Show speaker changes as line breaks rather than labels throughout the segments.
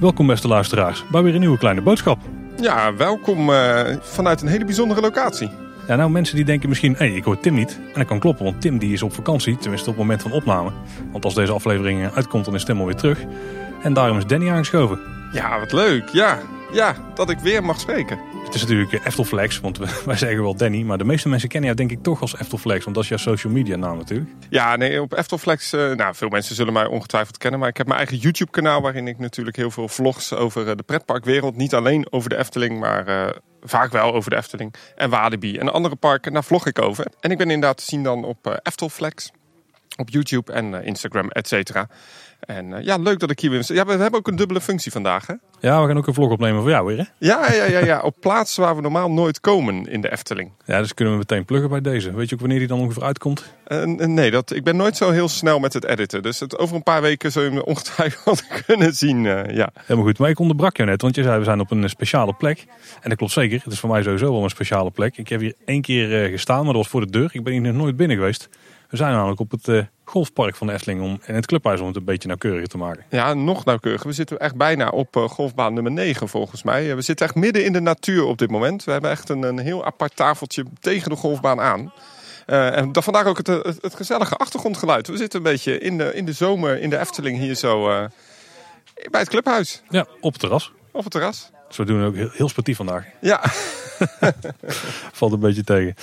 Welkom beste luisteraars bij weer een nieuwe kleine boodschap.
Ja, welkom uh, vanuit een hele bijzondere locatie.
Ja, nou mensen die denken misschien, hé, hey, ik hoor Tim niet. En dat kan kloppen, want Tim die is op vakantie, tenminste op het moment van opname. Want als deze aflevering uitkomt, dan is Tim alweer terug. En daarom is Danny aangeschoven.
Ja, wat leuk. Ja, ja dat ik weer mag spreken.
Het is natuurlijk Eftelflex, want wij zeggen wel Danny. Maar de meeste mensen kennen jou denk ik toch als Eftelflex, want dat is jouw social media naam natuurlijk.
Ja, nee, op Eftelflex, uh, nou veel mensen zullen mij ongetwijfeld kennen. Maar ik heb mijn eigen YouTube kanaal waarin ik natuurlijk heel veel vlogs over eh, de pretparkwereld. Niet alleen over de Efteling, maar vaak wel over de Efteling en Walibi en andere parken. Daar vlog ik over. En ik ben inderdaad te zien dan op Eftelflex, op YouTube en Instagram, et cetera. En uh, ja, leuk dat ik hier ben. Ja, we hebben ook een dubbele functie vandaag, hè?
Ja, we gaan ook een vlog opnemen voor jou weer, hè?
Ja, ja, ja, ja. op plaatsen waar we normaal nooit komen in de Efteling.
Ja, dus kunnen we meteen pluggen bij deze. Weet je ook wanneer die dan ongeveer uitkomt?
Uh, nee, dat, ik ben nooit zo heel snel met het editen. Dus het, over een paar weken zul je me ongetwijfeld kunnen zien, uh, ja.
Helemaal goed. Maar ik onderbrak je net, want je zei we zijn op een speciale plek. En dat klopt zeker. Het is voor mij sowieso wel een speciale plek. Ik heb hier één keer gestaan, maar dat was voor de deur. Ik ben hier nog nooit binnen geweest. We zijn namelijk op het golfpark van de Efteling om, en het clubhuis om het een beetje nauwkeuriger te maken.
Ja, nog nauwkeuriger. We zitten echt bijna op uh, golfbaan nummer 9 volgens mij. We zitten echt midden in de natuur op dit moment. We hebben echt een, een heel apart tafeltje tegen de golfbaan aan. Uh, en vandaar ook het, het, het, gezellige achtergrondgeluid. We zitten een beetje in de, in de zomer in de Efteling hier zo bij het clubhuis.
Ja, op het terras.
Op het terras.
Dus we doen ook heel, heel sportief vandaag.
Ja.
Valt een beetje tegen.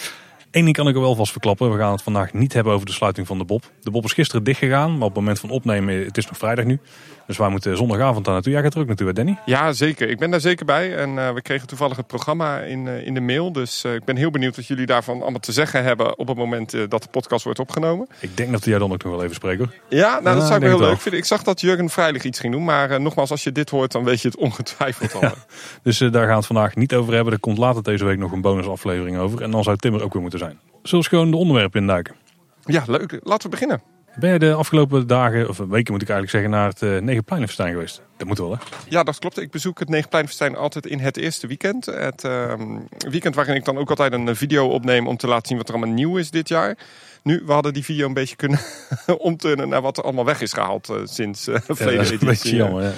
Eén ding kan ik er wel vast verklappen. We gaan het vandaag niet hebben over de sluiting van de Bob. De Bob is gisteren dicht gegaan, maar op het moment van opnemen, het is nog vrijdag nu. Dus wij moeten zondagavond daar naartoe. Jij gaat er ook naartoe, Danny?
Ja, zeker. Ik ben daar zeker bij. En uh, we kregen toevallig het programma in, uh, in de mail. Dus uh, ik ben heel benieuwd wat jullie daarvan allemaal te zeggen hebben op het moment dat de podcast wordt opgenomen.
Ik denk dat we jij dan ook nog wel even spreken.
Ja, nou, dat zou ik heel leuk vinden. Ik zag dat Jurgen Vrijlig iets ging doen. Maar nogmaals, als je dit hoort, dan weet je het ongetwijfeld al.
Ja. Dus daar gaan we het vandaag niet over hebben. Er komt later deze week nog een bonusaflevering over. En dan zou Tim er ook weer moeten zijn. Zullen we gewoon de onderwerpen induiken?
Ja, leuk. Laten we beginnen.
Ben je de afgelopen dagen, of weken moet ik eigenlijk zeggen, naar het uh, Negenpleinenfestijn geweest? Dat moet wel, hè?
Ja, dat klopt. Ik bezoek het Negenpleinenfestijn altijd in het eerste weekend. Het uh, weekend waarin ik dan ook altijd een video opneem om te laten zien wat er allemaal nieuw is dit jaar. Nu, we hadden die video een beetje kunnen omturnen naar wat er allemaal weg is gehaald uh, sinds uh, verleden
ja, dat is een beetje jammer. Ja,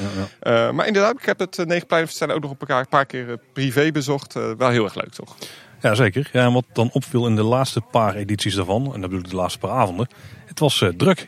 ja. maar inderdaad, ik heb het Negenpleinenfestijn ook nog een paar, paar keer privé bezocht. wel heel erg leuk, toch?
Ja, zeker. Ja, en wat dan opviel in de laatste paar edities daarvan, en dat bedoel ik de laatste paar avonden, het was uh, druk.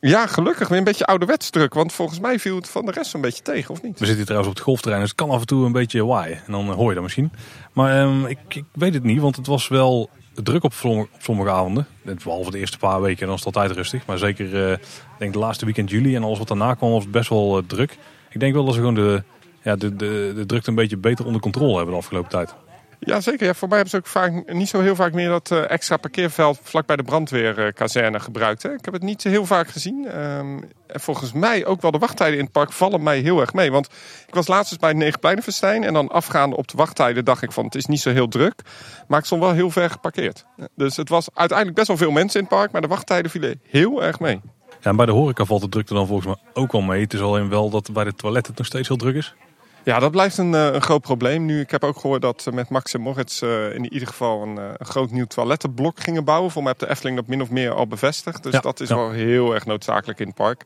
Ja, gelukkig weer een beetje ouderwets druk. Want volgens mij viel het van de rest een beetje tegen, of niet?
We zitten hier trouwens op het golfterrein, dus het kan af en toe een beetje waaien. En dan hoor je dat misschien. Maar um, ik, ik, weet het niet, want het was wel druk op, op sommige avonden. Behalve de eerste paar weken, dan is het altijd rustig. Maar zeker, uh, denk de laatste weekend juli en alles wat daarna kwam, was het best wel uh, druk. Ik denk wel dat ze gewoon de, ja, de, de, de drukte een beetje beter onder controle hebben de afgelopen tijd.
Ja, zeker. Ja, voor mij hebben ze ook vaak, niet zo heel vaak meer dat uh, extra parkeerveld vlak bij de brandweerkazerne gebruikt. Hè. Ik heb het niet heel vaak gezien. Um, en volgens mij ook wel de wachttijden in het park vallen mij heel erg mee. Want ik was laatst eens bij het Negenpleinenfestijn en dan afgaande op de wachttijden dacht ik van het is niet zo heel druk. Maar ik stond wel heel ver geparkeerd. Dus het was uiteindelijk best wel veel mensen in het park, maar de wachttijden vielen heel erg mee.
Ja, en bij de horeca valt de drukte dan volgens mij ook wel mee. Het is alleen wel dat bij de toiletten nog steeds heel druk is.
Ja, dat blijft een, een, groot probleem nu. Ik heb ook gehoord dat met Max en Moritz uh, in ieder geval een, een, groot nieuw toilettenblok gingen bouwen. Voor mij heeft de Efteling dat min of meer al bevestigd. Dus
ja,
dat is
ja.
wel heel erg noodzakelijk in het park.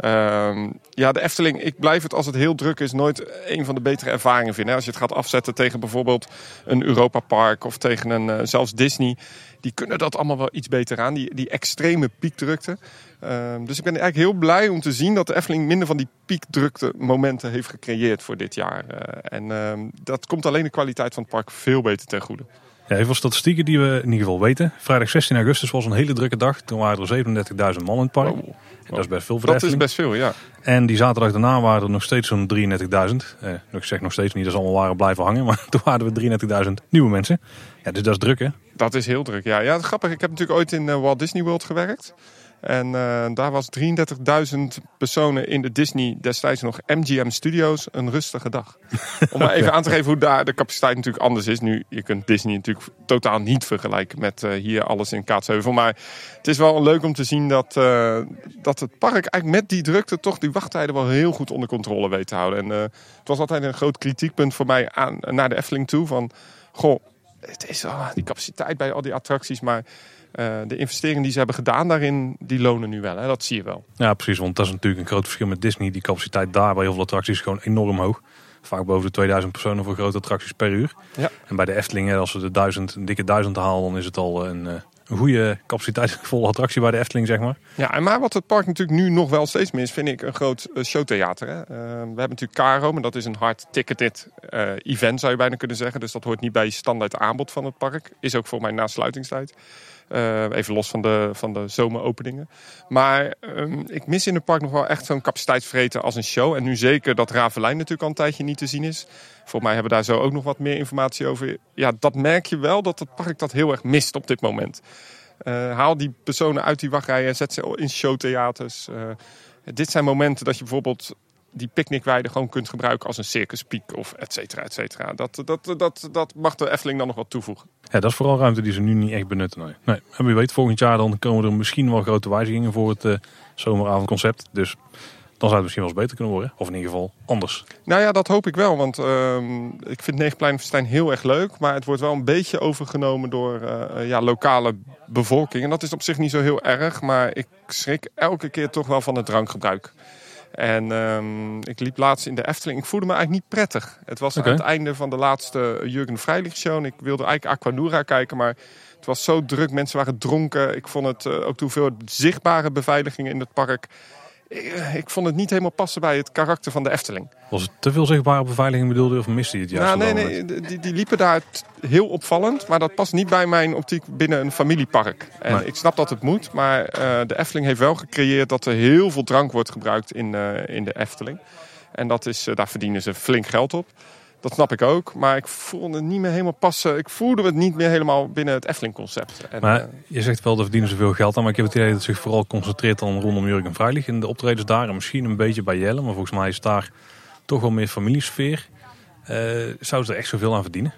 Uh, ja, de Efteling, ik blijf het als het heel druk is nooit een van de betere ervaringen vinden. Als je het gaat afzetten tegen bijvoorbeeld een Europa Park of tegen een uh, zelfs Disney. Die kunnen dat allemaal wel iets beter aan, die, die extreme piekdrukte. Uh, dus ik ben eigenlijk heel blij om te zien dat de Efteling minder van die piekdrukte momenten heeft gecreëerd voor dit jaar. Uh, en uh, dat komt alleen de kwaliteit van het park veel beter ten goede.
Ja, even statistieken die we in ieder geval weten. Vrijdag 16 augustus was een hele drukke dag. Toen waren er 37.000 man in het park.
Wow.
Dat is best veel voor
Dat is best veel, ja.
En die zaterdag daarna waren er nog steeds zo'n 33.000. Eh, ik zeg nog steeds niet dat ze allemaal waren blijven hangen. Maar toen waren we 33.000 nieuwe mensen. Ja, dus dat is druk hè?
Dat is heel druk, ja. Ja, grappig. Ik heb natuurlijk ooit in uh, Walt Disney World gewerkt. En uh, daar was 33.000 personen in de Disney, destijds nog MGM Studios, een rustige dag. Om maar even aan te geven hoe daar de capaciteit natuurlijk anders is. Nu, je kunt Disney natuurlijk totaal niet vergelijken met uh, hier alles in Kaatsheuvel. Maar het is wel leuk om te zien dat, uh, dat het park eigenlijk met die drukte toch die wachttijden wel heel goed onder controle weet te houden. En het was altijd een groot kritiekpunt voor mij aan, naar de Efteling toe van, goh, het is oh, die capaciteit bij al die attracties. Maar uh, de investeringen die ze hebben gedaan daarin, die lonen nu wel. Hè? Dat zie je wel.
Ja, precies. Want dat is natuurlijk een groot verschil met Disney. Die capaciteit daar bij heel veel attracties is gewoon enorm hoog. Vaak boven de 2000 personen voor grote attracties per uur.
Ja.
En bij de Efteling, als ze de duizend, een dikke duizend halen, dan is het al een, een goede capaciteitsvolle attractie bij de Efteling, zeg maar.
Ja, en maar wat het park natuurlijk nu nog wel steeds meer is, vind ik een groot showtheater. Hè? Uh, we hebben natuurlijk Caro, maar dat is een hard ticketed uh, event, zou je bijna kunnen zeggen. Dus dat hoort niet bij standaard aanbod van het park. Is ook voor mij na sluitingstijd. Uh, even los van de, van de zomeropeningen. Maar um, ik mis in het park nog wel echt zo'n capaciteitsvreten als een show. En nu zeker dat Ravelijn natuurlijk al een tijdje niet te zien is. Volgens mij hebben we daar zo ook nog wat meer informatie over. Ja, dat merk je wel dat het park dat heel erg mist op dit moment. Uh, haal die personen uit die wachtrijen en zet ze in showtheaters. Uh, dit zijn momenten dat je bijvoorbeeld die picknickweide gewoon kunt gebruiken als een circuspiek of et cetera, et cetera. Dat, dat, dat, dat mag de Efteling dan nog wat toevoegen.
Ja, dat is vooral ruimte die ze nu niet echt benutten. Nee. nee. En wie weet, volgend jaar dan komen er misschien wel grote wijzigingen voor het uh, zomeravondconcept. Dus dan zou het misschien wel eens beter kunnen worden. Of in ieder geval anders.
Nou ja, dat hoop ik wel. Want uh, ik vind Negenpleinfestijn heel erg leuk. Maar het wordt wel een beetje overgenomen door uh, ja, lokale bevolking. En dat is op zich niet zo heel erg. Maar ik schrik elke keer toch wel van het drankgebruik. En um, ik liep laatst in de Efteling. Ik voelde me eigenlijk niet prettig. Het was okay. aan het einde van de laatste Jurgen Freilich show. Ik wilde eigenlijk Aquanura kijken, maar het was zo druk. Mensen waren dronken. Ik vond het uh, ook te veel zichtbare beveiliging in het park. Ik, ik, vond het niet helemaal passen bij het karakter van de Efteling.
Was het te veel zichtbare beveiliging bedoelde of miste je het juist?
Nou, nee, nee die, die, liepen daar heel opvallend. Maar dat past niet bij mijn optiek binnen een familiepark. En nee. ik snap dat het moet. Maar uh, de Efteling heeft wel gecreëerd dat er heel veel drank wordt gebruikt in, uh, in de Efteling. En dat is, daar verdienen ze flink geld op. Dat snap ik ook. Maar ik voelde het niet meer helemaal passen. Ik voelde het niet meer helemaal binnen het Efteling-concept.
Maar uh, je zegt wel, dat verdienen ze veel geld aan. Maar ik heb het idee dat het zich vooral concentreert dan rondom Jurgen Freilich. In de optredens daar. En misschien een beetje bij Jelle. Maar volgens mij is daar toch wel meer familiesfeer. Uh, zouden ze er echt zoveel aan verdienen?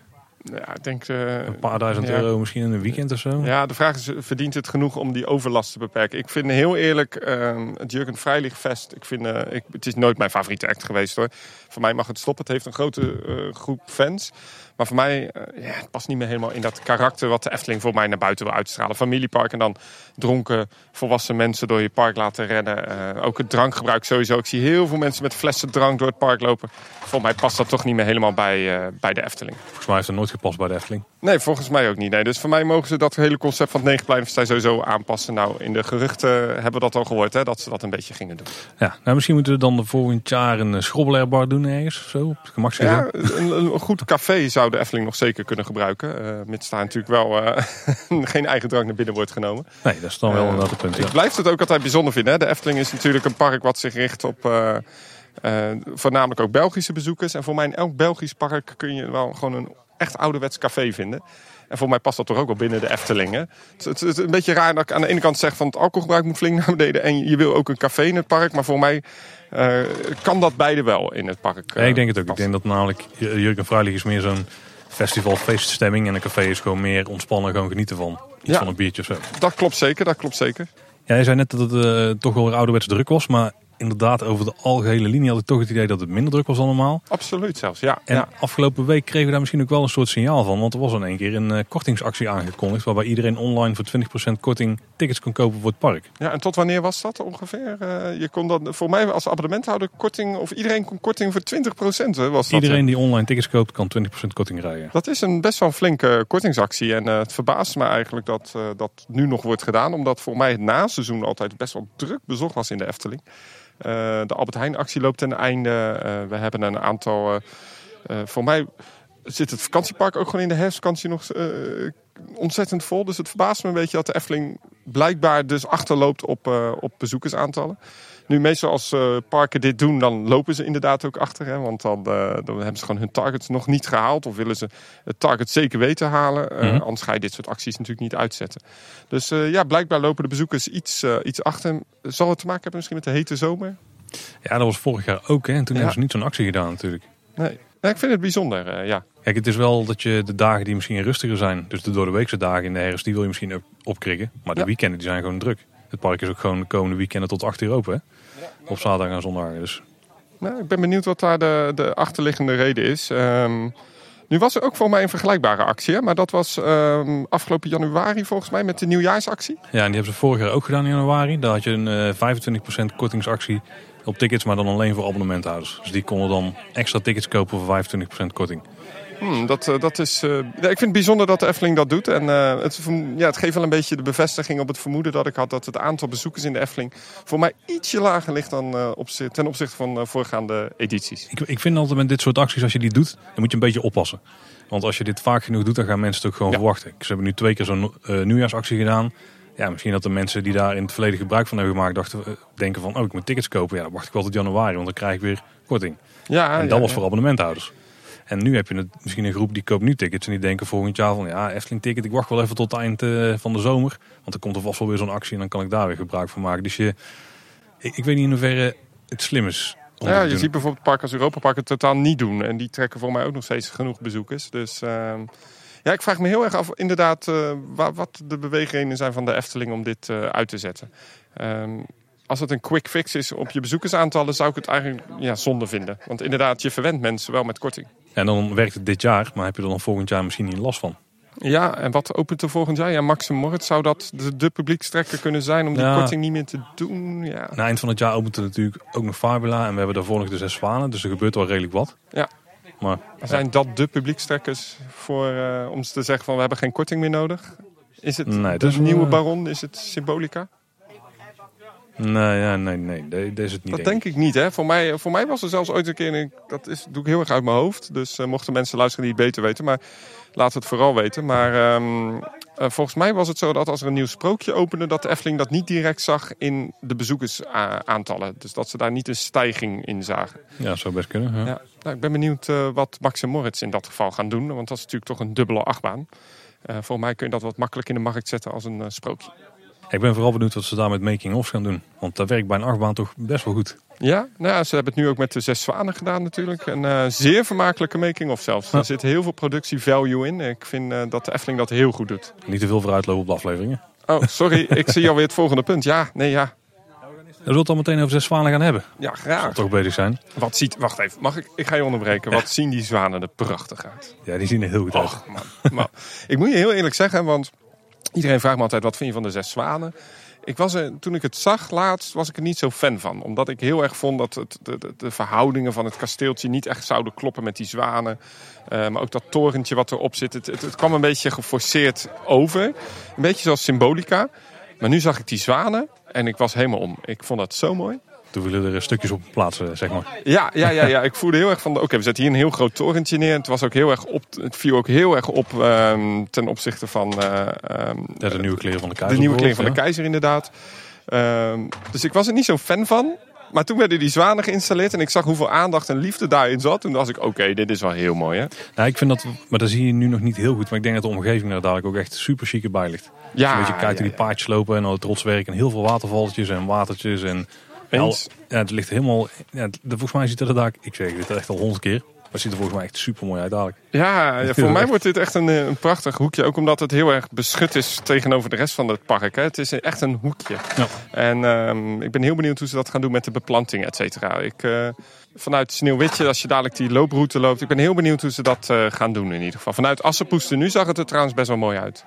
Ja, ik denk... Uh,
een paar duizend ja. euro misschien in een weekend of zo?
Ja, de vraag is, verdient het genoeg om die overlast te beperken? Ik vind heel eerlijk, uh, het Jurgen Freilich-fest, ik vind, uh, ik, het is nooit mijn favoriete act geweest hoor. Voor mij mag het stoppen. Het heeft een grote groep fans. Maar voor mij ja, het past niet meer helemaal in dat karakter wat de Efteling voor mij naar buiten wil uitstralen. Familiepark en dan dronken volwassen mensen door je park laten rennen. Uh, ook het drankgebruik sowieso. Ik zie heel veel mensen met flessen drank door het park lopen. Volgens mij past dat toch niet meer helemaal bij, uh, bij de Efteling.
Volgens mij heeft het nooit gepast bij de Efteling.
Nee, volgens mij ook niet. Nee. Dus voor mij mogen ze dat hele concept van het Negenpleinfestijn sowieso aanpassen. Nou, in de geruchten hebben we dat al gehoord, hè, dat ze dat een beetje gingen doen.
Ja, nou misschien moeten we dan volgend jaar een schrobbelairbar doen ergens. Zo, op het
ja, een, een, goed café zou de Efteling nog zeker kunnen gebruiken. Uh, mits daar natuurlijk wel uh, geen eigen drank naar binnen wordt genomen.
Nee, dat is dan wel een ander punt. Ja.
Ik blijf het ook altijd bijzonder vinden. Hè. De Efteling is natuurlijk een park wat zich richt op voornamelijk ook Belgische bezoekers. En voor mij in elk Belgisch park kun je wel gewoon een echt ouderwets café vinden. En voor mij past dat toch ook wel binnen de Efteling. Hè? Het, het, het, is een beetje raar dat ik aan de ene kant zeg van het alcoholgebruik moet flink naar beneden. En je wil ook een café in het park. Maar voor mij uh, kan dat beide wel in het park.
Uh, ja, ik denk het ook. Passen. Ik denk dat namelijk Jurgen Freilich is meer zo'n festival feeststemming. En een café is gewoon meer ontspannen, gewoon genieten van. Iets ja, van een biertje of zo.
Dat klopt zeker, dat klopt zeker.
Ja, je zei net dat het uh, toch wel ouderwets druk was. Maar inderdaad, over de algehele linie had ik toch het idee dat het minder druk was dan normaal.
Absoluut zelfs, ja.
En
ja.
afgelopen week kregen we daar misschien ook wel een soort signaal van. Want er was in één keer een uh, kortingsactie aangekondigd. Waarbij iedereen online voor 20% korting tickets kon kopen voor het park.
Ja, en tot wanneer was dat ongeveer? Uh, je kon dat, voor mij als abonnementhouder korting, of iedereen kon korting voor 20% hè, was dat.
Iedereen die online tickets koopt kan 20% korting rijden.
Dat is een best wel een flinke kortingsactie. En uh, het verbaast me eigenlijk dat dat nu nog wordt gedaan. Omdat voor mij het naseizoen altijd best wel druk bezocht was in de Efteling. Uh, de Albert Heijn actie loopt ten einde. Uh, we hebben een aantal. Uh, voor mij zit het vakantiepark ook gewoon in de herfstvakantie nog ontzettend vol. Dus het verbaast me een beetje dat de Efteling blijkbaar dus achterloopt op, op bezoekersaantallen. Nu, meestal als uh, parken dit doen, dan lopen ze inderdaad ook achter. Hè? Want dan, uh, dan hebben ze gewoon hun targets nog niet gehaald. Of willen ze het target zeker weten halen. Uh, mm-hmm. Anders ga je dit soort acties natuurlijk niet uitzetten. Dus ja, blijkbaar lopen de bezoekers iets, iets achter. Zal het te maken hebben misschien met de hete zomer?
Ja, dat was vorig jaar ook. Hè? En toen ja. hebben ze niet zo'n actie gedaan natuurlijk.
Nee. ik vind het bijzonder, ja.
Kijk, het is wel dat je de dagen die misschien rustiger zijn, dus de door de weekse dagen in de herfst, die wil je misschien opkrikken. Maar de ja. weekenden die zijn gewoon druk. Het park is ook gewoon de komende weekenden tot 8 uur open. Hè? Op zaterdag en zondag. Dus.
Nou, ik ben benieuwd wat daar de, de achterliggende reden is. Um, Nu was er ook voor mij een vergelijkbare actie, hè? maar dat was ehm, afgelopen januari volgens mij met de nieuwjaarsactie.
Ja, en die hebben ze vorig jaar ook gedaan in januari. Daar had je een eh 25% kortingsactie op tickets, maar dan alleen voor abonnementhouders. Dus die konden dan extra tickets kopen voor 25% korting.
Hmm, dat, eh, dat is, eh, ja, ik vind het bijzonder dat de Efteling dat doet. En eh, het, ja, het geeft wel een beetje de bevestiging op het vermoeden dat ik had dat het aantal bezoekers in de Efteling voor mij ietsje lager ligt dan eh, opzi- ten opzichte van voorgaande edities.
Ik, ik vind altijd met dit soort acties, als je die doet, dan moet je een beetje oppassen. Want als je dit vaak genoeg doet, dan gaan mensen het ook gewoon
Ja.
verwachten. Ze hebben nu twee keer zo'n nieuwjaarsactie gedaan. Ja, misschien dat de mensen die daar in het verleden gebruik van hebben gemaakt, dachten, denken van, oh, ik moet tickets kopen. Ja, dan wacht ik wel tot januari, want dan krijg ik weer korting.
Ja,
en
ja,
dat was voor abonnementhouders. En nu heb je het, misschien een groep die koopt nu tickets en die denken volgend jaar van, ja, Efteling ticket, ik wacht wel even tot het eind eh, van de zomer. Want dan komt er vast wel weer zo'n actie en dan kan ik daar weer gebruik van maken. Dus je, ik, ik weet niet in hoeverre het slim is. om
Ja, je
doen.
ziet bijvoorbeeld Park als Europa Park het totaal niet doen. En die trekken voor mij ook nog steeds genoeg bezoekers. Dus ehm, ja, ik vraag me heel erg af inderdaad eh, wa- wat de beweegredenen zijn van de Efteling om dit eh, uit te zetten. Ehm, als het een quick fix is op je bezoekersaantallen, zou ik het eigenlijk ja, zonde vinden. Want inderdaad, je verwendt mensen wel met korting.
En dan werkt het dit jaar, maar heb je er dan volgend jaar misschien niet last van.
Ja, en wat opent er volgend jaar? Ja, Maxim Moritz zou dat de, de publiekstrekker kunnen zijn om die
Ja.
korting niet meer te doen? Ja.
Na eind van het jaar opent er natuurlijk ook nog Fabula en we hebben daarvoor nog de zes zwanen. Dus er gebeurt wel redelijk wat.
Ja.
Maar
Zijn dat de publiekstrekkers voor, eh, om ze te zeggen van we hebben geen korting meer nodig? Is het
Nee,
de
is,
nieuwe
eh,
baron? Is het symbolica?
Nee, ja, nee, nee, de- deze is het niet.
Dat denk ik niet. Hè? Voor, mij, voor mij was er zelfs ooit een keer, een- dat is, doe ik heel erg uit mijn hoofd. Dus eh, mochten mensen luisteren die het beter weten. Maar we het vooral weten. Maar ehm, eh, volgens mij was het zo dat als er een nieuw sprookje opende... dat de Efteling dat niet direct zag in de bezoekersaantallen. Dus dat ze daar niet een stijging in zagen.
Ja, zou best kunnen. Ja.
Ja, nou, ik ben benieuwd eh, wat Max en Moritz in dat geval gaan doen. Want dat is natuurlijk toch een dubbele achtbaan. Eh volgens mij kun je dat wat makkelijk in de markt zetten als een eh, sprookje.
Ik ben vooral benieuwd wat ze daar met making-offs gaan doen. Want dat werkt bij een achtbaan toch best wel goed.
Ja, nou ja, ze hebben het nu ook met de Zes Zwanen gedaan natuurlijk. Een eh, zeer vermakelijke making-of zelfs.
Ja.
Er zit heel veel productie-value in. Ik vind eh, dat de Efteling dat heel goed doet.
Niet te veel vooruitlopen op de afleveringen.
Oh, sorry, ik zie alweer het volgende punt. Ja, nee, ja.
We zullen het al meteen over zes zwanen gaan hebben.
Ja,
Zal
graag.
toch bezig zijn.
Wat ziet, wacht even, mag ik, ik ga je onderbreken. Wat zien die zwanen er prachtig uit.
Ja, die zien er heel goed uit.
Och, man. Maar ik moet je heel eerlijk zeggen, want iedereen vraagt me altijd: wat vind je van de zes zwanen? Ik was er, toen ik het zag laatst, was ik er niet zo fan van. Omdat ik heel erg vond dat het, de, de, de verhoudingen van het kasteeltje niet echt zouden kloppen met die zwanen. Eh, maar ook dat torentje wat erop zit, het, het, het kwam een beetje geforceerd over. Een beetje zoals symbolica. Maar nu zag ik die zwanen en ik was helemaal om. Ik vond dat zo mooi.
Toen willen er stukjes op plaatsen, zeg maar.
Ja, ja, ja, ja. ik voelde heel erg van, oké, we zetten hier een heel groot torentje neer. Het, was ook heel erg op, het viel ook heel erg op ehm, ten opzichte van eh, ehm,
Ja, de nieuwe kleren van de
de
keizer.
nieuwe kleding van de keizer inderdaad. Ehm, dus ik was er niet zo'n fan van. Maar toen werden die zwanen geïnstalleerd en ik zag hoeveel aandacht en liefde daarin zat. Toen dacht ik, oké, dit is wel heel mooi hè.
Nou, ik vind dat, maar dat zie je nu nog niet heel goed. Maar ik denk dat de omgeving daar dadelijk ook echt super chic bij ligt.
Ja,
Als je kijkt
ja,
hoe die
ja.
paardjes lopen en al het rotswerk en heel veel watervalletjes en watertjes. En
Eens.
ja, het ligt helemaal, ja, volgens mij ziet het er daar, ik zeg dit echt al honderd keer. Maar het ziet er volgens mij echt super mooi uit dadelijk.
Ja, ja, voor mij wordt dit echt een, eh, een prachtig hoekje. Ook omdat het heel erg beschut is tegenover de rest van het park. Hè. Het is echt een hoekje.
Ja.
En ehm, ik ben heel benieuwd hoe ze dat gaan doen met de beplanting, et cetera. Ik, eh, vanuit Sneeuwwitje, als je dadelijk die looproute loopt. Ik ben heel benieuwd hoe ze dat eh, gaan doen in ieder geval. Vanuit Assenpoester nu zag het er trouwens best wel mooi uit.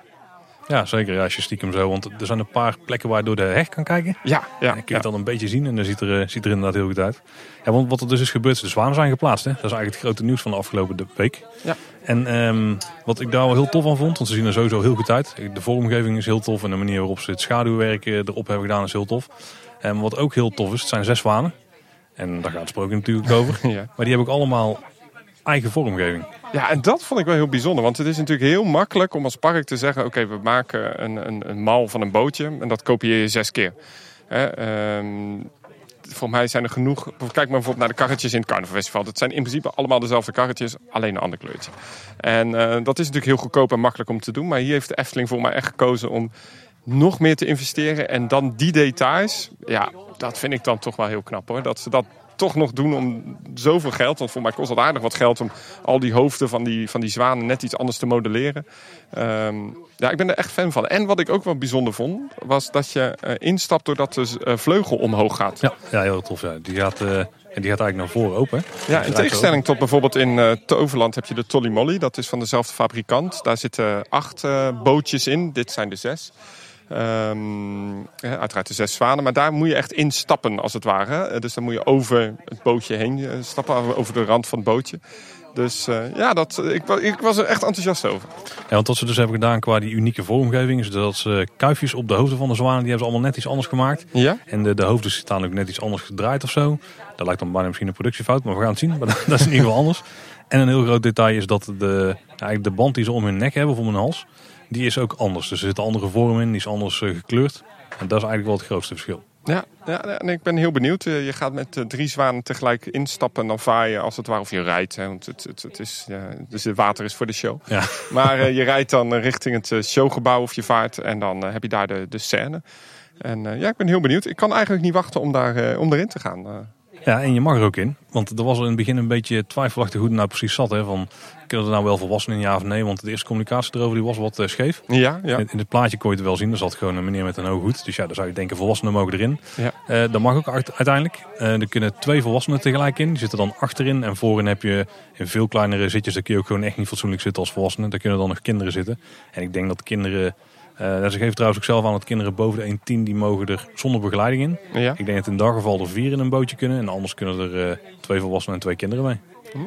Ja, zeker. Ja, als je stiekem zo, want er zijn een paar plekken waar je door de heg kan kijken.
Ja, ja.
En kun je het dan een beetje zien en dan ziet er, eh, ziet er inderdaad heel goed uit. Ja, want wat er dus is gebeurd, de zwanen zijn geplaatst. Hè? Dat is eigenlijk het grote nieuws van de afgelopen week.
Ja.
En ehm, wat ik daar wel heel tof aan vond, want ze zien er sowieso heel goed uit. De vormgeving is heel tof en de manier waarop ze het schaduwwerk erop hebben gedaan is heel tof. En wat ook heel tof is, het zijn zes zwanen. En daar gaat het sprookje natuurlijk over.
Ja.
Maar die hebben ook allemaal eigen vormgeving.
Ja, en dat vond ik wel heel bijzonder. Want het is natuurlijk heel makkelijk om als park te zeggen... oké, we maken een, een, een mal van een bootje en dat kopieer je zes keer. Hè, ehm, voor mij zijn er genoeg... Kijk maar bijvoorbeeld naar de karretjes in het carnavalfestival. Dat zijn in principe allemaal dezelfde karretjes, alleen een ander kleurtje. En eh, dat is natuurlijk heel goedkoop en makkelijk om te doen. Maar hier heeft de Efteling voor mij echt gekozen om nog meer te investeren. En dan die details, ja, dat vind ik dan toch wel heel knap hoor. Dat ze dat toch nog doen om zoveel geld? Want voor mij kost het aardig wat geld om al die hoofden van die, van die zwanen net iets anders te modelleren. Ehm, ja, ik ben er echt fan van. En wat ik ook wel bijzonder vond, was dat je uh, instapt doordat de uh, vleugel omhoog gaat.
Ja, ja heel tof. Ja. Die gaat... Uh... En die gaat eigenlijk naar voren open.
Ja, in tegenstelling tot bijvoorbeeld in uh, Toverland heb je de Tolly Molly. Dat is van dezelfde fabrikant. Daar zitten acht uh, bootjes in. Dit zijn de zes. Um, ja, uiteraard de zes zwanen. Maar daar moet je echt instappen als het ware. Dus dan moet je over het bootje heen stappen. Over de rand van het bootje. Dus uh, ja, dat, ik, ik, was er echt enthousiast over.
Ja, want wat ze dus hebben gedaan qua die unieke vormgeving... is dat ze kuifjes op de hoofden van de zwanen... die hebben ze allemaal net iets anders gemaakt.
Ja?
En de, de hoofden staan ook net iets anders gedraaid of zo. Dat lijkt dan bijna misschien een productiefout, maar we gaan het zien. Maar dat is in ieder geval anders. En een heel groot detail is dat de, eigenlijk de band die ze om hun nek hebben of om hun hals... die is ook anders. Dus er zit een andere vorm in, die is anders uh, gekleurd. En dat is eigenlijk wel het grootste verschil.
Ja, ja en ik ben heel benieuwd. Je gaat met uh, drie zwanen tegelijk instappen en dan vaar je als het ware. Of je rijdt, hè, want het, het, het is, ja, dus het water is voor de show.
Ja.
Maar uh, je rijdt dan richting het showgebouw of je vaart en dan heb je daar de, de scène. En ja, ik ben heel benieuwd. Ik kan eigenlijk niet wachten om, daar, om erin te gaan.
Ja, en je mag er ook in. Want er was in het begin een beetje twijfelachtig hoe het nou precies zat. Hè? Van, kunnen er nou wel volwassenen in ja of nee? Want de eerste communicatie erover die was wat uh, scheef.
Ja, ja.
In, in, het plaatje kon je het wel zien. Er zat gewoon een meneer met een hoog hoed. Dus ja, dan zou je denken volwassenen mogen erin.
Ja.
Uh, dat mag ook uiteindelijk. Uh, er kunnen twee volwassenen tegelijk in. Die zitten dan achterin. En voorin heb je in veel kleinere zitjes. Daar kun je ook gewoon echt niet fatsoenlijk zitten als volwassene. Daar kunnen dan nog kinderen zitten. En ik denk dat de kinderen... Uh, ze geven trouwens ook zelf aan dat kinderen boven de 1,10 die mogen er zonder begeleiding in.
Ja.
Ik denk dat in dat geval er vier in een bootje kunnen. En anders kunnen er uh, twee volwassenen en twee kinderen mee.
Hm.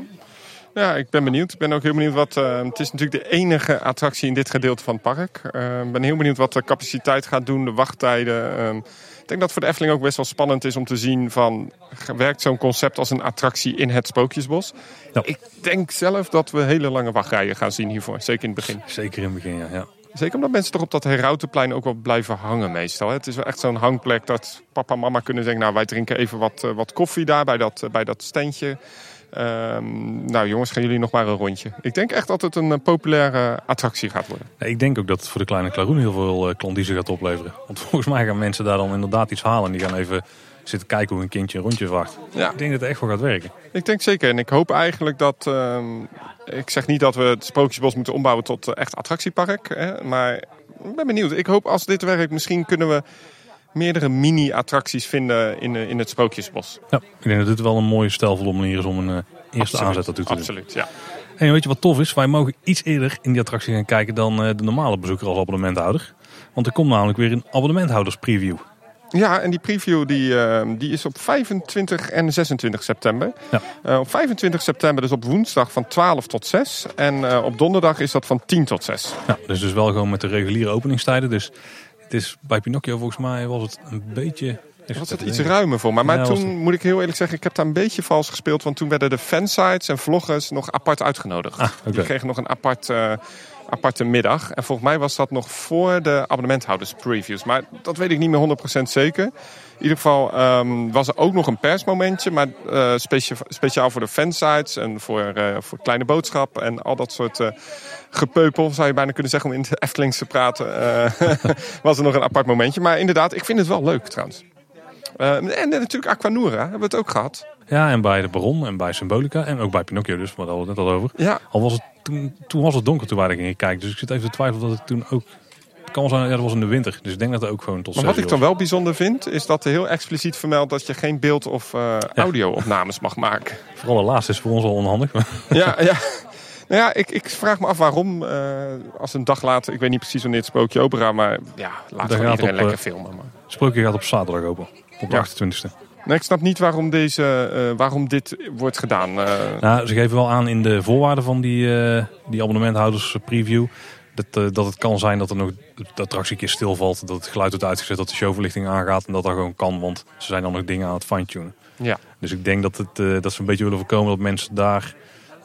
Ja, ik ben benieuwd. Ik ben ook heel benieuwd wat. Uh, het is natuurlijk de enige attractie in dit gedeelte van het park. Ik ben heel benieuwd wat de capaciteit gaat doen, de wachttijden. Ehm, ik denk dat voor de Efteling ook best wel spannend is om te zien van... werkt zo'n concept als een attractie in het Spookjesbos?
Ja.
Ik denk zelf dat we hele lange wachtrijen gaan zien hiervoor. Zeker in het begin.
Zeker in het begin, ja. ja.
Zeker omdat mensen toch op dat Herautenplein ook wel blijven hangen meestal. Het is wel echt zo'n hangplek dat papa en mama kunnen zeggen... nou, wij drinken even wat, wat koffie daar bij dat, bij dat standje. Um, nou jongens, gaan jullie nog maar een rondje. Ik denk echt dat het een populaire attractie gaat worden.
Ik denk ook dat het voor de kleine klaroen heel veel klandizie gaat opleveren. Want volgens mij gaan mensen daar dan inderdaad iets halen. En die gaan even zitten kijken hoe een kindje een rondje wacht.
Ja.
Ik denk dat het echt wel gaat werken.
Ik denk zeker. En ik hoop eigenlijk dat... Um, ik zeg niet dat we het Sprookjesbos moeten ombouwen tot uh, echt attractiepark. Hè, maar ik ben benieuwd. Ik hoop als dit werkt, misschien kunnen we meerdere mini-attracties vinden in, in het Sprookjesbos.
Ja, ik denk dat dit wel een mooie stijlvolle manier is om een uh, eerste
Absoluut.
aanzet te
Absoluut,
doen.
ja.
En weet je wat tof is? Wij mogen iets eerder in die attractie gaan kijken dan de normale bezoeker als abonnementhouder. Want er komt namelijk weer een abonnementhouders preview.
Ja, en die preview die, uh, die is op 25 en 26 september.
Ja.
Uh, op 25 september, dus op woensdag van 12 tot 6. En uh, op donderdag is dat van 10 tot 6.
Ja, dus, dus wel gewoon met de reguliere openingstijden. Dus het is bij Pinocchio volgens mij was het een beetje...
Was het iets ruimer voor mij. Maar
Ja,
toen moet ik heel eerlijk zeggen, ik heb daar een beetje vals gespeeld. Want toen werden de fansites en vloggers nog apart uitgenodigd.
Ah.
Die kregen nog een apart, eh, aparte middag. En volgens mij was dat nog voor de abonnementhouders previews. Maar dat weet ik niet meer 100% zeker. In ieder geval ehm, was er ook nog een persmomentje. Maar eh, specia- speciaal voor de fansites en voor, eh, voor Kleine Boodschap. En al dat soort eh, gepeupel, zou je bijna kunnen zeggen om in de Eftelings te praten. was er nog een apart momentje. Maar inderdaad, ik vind het wel leuk trouwens. Eh, en, en natuurlijk Aquanura hebben we het ook gehad.
Ja, en bij de Baron en bij Symbolica en ook bij Pinocchio dus, maar daar hadden we het net al over.
Ja,
Al was het toen, toen was het donker toen wij er gingen kijken. Dus ik zit even te twijfelen dat het toen ook... Het kan zijn, ja, dat was in de winter. Dus ik denk dat het ook gewoon tot
maar wat ik dan wel bijzonder vind, is dat er heel expliciet vermeldt dat je geen beeld- of eh, audio-opnames mag maken.
Vooral de laatste is voor ons al onhandig.
Ja, ja. Nou ja, ik, ik vraag me af waarom, eh, als een dag later, ik weet niet precies wanneer het sprookje opera, maar ja, laat gewoon iedereen
op,
lekker
eh,
filmen. Maar.
Sprookje gaat op zaterdag open. Op de
Ja.
28e.
Nee, ik snap niet waarom, deze, eh, waarom dit wordt gedaan. eh.
Nou, ze geven wel aan in de voorwaarden van die, eh, die abonnementhouders preview. Dat, dat het kan zijn dat er nog de attractie een keer stilvalt. Dat het geluid wordt uitgezet, dat de showverlichting aangaat. En dat dat gewoon kan, want ze zijn dan nog dingen aan het fine-tunen.
ja.
Dus ik denk dat, het, dat ze een beetje willen voorkomen dat mensen daar...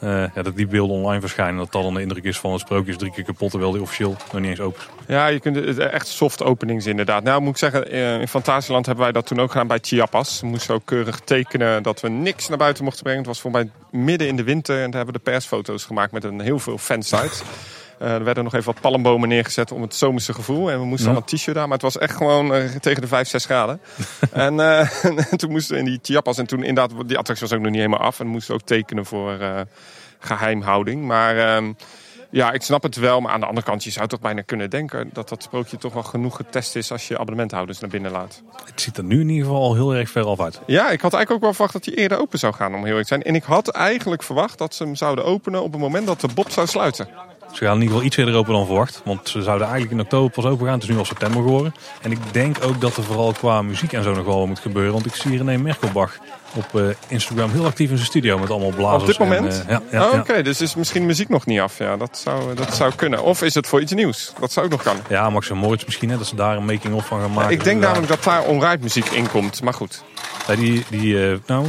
eh, ja, dat die beelden online verschijnen. Dat dat dan de indruk is van het sprookje is drie keer kapot. Terwijl die officieel nog niet eens open is.
Ja, je kunt het- echt soft openings inderdaad. Nou moet ik zeggen, eh, in Fantasieland hebben wij dat toen ook gedaan bij Chiapas. We moesten ook keurig tekenen dat we niks naar buiten mochten brengen. Het was voor mij midden in de winter en daar hebben we de persfoto's gemaakt met een heel veel fansites. Eh, er werden nog even wat palmbomen neergezet om het zomerse gevoel. En we moesten
Ja.
al een t-shirt aan, maar het was echt gewoon eh, tegen de 5, 6 graden. en, eh, en toen moesten we in die chiapas. En toen inderdaad, die attractie was ook nog niet helemaal af. En we moesten ook tekenen voor eh, geheimhouding. Maar ehm, ja, ik snap het wel. Maar aan de andere kant, je zou toch bijna kunnen denken dat dat sprookje toch wel genoeg getest is als je abonnementhouders naar binnen laat.
Het ziet er nu in ieder geval al heel erg ver af uit.
Ja, ik had eigenlijk ook wel verwacht dat hij eerder open zou gaan, om heel eerlijk te zijn. En ik had eigenlijk verwacht dat ze hem zouden openen op het moment dat de Bob zou sluiten.
Ze gaan in ieder geval iets eerder open dan verwacht. Want ze zouden eigenlijk in oktober pas open gaan. Het is nu al september geworden. En ik denk ook dat er vooral qua muziek en zo nog wel moet gebeuren. Want ik zie René Merkelbach op eh, Instagram heel actief in zijn studio met allemaal blazers.
Op dit
en,
moment?
eh, ja, ja,
Oh,
ja.
Oké, dus is misschien muziek nog niet af. Ja, dat zou, dat zou kunnen. Of is het voor iets nieuws? Dat zou ook nog kunnen.
ja, Max en Moritz misschien. Hè, dat ze daar een making-of van gaan maken.
ik denk namelijk dat daar onride muziek in komt. Maar goed.
Die, die, eh, nou,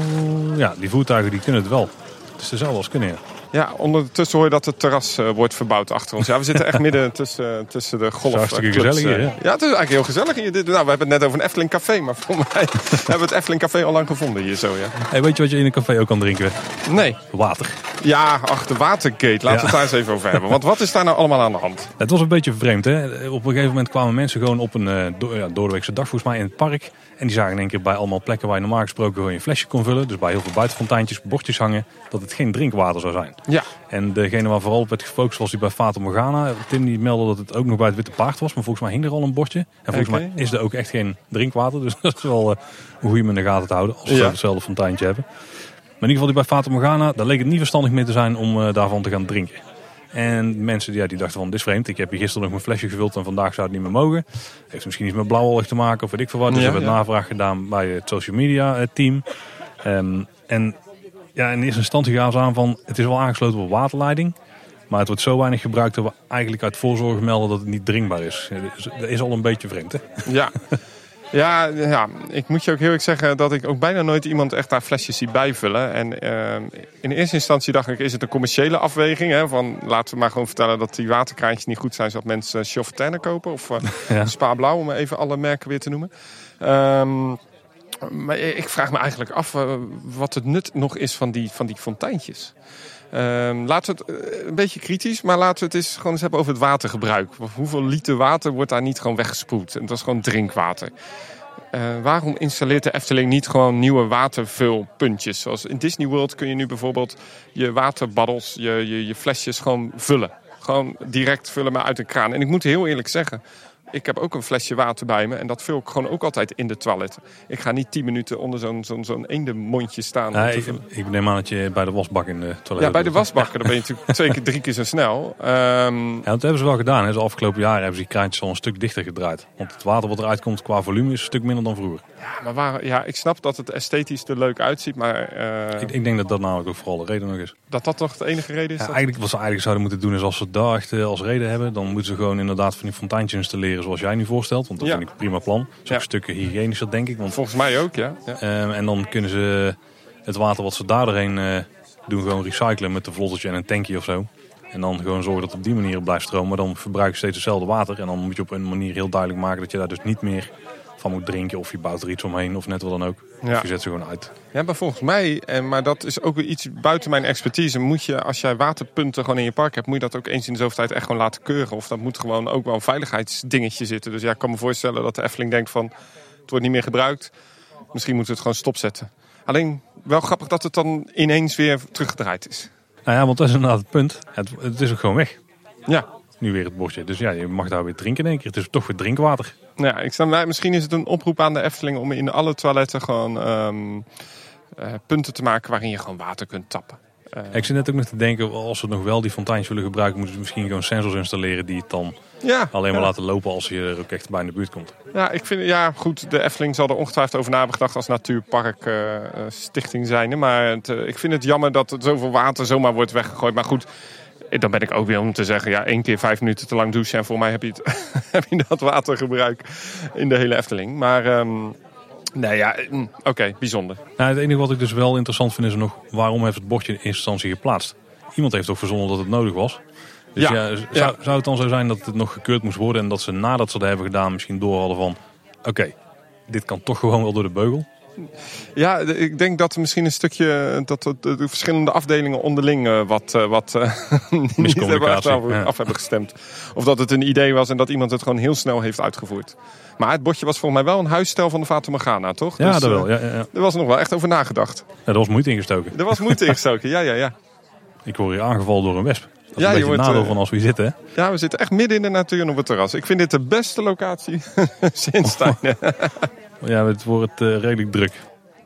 ja, die voertuigen die kunnen het wel. Het is dezelfde als kunnen. ja.
Ja, ondertussen hoor je dat het terras eh, wordt verbouwd achter ons. Ja, we zitten echt midden tussen, tussen de golf.
hartstikke
eh,
gezellig hier,
eh.
hè?
Ja, het is eigenlijk heel gezellig hier. Nou, we hebben het net over een Efteling Café. Maar voor mij hebben we het Efteling Café al lang gevonden hier zo, ja.
Hey, weet je wat je in een café ook kan drinken?
Nee.
Water.
Ja, ach, de Watergate. Laten we
Ja.
het daar eens even over hebben. Want wat is daar nou allemaal aan de hand?
Het was een beetje vreemd. Hè? Op een gegeven moment kwamen mensen gewoon op een eh, do ja, doordeweekse dag volgens mij in het park. En die zagen in één keer bij allemaal plekken waar je normaal gesproken gewoon je flesje kon vullen. Dus bij heel veel buitenfonteintjes, bordjes hangen. Dat het geen drinkwater zou zijn.
Ja.
En degene waar vooral op werd gefocust was die bij Fata Morgana. Tim die meldde dat het ook nog bij het Witte Paard was. Maar volgens mij hing er al een bordje. En volgens mij is er ook echt geen drinkwater. Dus dat is wel eh, hoe je hem in de gaten te houden. Als we
Ja.
hetzelfde fonteintje hebben. Maar in ieder geval die bij Fata Morgana. Daar leek het niet verstandig meer te zijn om eh, daarvan te gaan drinken. En mensen ja, die dachten van dit is vreemd. Ik heb hier gisteren nog mijn flesje gevuld en vandaag zou het niet meer mogen. Heeft misschien iets met blauwollig te maken of weet ik veel wat. Dus
Ja,
we hebben
ja.
navraag gedaan bij het social media eh, team. Ehm, en ja, in eerste instantie gaven ze aan van het is wel aangesloten op waterleiding. Maar het wordt zo weinig gebruikt dat we eigenlijk uit voorzorg melden dat het niet drinkbaar is. Dus Dat is al een beetje vreemd hè?
Ja. Ja, ja, ik moet je ook heel eerlijk zeggen dat ik ook bijna nooit iemand echt daar flesjes zie bijvullen. En eh, in eerste instantie dacht ik, is het een commerciële afweging? Hè? Van laten we maar gewoon vertellen dat die waterkraantjes niet goed zijn, zodat mensen Chauffertaine kopen. Of
Ja.
Spa Blauw, om even alle merken weer te noemen. Ehm, maar ik vraag me eigenlijk af eh, wat het nut nog is van die, van die fonteintjes. Ehm, laten we het eh, een beetje kritisch, maar laten we het eens gewoon eens hebben over het watergebruik. Hoeveel liter water wordt daar niet gewoon weggespoeld? En dat is gewoon drinkwater. Eh, waarom installeert de Efteling niet gewoon nieuwe watervulpuntjes? Zoals in Disney World kun je nu bijvoorbeeld je waterbaddels, je, je, je flesjes gewoon vullen. Gewoon direct vullen, maar uit een kraan. En ik moet heel eerlijk zeggen, ik heb ook een flesje water bij me. En dat vul ik gewoon ook altijd in de toilet. Ik ga niet tien minuten onder zo'n zo'n zo'n eendemondje staan.
Nee, ik, neem aan dat je bij de wasbak in de toilet
Ja, bij de wasbakken dan ben je natuurlijk twee keer, drie keer zo snel. Ehm,
Ja, dat hebben ze wel gedaan. Hè. De afgelopen jaren hebben ze die kraantjes al een stuk dichter gedraaid. Want het water wat eruit komt qua volume is een stuk minder dan vroeger.
ja, maar waar, ja, ik snap dat het esthetisch er leuk uitziet, maar eh,
Ik, ik denk dat dat namelijk ook vooral de reden nog is.
dat dat toch de enige reden is?
Ja,
dat-
eigenlijk wat ze eigenlijk zouden moeten doen is als ze daar echt als reden hebben, dan moeten ze gewoon inderdaad van die fonteintjes installeren zoals jij nu voorstelt. Want dat
Ja.
vind ik een prima plan. Dat is ook
Ja.
een stukje hygiënischer denk ik. Want,
Volgens mij ook, ja. ja.
ehm, en dan kunnen ze het water wat ze daar doorheen eh, doen gewoon recyclen met een vlottertje en een tankje of zo. En dan gewoon zorgen dat het op die manier blijft stromen. Maar dan verbruik je steeds hetzelfde water. En dan moet je op een manier heel duidelijk maken dat je daar dus niet meer van moet drinken. Of je bouwt er iets omheen of net wat dan ook.
Ja.
Of je zet ze gewoon uit.
Ja, maar volgens mij, en, maar dat is ook weer iets buiten mijn expertise, moet je als jij waterpunten gewoon in je park hebt, moet je dat ook eens in de zoveel tijd echt gewoon laten keuren. Of dat moet gewoon ook wel een veiligheidsdingetje zitten. Dus ja, ik kan me voorstellen dat de Efteling denkt van, het wordt niet meer gebruikt. Misschien moeten we het gewoon stopzetten. Alleen wel grappig dat het dan ineens weer teruggedraaid is.
Nou ja, want dat is inderdaad het punt. Het, het is ook gewoon weg.
Ja,
Nu weer het bordje. Dus ja, je mag daar weer drinken in één keer. Het is toch weer drinkwater.
nou ja ik snap, maar misschien is het een oproep aan de Efteling om in alle toiletten gewoon ehm, eh, punten te maken waarin je gewoon water kunt tappen. Eh,
Ik zit net ook nog te denken, als we nog wel die fonteintjes willen gebruiken, moeten we misschien gewoon sensors installeren die het dan
ja,
alleen maar
ja.
laten lopen als je er ook echt bij in de buurt komt.
Ja, ik vind, ja, goed, de Efteling zal er ongetwijfeld over na hebben gedacht als natuurpark eh, stichting zijnde. Maar het, ik vind het jammer dat er zoveel water zomaar wordt weggegooid. Maar goed, dan ben ik ook weer om te zeggen, ja, één keer vijf minuten te lang douchen. En voor mij heb je, het, heb je dat watergebruik in de hele Efteling. Maar, nee, ja, mm, oké, bijzonder.
Nou, het enige wat ik dus wel interessant vind is nog, waarom heeft het bordje in eerste instantie geplaatst? Iemand heeft toch verzonnen dat het nodig was? Dus
Ja,
ja, z-
ja.
Zou, zou het dan zo zijn dat het nog gekeurd moest worden en dat ze nadat ze dat hebben gedaan misschien door hadden van, oké, dit kan toch gewoon wel door de beugel?
Ja, ik denk dat misschien een stukje dat de, de verschillende afdelingen onderling uh, wat, uh, wat uh, niet hebben af, ja. af hebben gestemd. Of dat het een idee was en dat iemand het gewoon heel snel heeft uitgevoerd. Maar het bordje was volgens mij wel een huisstijl van de Fata Morgana, toch?
Ja, dus, dat wel. Ja, ja, ja.
Er was er nog wel echt over nagedacht.
Er was moeite ingestoken.
Er was moeite ingestoken, ja, ja, ja.
Ik word hier aangevallen door een wesp. Dat is ja, een beetje nadeel van als we hier zitten. Hè?
Ja, we zitten echt midden in de natuur op het terras. Ik vind dit de beste locatie sinds Stijn.
ja, het wordt uh, redelijk druk.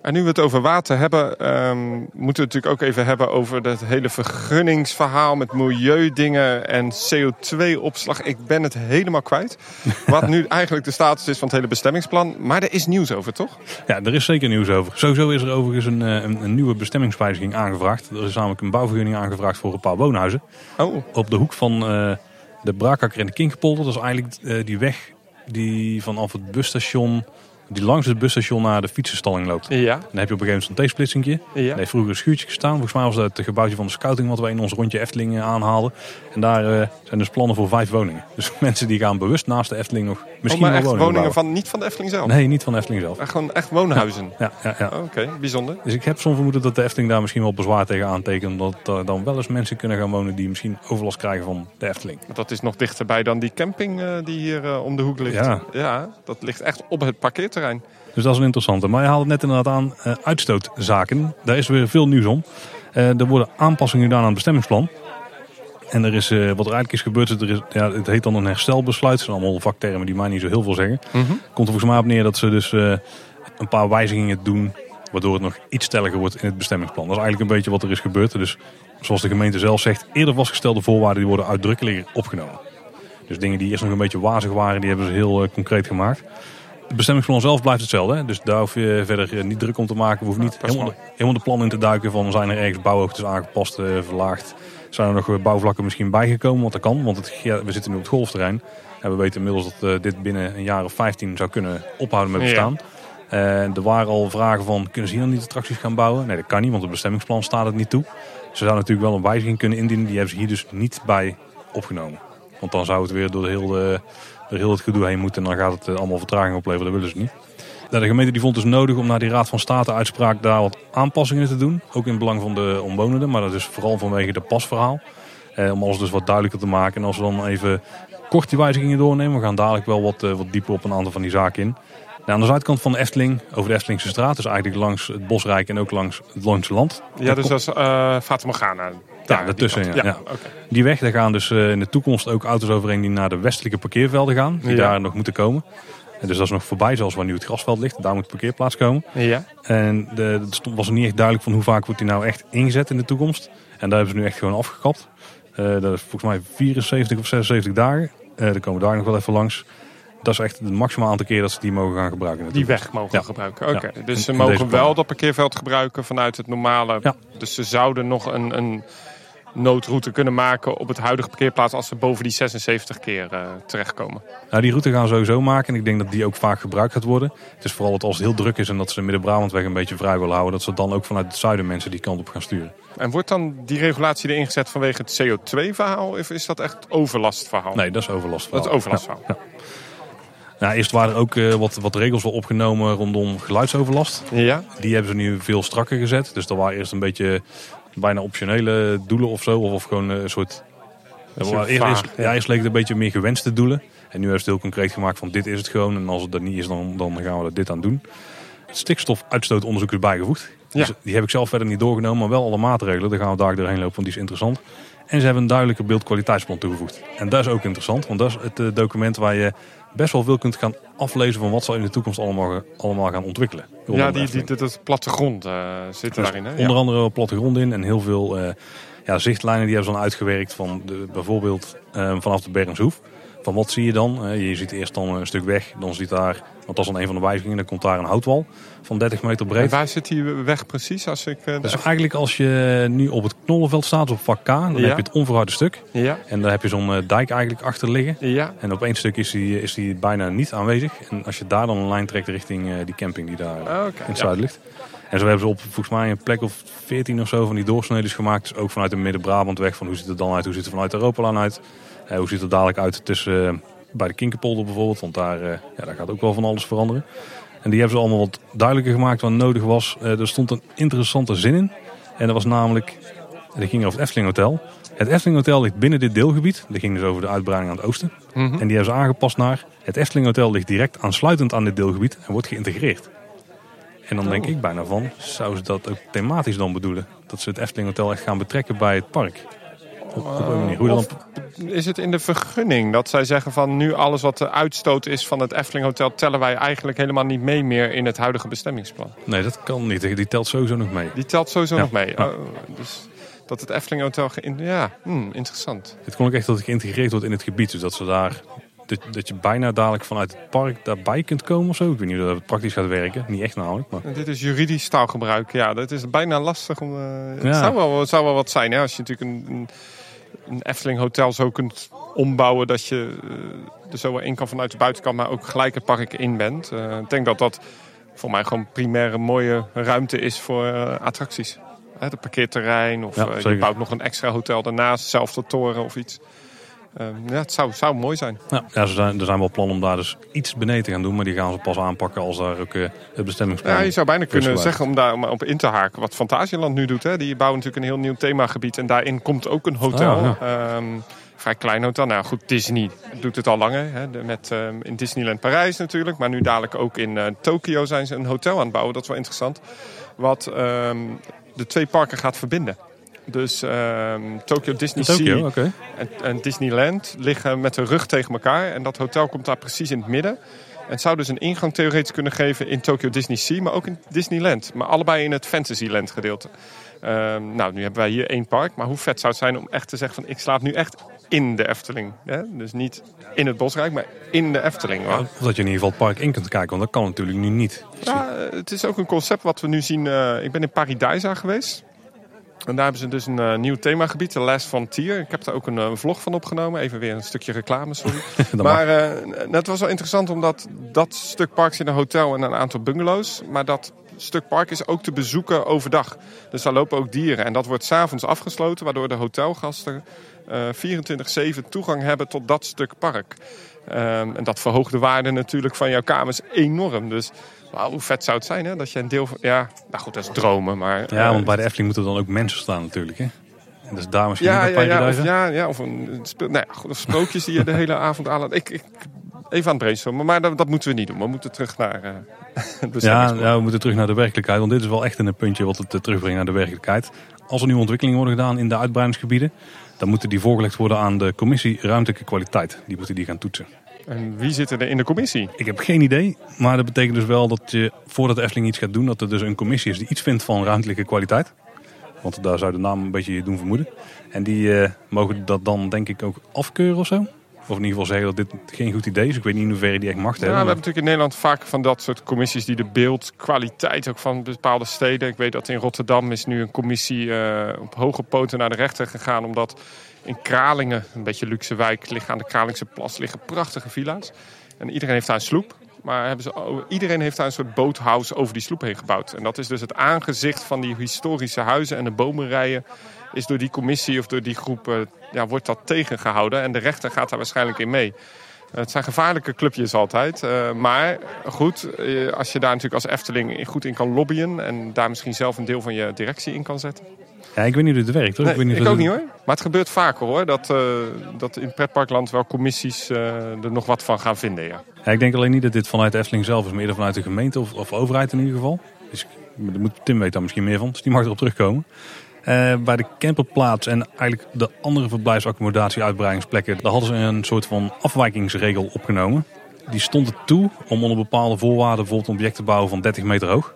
En nu we het over water hebben, um, moeten we het natuurlijk ook even hebben over dat hele vergunningsverhaal met milieudingen en CO2-opslag. Ik ben het helemaal kwijt. Wat nu eigenlijk de status is van het hele bestemmingsplan. Maar er is nieuws over, toch?
Ja, er is zeker nieuws over. Sowieso is er overigens een, eh, een, een nieuwe bestemmingswijziging aangevraagd. Er is namelijk een bouwvergunning aangevraagd voor een paar woonhuizen.
Oh.
Op de hoek van uh, de Braakakker en de Kinkerpolder. Dat is eigenlijk uh, die weg die vanaf het busstation die langs het busstation naar de fietsenstalling loopt.
Ja.
Dan heb je op een gegeven moment een T-splitsingje. Ja. Daar heeft vroeger een schuurtje gestaan. Volgens mij was dat het gebouwtje van de scouting wat wij in ons rondje Efteling eh, aanhaalden. En daar uh, zijn dus plannen voor vijf woningen. Dus mensen die gaan bewust naast de Efteling nog misschien
oh, maar
echt
woningen,
woningen
van, niet van de Efteling zelf?
Nee, niet van de Efteling zelf.
Echt gewoon echt woonhuizen?
Ja, ja, ja.
Oh, Oké, bijzonder.
Dus ik heb soms vermoeden dat de Efteling daar misschien wel bezwaar tegen aantekent. Omdat er dan wel eens mensen kunnen gaan wonen die misschien overlast krijgen van de Efteling.
Dat is nog dichterbij dan die camping uh, die hier uh, om de hoek ligt.
Ja.
ja, dat ligt echt op het parkeerterrein.
Dus dat is een interessante. Maar je haalde het net inderdaad aan uh, uitstootzaken. Daar is weer veel nieuws om. Er worden aanpassingen gedaan aan het bestemmingsplan. En er is, uh, wat er eigenlijk is gebeurd, er is, ja, het heet dan een herstelbesluit. Dat zijn allemaal vaktermen die mij niet zo heel veel zeggen.
Mm -hmm.
Komt er volgens mij op neer dat ze dus een paar wijzigingen doen. Waardoor het nog iets stelliger wordt in het bestemmingsplan. Dat is eigenlijk een beetje wat er is gebeurd. Dus zoals de gemeente zelf zegt, eerder vastgestelde voorwaarden die worden uitdrukkelijk opgenomen. Dus dingen die eerst nog een beetje wazig waren, die hebben ze heel concreet gemaakt. Het bestemmingsplan zelf blijft hetzelfde. Hè? Dus daar hoef je verder niet druk om te maken. We hoeven niet helemaal de, helemaal de plan in te duiken van zijn er ergens bouwhoogtes aangepast, verlaagd. Zijn er nog bouwvlakken misschien bijgekomen? Want dat kan, want het, ja, we zitten nu op het golfterrein. En we weten inmiddels dat uh, dit binnen een jaar of 15 zou kunnen ophouden met bestaan. Ja. Uh, er waren al vragen van, kunnen ze hier dan niet attracties gaan bouwen? Nee, dat kan niet, want het bestemmingsplan staat het niet toe. Ze zouden natuurlijk wel een wijziging kunnen indienen. Die hebben ze hier dus niet bij opgenomen. Want dan zou het weer door de hele er heel het gedoe heen moet en dan gaat het allemaal vertraging opleveren. Dat willen ze niet. De gemeente die vond dus nodig om naar die Raad van State uitspraak daar wat aanpassingen te doen. Ook in het belang van de omwonenden, maar dat is vooral vanwege de pasverhaal. Eh, om alles dus wat duidelijker te maken. En als we dan even kort die wijzigingen doornemen, we gaan dadelijk wel wat, uh, wat dieper op een aantal van die zaken in. Nou, aan de zuidkant van de Efteling, over de Eftelingse straat, dus eigenlijk langs het Bosrijk en ook langs het Loonse Land.
Ja, dus dat is uh, Fata Morgana.
Ja, daartussen. Ja, ja. ja.
Okay.
Die weg, daar gaan dus uh, in de toekomst ook auto's overheen die naar de westelijke parkeervelden gaan. Die daar nog moeten komen. En dus dat is nog voorbij, zoals waar nu het grasveld ligt. Daar moet de parkeerplaats komen.
Ja.
En de, het was niet echt duidelijk van hoe vaak wordt die nou echt ingezet in de toekomst. En daar hebben ze nu echt gewoon afgekapt. Uh, dat is volgens mij 74 of 76 dagen. Uh, daar komen we daar nog wel even langs. Dat is echt het maximaal aantal keer dat ze die mogen gaan gebruiken.
Die weg mogen ja. gebruiken, oké. Okay. Ja. Dus ze mogen wel dat parkeerveld gebruiken vanuit het normale.
Ja.
Dus ze zouden nog een, een noodroute kunnen maken op het huidige parkeerplaats als ze boven die 76 keer uh, terechtkomen.
Nou, die route gaan we sowieso maken en ik denk dat die ook vaak gebruikt gaat worden. Het is vooral dat als het heel druk is en dat ze de Midden-Brabantweg een beetje vrij willen houden, dat ze dan ook vanuit het zuiden mensen die kant op gaan sturen.
En wordt dan die regulatie erin gezet vanwege het CO2-verhaal of is dat echt overlastverhaal?
Nee, dat is overlastverhaal.
Dat is overlastverhaal.
Ja. Ja. Nou, eerst waren er ook uh, wat, wat regels wel opgenomen rondom geluidsoverlast.
Ja.
Die hebben ze nu veel strakker gezet. Dus dat waren eerst een beetje bijna optionele doelen of zo. Of, of gewoon een soort... Ja, eerst, ja, eerst leek het een beetje meer gewenste doelen. En nu hebben ze het heel concreet gemaakt van dit is het gewoon. En als het dat niet is, dan, dan gaan we er dit aan doen. Het stikstofuitstootonderzoek is bijgevoegd.
Ja.
Dus die heb ik zelf verder niet doorgenomen. Maar wel alle maatregelen. Daar gaan we daar doorheen lopen, want die is interessant. En ze hebben een duidelijke beeldkwaliteitsplan toegevoegd. En dat is ook interessant, want dat is het uh, document waar je best wel veel kunt gaan aflezen van wat zal in de toekomst allemaal, allemaal gaan ontwikkelen.
Ja, die, die, dat, dat plattegrond uh, zit
dus
daarin. Hè?
Onder andere plattegrond in en heel veel uh, ja, zichtlijnen die hebben ze dan uitgewerkt van de, bijvoorbeeld uh, vanaf de Bernshoef. Van wat zie je dan? je ziet eerst dan een stuk weg, dan ziet daar, want dat is dan een van de wijzigingen, dan komt daar een houtwal van 30 meter breed.
En waar zit die weg precies? Als ik, uh,
dus eigenlijk als je nu op het Knollenveld staat, op vak K, dan ja. heb je het onverharde stuk.
Ja.
En daar heb je zo'n uh, dijk eigenlijk achter liggen.
Ja.
En op één stuk is die, is die bijna niet aanwezig. En als je daar dan een lijn trekt richting uh, die camping die daar
okay,
in het zuiden ligt. En zo hebben ze op volgens mij een plek of 14 of zo van die doorsneden gemaakt. Dus ook vanuit de Midden-Brabant weg. Van hoe ziet het dan uit? Hoe ziet het vanuit Europalaan uit? hoe ziet het dadelijk uit tussen bij de Kinkerpolder bijvoorbeeld? Want daar, ja, daar gaat ook wel van alles veranderen. En die hebben ze allemaal wat duidelijker gemaakt wat nodig was. Eh, er stond een interessante zin in. En dat was namelijk, dat ging over het Efteling Hotel. Het Efteling Hotel ligt binnen dit deelgebied. Dat ging dus over de uitbreiding aan het oosten.
Mhm.
En die hebben ze aangepast naar, het Efteling Hotel ligt direct aansluitend aan dit deelgebied en wordt geïntegreerd. En dan denk
Oh.
ik bijna van, zou ze dat ook thematisch dan bedoelen? Dat ze het Efteling Hotel echt gaan betrekken bij het park? Op, op een manier. Hoe dan,
Of is het in de vergunning dat zij zeggen van nu alles wat de uitstoot is van het Efteling Hotel tellen wij eigenlijk helemaal niet mee meer in het huidige bestemmingsplan?
nee, dat kan niet. Die telt sowieso nog mee.
Die telt sowieso
Ja.
nog mee. Oh, dus dat het Efteling Hotel... Ja, hmm, interessant.
Het kon ook echt dat het geïntegreerd wordt in het gebied. Dus dat ze daar, dat, dat je bijna dadelijk vanuit het park daarbij kunt komen of zo. Ik weet niet hoe dat praktisch gaat werken. Niet echt namelijk. Maar
En dit is juridisch taalgebruik. Ja, dat is bijna lastig om... eh, Het zou, wel, het zou wel wat zijn hè, als je natuurlijk een, een, een Efteling Hotel zo kunt ombouwen... dat je eh, er zo in kan vanuit de buitenkant, maar ook gelijk het park in bent. Eh, ik denk dat dat voor mij gewoon primair een mooie ruimte is voor eh, attracties. Het parkeerterrein of
Ja,
je bouwt nog een extra hotel daarnaast, zelfde toren of iets. Eh, ja, het zou, zou mooi zijn.
ja, ja, ze zijn, er zijn wel plannen om daar dus iets beneden te gaan doen. Maar die gaan ze pas aanpakken als daar ook eh, het bestemmingsplan
Ja, je zou bijna kunnen zeggen om daar om op in te haken wat Fantasieland nu doet. Hè. Die bouwen natuurlijk een heel nieuw themagebied en daarin komt ook een hotel.
Ah,
Ehm, vrij klein hotel. Nou goed, Disney doet het al langer. Hè. Met, ehm, in Disneyland Parijs natuurlijk. Maar nu dadelijk ook in eh, Tokio zijn ze een hotel aan het bouwen. Dat is wel interessant. Wat ehm, de twee parken gaat verbinden. Dus ehm Tokyo Disney Sea en, en Disneyland liggen met de rug tegen elkaar. En dat hotel komt daar precies in het midden. En het zou dus een ingang theoretisch kunnen geven in Tokyo Disney Sea, maar ook in Disneyland. Maar allebei in het Fantasyland gedeelte. Ehm, nou, nu hebben wij hier één park. Maar hoe vet zou het zijn om echt te zeggen van ik slaap nu echt in de Efteling. Hè? Dus niet in het Bosrijk, maar in de Efteling. hoor.
Of dat je in ieder geval het park in kunt kijken. Want dat kan natuurlijk nu niet.
Ja, het is ook een concept wat we nu zien. eh, ik ben in Paradise geweest. En daar hebben ze dus een eh, nieuw themagebied, de Last Frontier. Ik heb daar ook een eh, vlog van opgenomen. Even weer een stukje reclame, sorry. Maar eh, het was wel interessant omdat dat stuk park zit in een hotel en een aantal bungalows. Maar dat stuk park is ook te bezoeken overdag. Dus daar lopen ook dieren. En dat wordt s'avonds afgesloten, waardoor de hotelgasten eh 24-7 toegang hebben tot dat stuk park. Ehm, en dat verhoogt de waarde natuurlijk van jouw kamers enorm. Dus hoe vet zou het zijn hè? dat je een deel van... Ja, nou goed, dat is dromen, maar...
Ja,
eh,
want bij de Efteling moeten dan ook mensen staan natuurlijk. Hè? En dus daar misschien
ja, ja, ja, of, ja, ja, of een speel, nou ja, goed, of sprookjes die je de hele avond aanlaat. Ik, ik, even aan het brainstormen, maar dat, dat moeten we niet doen. We moeten terug naar eh het
Ja, ja, we moeten terug naar de werkelijkheid. Want dit is wel echt een puntje wat het eh, terugbrengt naar de werkelijkheid. Als er nieuwe ontwikkelingen worden gedaan in de uitbreidingsgebieden, dan moeten die voorgelegd worden aan de commissie ruimtelijke kwaliteit. Die moeten die gaan toetsen.
En wie zit er in de commissie?
Ik heb geen idee, maar dat betekent dus wel dat je voordat de Efteling iets gaat doen, dat er dus een commissie is die iets vindt van ruimtelijke kwaliteit. Want daar zou de naam een beetje doen vermoeden. En die eh, mogen dat dan denk ik ook afkeuren of zo. Of in ieder geval zeggen dat dit geen goed idee is. Ik weet niet in hoeverre die echt macht
Ja, we
hebben.
hebben natuurlijk in Nederland vaak van dat soort commissies die de beeldkwaliteit ook van bepaalde steden. Ik weet dat in Rotterdam is nu een commissie eh, op hoge poten naar de rechter gegaan. Omdat in Kralingen, een beetje luxe wijk, liggen aan de Kralingse plas liggen prachtige villa's. En iedereen heeft daar een sloep. Maar hebben ze, iedereen heeft daar een soort boothouse over die sloep heen gebouwd. En dat is dus het aangezicht van die historische huizen en de bomenrijen. Is door die commissie of door die groep eh, ja, wordt dat tegengehouden. En de rechter gaat daar waarschijnlijk in mee. Het zijn gevaarlijke clubjes altijd. eh, maar goed, eh, als je daar natuurlijk als Efteling goed in kan lobbyen... en daar misschien zelf een deel van je directie in kan zetten.
Ja, ik weet niet hoe dit werkt hoor.
Nee,
ik weet niet
ik ook
het-
niet hoor. Maar het gebeurt vaker hoor. Dat, eh, dat in pretparkland wel commissies eh, er nog wat van gaan vinden. Ja.
Ja, ik denk alleen niet dat dit vanuit Efteling zelf is, maar eerder vanuit de gemeente of, of overheid in ieder geval. Dus Tim weet daar misschien meer van, dus die mag erop terugkomen. Eh, bij de camperplaats en eigenlijk de andere verblijfsaccommodatie uitbreidingsplekken, daar hadden ze een soort van afwijkingsregel opgenomen. Die stond er toe om onder bepaalde voorwaarden bijvoorbeeld een object te bouwen van 30 meter hoog.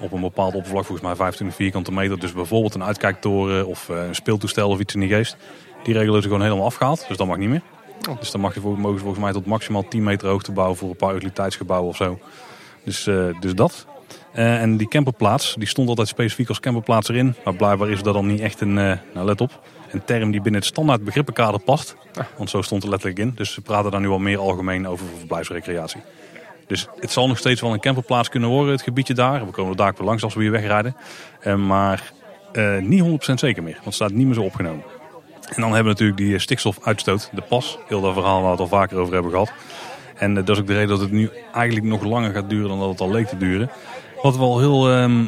Op een bepaald oppervlak, volgens mij 25 vierkante meter. Dus bijvoorbeeld een uitkijktoren of eh, een speeltoestel of iets in die geest. Die regel is er gewoon helemaal afgehaald, dus dat mag niet meer. Dus dan mag je, mogen ze volgens mij tot maximaal 10 meter hoogte bouwen voor een paar utiliteitsgebouwen of zo. Dus, eh, dus dat. Eh, en die camperplaats, die stond altijd specifiek als camperplaats erin. Maar blijkbaar is dat dan niet echt een, eh, nou let op, een term die binnen het standaard begrippenkader past. Want zo stond het letterlijk in. Dus ze praten daar nu al meer algemeen over voor verblijfsrecreatie. Dus het zal nog steeds wel een camperplaats kunnen worden, het gebiedje daar. We komen er daar weer langs als we hier wegrijden. Eh, maar niet 100% zeker meer, want het staat niet meer zo opgenomen. En dan hebben we natuurlijk die stikstofuitstoot, de pas. Heel dat verhaal waar we het al vaker over hebben gehad. En dat is ook de reden dat het nu eigenlijk nog langer gaat duren dan dat het al leek te duren. Wat wel heel ehm,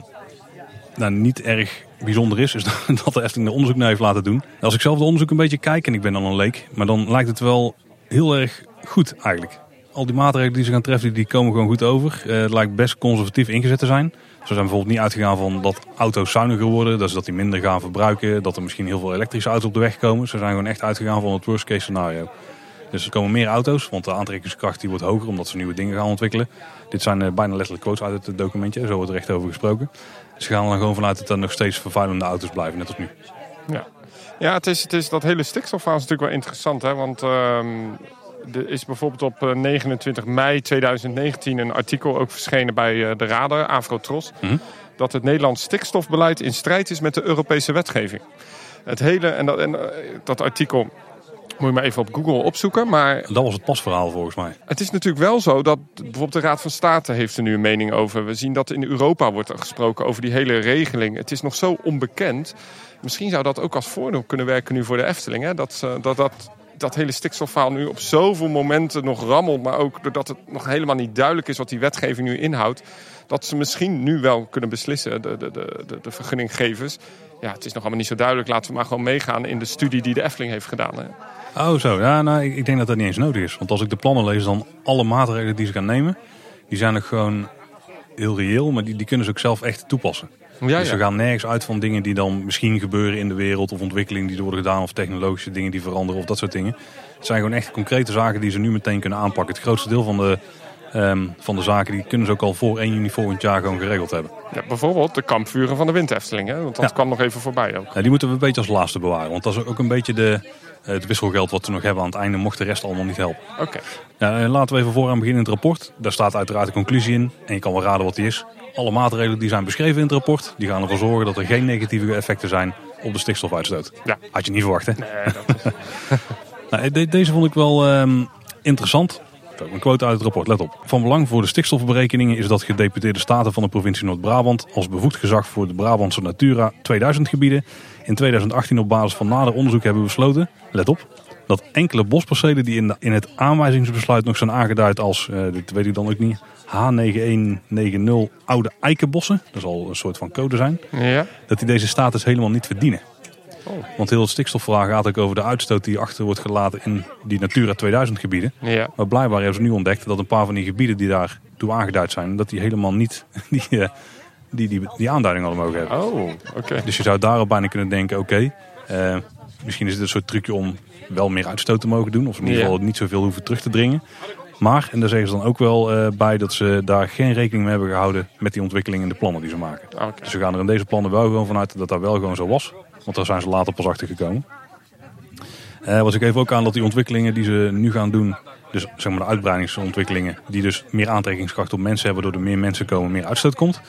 nou, niet erg bijzonder is, is dat de Efteling er onderzoek naar heeft laten doen. Als ik zelf de onderzoek een beetje kijk, en ik ben dan een leek, maar dan lijkt het wel heel erg goed eigenlijk. Al die maatregelen die ze gaan treffen, die komen gewoon goed over. Uh, het lijkt best conservatief ingezet te zijn. Ze zijn bijvoorbeeld niet uitgegaan van dat auto's zuiniger worden, dus dat die minder gaan verbruiken, dat er misschien heel veel elektrische auto's op de weg komen. Ze zijn gewoon echt uitgegaan van het worst case scenario. Dus er komen meer auto's, want de aantrekkingskracht die wordt hoger omdat ze nieuwe dingen gaan ontwikkelen. Dit zijn uh, bijna letterlijk quotes uit het documentje, zo wordt er echt over gesproken. Ze gaan er gewoon vanuit dat er nog steeds vervuilende auto's blijven, net als nu.
Ja, ja het, is, het is dat hele stikstofverhaal is natuurlijk wel interessant. Hè? Want uh, er is bijvoorbeeld op 29 eh, mei 2019 een artikel ook verschenen bij eh, de Radar, Afrotros. Mm Dat het Nederlands stikstofbeleid in strijd is met de Europese wetgeving. Het hele, en dat, en, dat artikel moet je maar even op Google opzoeken. Maar
dat was het pasverhaal volgens mij.
Het is natuurlijk wel zo dat bijvoorbeeld de Raad van State heeft er nu een mening over. We zien dat in Europa wordt er gesproken over die hele regeling. Het is nog zo onbekend. Misschien zou dat ook als voordeel kunnen werken nu voor de Efteling. Hè? Dat, dat, dat dat hele stikstofverhaal nu op zoveel momenten nog rammelt. Maar ook doordat het nog helemaal niet duidelijk is wat die wetgeving nu inhoudt. Dat ze misschien nu wel kunnen beslissen, de, de, de, de vergunninggevers. Ja, het is nog allemaal niet zo duidelijk. Laten we maar gewoon meegaan in de studie die de Efteling heeft gedaan. Hè.
Oh zo, ja, nou, ik, denk dat dat niet eens nodig is. Want als ik de plannen lees, dan alle maatregelen die ze gaan nemen, die zijn ook gewoon heel reëel, maar die, die kunnen ze ook zelf echt toepassen. Ja, dus ze gaan nergens uit van dingen die dan misschien gebeuren in de wereld of ontwikkelingen die er worden gedaan of technologische dingen die veranderen of dat soort dingen. Het zijn gewoon echt concrete zaken die ze nu meteen kunnen aanpakken. Het grootste deel van de, um, van de zaken die kunnen ze ook al voor 1 juni volgend jaar gewoon geregeld hebben.
Ja, bijvoorbeeld de kampvuren van de windhefteling, hè? want dat kwam nog even voorbij ook.
Ja, die moeten we een beetje als laatste bewaren, want dat is ook een beetje de, het wisselgeld wat we nog hebben aan het einde, mocht de rest allemaal niet helpen.
Oké.
Okay. laten we even vooraan beginnen in het rapport. Daar staat uiteraard de conclusie in en je kan wel raden wat die is. Alle maatregelen die zijn beschreven in het rapport, die gaan ervoor zorgen dat er geen negatieve effecten zijn op de stikstofuitstoot. Ja. Had je niet verwacht, hè? Nee, dat is... nou, deze vond ik wel um, interessant. Een quote uit het rapport, let op. Van belang voor de stikstofberekeningen is dat gedeputeerde staten van de provincie Noord-Brabant als bevoegd gezag voor de Brabantse Natura 2000 gebieden in 2018 op basis van nader onderzoek hebben besloten, let op, dat enkele bospercelen die in, de, in het aanwijzingsbesluit nog zijn aangeduid als, uh, dit weet ik dan ook niet, H9190 oude eikenbossen, dat zal een soort van code zijn, ja. dat die deze status helemaal niet verdienen. Oh. Want heel het stikstofverhaal gaat ook over de uitstoot die achter wordt gelaten in die Natura 2000 gebieden. Ja. Maar blijkbaar hebben ze nu ontdekt dat een paar van die gebieden die daar toe aangeduid zijn, dat die helemaal niet die, eh, die, die, die aanduiding hadden mogen hebben.
Oh, oké.
Dus je zou daarop bijna kunnen denken, oké, eh, misschien is het een soort trucje om wel meer uitstoot te mogen doen. Of in ieder geval niet zoveel hoeven terug te dringen. Maar, en daar zeggen ze dan ook wel uh, bij, dat ze daar geen rekening mee hebben gehouden met die ontwikkeling in de plannen die ze maken. Okay. Dus we gaan er in deze plannen wel gewoon vanuit dat dat wel gewoon zo was. Want daar zijn ze later pas achter gekomen. Uh, was ik even ook aan dat die ontwikkelingen die ze nu gaan doen, dus zeg maar de uitbreidingsontwikkelingen, die dus meer aantrekkingskracht op mensen hebben, doordat er meer mensen komen, meer uitstoot komt.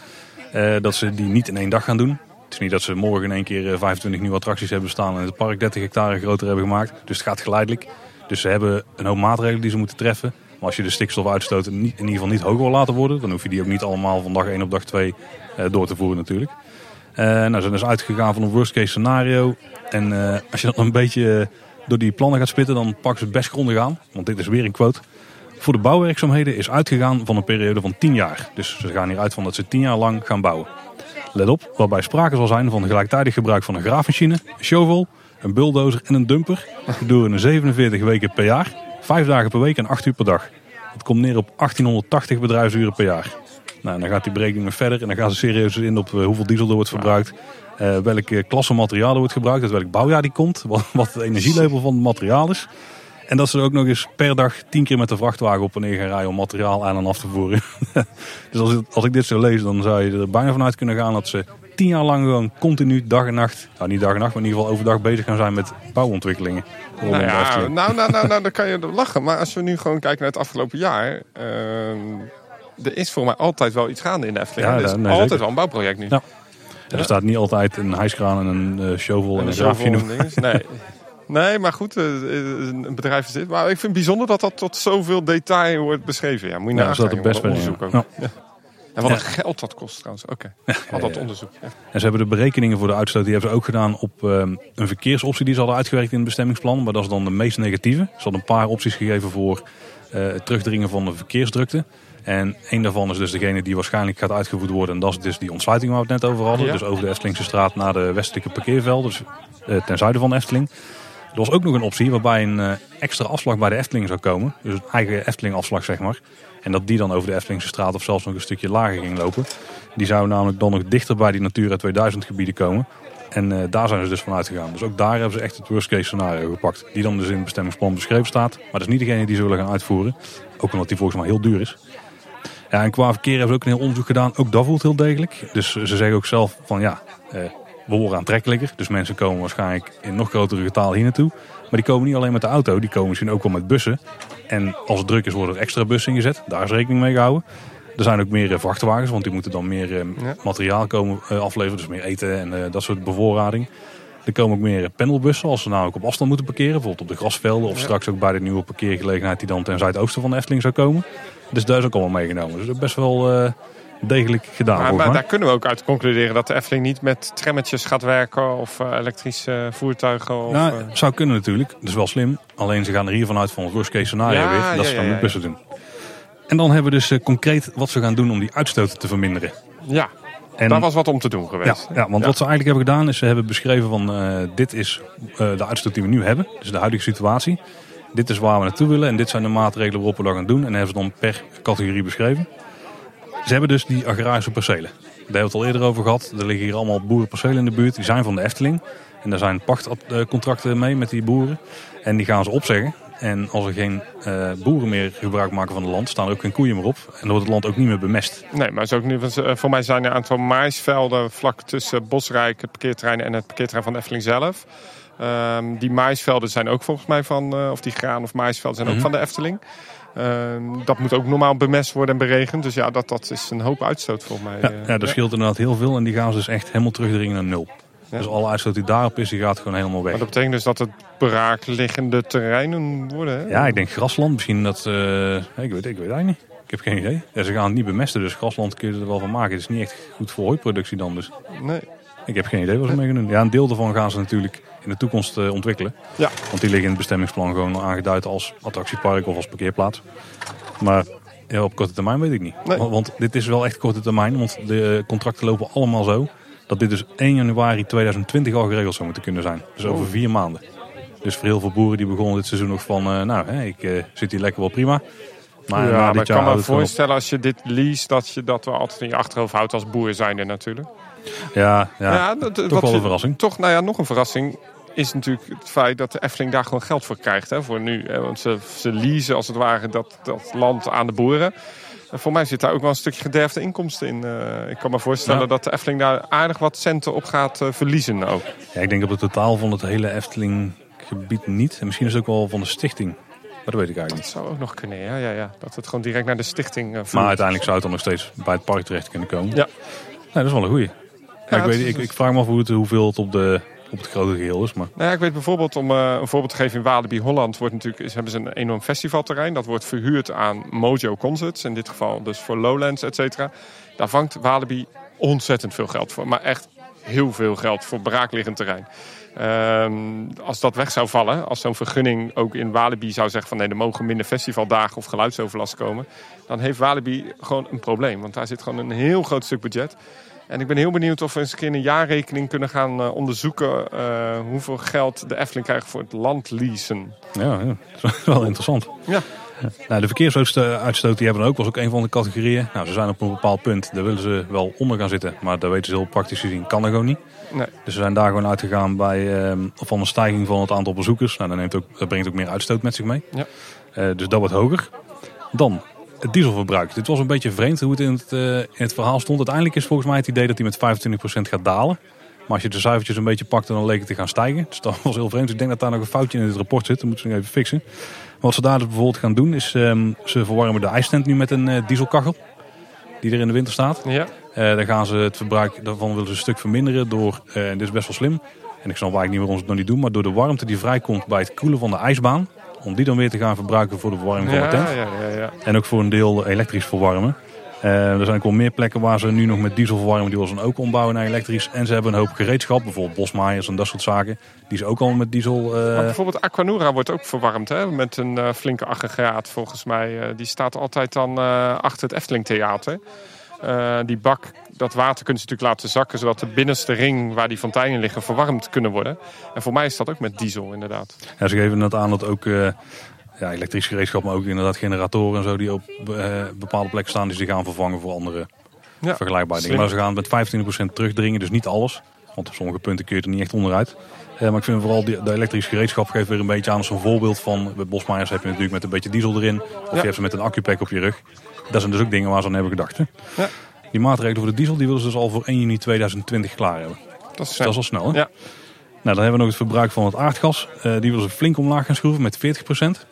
Uh, dat ze die niet in één dag gaan doen. Het is niet dat ze morgen in één keer 25 nieuwe attracties hebben staan en het park 30 hectare groter hebben gemaakt. Dus het gaat geleidelijk. Dus ze hebben een hoop maatregelen die ze moeten treffen. Maar als je de stikstofuitstoot in ieder geval niet hoger wil laten worden, dan hoef je die ook niet allemaal van dag 1 op dag 2 uh, door te voeren natuurlijk. Nou, ze zijn dus uitgegaan van een worst case scenario. En als je dan een beetje door die plannen gaat spitten, dan pakken ze het best grondig aan. Want dit is weer een quote. Voor de bouwwerkzaamheden is uitgegaan van een periode van 10 jaar. Dus ze gaan hieruit van dat ze 10 jaar lang gaan bouwen. Let op, waarbij sprake zal zijn van gelijktijdig gebruik van een graafmachine, een shovel, een bulldozer en een dumper. Gedurende 47 weken per jaar, 5 dagen per week en 8 uur per dag. Het komt neer op 1880 bedrijfsuren per jaar. Nou, dan gaat die berekening verder en dan gaan ze serieus in op eh, hoeveel diesel er wordt verbruikt. Uh, welke klasse materiaal er wordt gebruikt, uit welk bouwjaar die komt, wat, het energielevel van het materiaal is. En dat ze ook nog eens per dag tien keer met de vrachtwagen op en neer gaan rijden om materiaal aan en af te voeren. dus als, als ik dit zo lees, dan zou je er bijna vanuit kunnen gaan dat ze tien jaar lang gewoon continu dag en nacht, nou niet dag en nacht, maar in ieder geval overdag bezig gaan zijn met bouwontwikkelingen.
Nou, ja, nou, nou, nou, nou, dan kan je lachen. Maar als we nu gewoon kijken naar het afgelopen jaar. Uh, er is voor mij altijd wel iets gaande in de Efteling. Ja, er is altijd wel een bouwproject nu. Ja.
Er staat niet altijd een hijskraan en een uh, shovel en, een, een
Nee. Nee, maar goed, eh, een bedrijf is dit. Maar ik vind het bijzonder dat dat tot zoveel detail wordt beschreven. Ja, moet je ja, nagaan. Dat best onderzoek ook. Ja. En wat een geld dat kost trouwens. Oké, okay. al dat onderzoek.
En ze hebben de berekeningen voor de uitstoot, die hebben ze ook gedaan op um, een verkeersoptie die ze hadden uitgewerkt in het bestemmingsplan. Maar dat is dan de meest negatieve. Ze hadden een paar opties gegeven voor het terugdringen van de verkeersdrukte. En een daarvan is dus degene die waarschijnlijk gaat uitgevoerd worden. En dat is dus die ontsluiting waar we het net over hadden.
Ja.
Dus over de Eftelingse straat naar de westelijke parkeerveld. Dus eh, ten zuiden van de Efteling. Er was ook nog een optie waarbij een eh, extra afslag bij de Efteling zou komen. Dus een eigen Efteling afslag zeg maar. En dat die dan over de Eftelingse straat of zelfs nog een stukje lager ging lopen. Die zou namelijk dan nog dichter bij die Natura 2000 gebieden komen. En eh, daar zijn ze dus van uitgegaan. Dus ook daar hebben ze echt het worst case scenario gepakt. Die dan dus in het bestemmingsplan beschreven staat. Maar dat is niet degene die ze willen gaan uitvoeren. Ook omdat die volgens mij heel duur is. Ja, en qua verkeer hebben ze ook een heel onderzoek gedaan. Ook dat voelt heel degelijk. Dus ze zeggen ook zelf van ja, eh, we worden aantrekkelijker. Dus mensen komen waarschijnlijk in nog grotere getal hier naartoe. Maar die komen niet alleen met de auto, die komen misschien ook wel met bussen. En als het druk is, worden er extra bussen ingezet. Daar is rekening mee gehouden. Er zijn ook meer eh, vrachtwagens, want die moeten dan meer eh, materiaal komen eh, afleveren. Dus meer eten en dat soort bevoorrading. Er komen ook meer pendelbussen als ze nou ook op afstand moeten parkeren. Bijvoorbeeld op de grasvelden of straks ook bij de nieuwe parkeergelegenheid die dan ten zuidoosten van de Efteling zou komen. Dus daar is ook allemaal meegenomen. Dus dat is best wel degelijk gedaan
Maar, maar daar kunnen we ook uit concluderen dat de Efteling niet met trammetjes gaat werken of eh, elektrische voertuigen. Of,
Nou,
eh,
zou kunnen natuurlijk. Dat is wel slim. Alleen ze gaan er hiervan uit van het worst case scenario
Ja,
weer. Dat
ja,
ze dan
ja,
met bussen doen. En dan hebben we dus eh, concreet wat ze gaan doen om die uitstoot te verminderen.
ja,
En,
daar was wat om te doen geweest.
ja, want
Ja.
wat ze eigenlijk hebben gedaan is ze hebben beschreven van dit is de uitstoot die we nu hebben. Dus de huidige situatie. Dit is waar we naartoe willen en dit zijn de maatregelen waarop we dat gaan doen. En dat hebben ze dan per categorie beschreven. Ze hebben dus die agrarische percelen. Daar hebben we het al eerder over gehad. Er liggen hier allemaal boerenpercelen in de buurt. Die zijn van de Efteling. En daar zijn pachtcontracten mee met die boeren. En die gaan ze opzeggen. En als er geen eh, boeren meer gebruik maken van het land, staan er ook geen koeien meer op. En dan wordt het land ook niet meer bemest.
Nee, maar is ook nu, want, eh, voor mij zijn er een aantal maisvelden vlak tussen Bosrijk, het parkeerterrein en het parkeerterrein van de Efteling zelf. Ehm, die maisvelden zijn ook volgens mij van, eh, of die graan of maisvelden zijn ook
Mhm.
van de Efteling. Ehm, dat moet ook normaal bemest worden en beregend. Dus ja, dat, dat is een hoop uitstoot volgens mij.
Ja,
eh.
ja, dat scheelt inderdaad heel veel. En die gaan ze dus echt helemaal terugdringen naar nul.
Ja.
Dus alle uitstoot die daarop is, die gaat gewoon helemaal weg.
Maar dat betekent dus dat het braakliggende terreinen worden. Hè?
Ja, ik denk grasland. Misschien dat... eh, ik, weet, ik weet eigenlijk niet. Ik heb geen idee. Ja, ze gaan het niet bemesten, dus grasland kun je er wel van maken. Het is niet echt goed voor hooiproductie dan. Dus
Nee.
ik heb geen idee wat ze mee gaan doen. Ja, een deel daarvan gaan ze natuurlijk in de toekomst eh, ontwikkelen.
Ja.
Want die liggen in het bestemmingsplan gewoon aangeduid als attractiepark of als parkeerplaats. Maar ja, op korte termijn weet ik niet.
Nee.
Want, dit is wel echt korte termijn. Want de contracten lopen allemaal zo. Dat dit dus 1 januari 2020 al geregeld zou moeten kunnen zijn. Dus over
Oh.
vier maanden. Dus voor heel veel boeren die begonnen dit seizoen nog van... eh, nou, hè, ik eh, zit hier lekker wel prima. Maar
ja, maar ik kan me voorstellen als je dit leest, dat je dat wel altijd in je achterhoofd houdt als boer zijnde natuurlijk.
Ja, ja,
dat,
toch wel een verrassing.
Toch, nou ja, nog een verrassing is natuurlijk het feit dat de Efteling daar gewoon geld voor krijgt hè, voor nu. Hè, want ze, ze leasen als het ware dat, dat land aan de boeren. En voor mij zit daar ook wel een stukje gederfde inkomsten in. Eh, ik kan me voorstellen
Ja.
dat de Efteling daar aardig wat centen op gaat eh, verliezen ook.
Ja, ik denk op het totaal van het hele Efteling gebied niet. En misschien is het ook wel van de stichting. Maar dat weet ik eigenlijk
Dat
niet.
zou ook nog kunnen, ja, ja, ja. Dat het gewoon direct naar de stichting uh,
Maar uiteindelijk zou het dan nog steeds bij het park terecht kunnen komen.
Ja.
Nee, dat is wel een goeie. Ja, ik, weet,
is-
ik, ik vraag me af hoe het, hoeveel het op, de, op het grote geheel is. Maar
Nou ik weet bijvoorbeeld, om eh, een voorbeeld te geven, in Walibi Holland wordt natuurlijk, hebben ze een enorm festivalterrein. Dat wordt verhuurd aan Mojo Concerts, in dit geval dus voor Lowlands, et cetera. Daar vangt Walibi ontzettend veel geld voor. Maar echt heel veel geld voor braakliggend terrein. Ehm, als dat weg zou vallen, als zo'n vergunning ook in Walibi zou zeggen van nee, er mogen minder festivaldagen of geluidsoverlast komen, dan heeft Walibi gewoon een probleem. Want daar zit gewoon een heel groot stuk budget. En ik ben heel benieuwd of we eens een keer een jaarrekening kunnen gaan eh, onderzoeken eh, hoeveel geld de Efteling krijgt voor het landleasen.
ja, ja, dat is wel interessant.
Ja.
Nou, de verkeersuitstoot die hebben we ook, was ook een van de categorieën. Nou, ze zijn op een bepaald punt, daar willen ze wel onder gaan zitten. Maar daar weten ze heel praktisch gezien, kan dat gewoon niet.
Nee.
Dus ze zijn daar gewoon uitgegaan bij, ehm, van een stijging van het aantal bezoekers. Nou, dat, neemt ook, dat brengt ook meer uitstoot met zich mee.
Ja.
Dus dat wordt hoger. Dan het dieselverbruik. Dit was een beetje vreemd hoe het in het, eh, in het verhaal stond. Uiteindelijk is volgens mij het idee dat hij met 25% gaat dalen. Maar als je de cijfertjes een beetje pakt, dan leek het te gaan stijgen. Dus dat was heel vreemd. Ik denk dat daar nog een foutje in het rapport zit. Dat moeten ze nog even fixen. Maar wat ze daar dus bijvoorbeeld gaan doen, is ehm, ze verwarmen de ijstent nu met een eh, dieselkachel. Die er in de winter staat.
Ja.
Eh, dan gaan ze het verbruik daarvan willen ze een stuk verminderen door, en dit is best wel slim. En ik snap eigenlijk niet waarom ze het nog niet doen, maar door de warmte die vrijkomt bij het koelen van de ijsbaan. Om die dan weer te gaan verbruiken voor de verwarming van de tent.
ja, ja, ja.
En ook voor een deel elektrisch verwarmen. Eh, er zijn ook wel meer plekken waar ze nu nog met diesel verwarmen. Die willen ze ook ombouwen naar elektrisch. En ze hebben een hoop gereedschap, bijvoorbeeld bosmaaiers en dat soort zaken. Die ze ook al met diesel... eh,
Maar bijvoorbeeld Aquanura wordt ook verwarmd hè? met een eh, flinke aggregaat volgens mij. Die staat altijd dan achter het Efteling Theater. Die bak, dat water kunnen ze natuurlijk laten zakken... zodat de binnenste ring waar die fonteinen liggen verwarmd kunnen worden. En voor mij is dat ook met diesel inderdaad.
Ja, ze geven net aan dat ook eh, ja, elektrisch gereedschap, maar ook inderdaad generatoren en zo die op eh, bepaalde plekken staan, die ze gaan vervangen voor andere
Ja,
vergelijkbare dingen. Maar ze gaan met 25% terugdringen, dus niet alles. Want op sommige punten kun je er niet echt onderuit. Eh, maar ik vind vooral die, de elektrische gereedschap geeft weer een beetje aan als een voorbeeld van. Bij bosmaaiers heb je natuurlijk met een beetje diesel erin. Of je hebt ze met een accupack op je rug. Dat zijn dus ook dingen waar ze aan hebben gedacht. Hè?
Ja.
Die maatregelen voor de diesel die willen ze dus al voor 1 juni 2020 klaar hebben.
Dat is,
Dat is al snel. Hè?
Ja.
Nou, dan hebben we nog het verbruik van het aardgas. Eh, die willen ze flink omlaag gaan schroeven met 40%.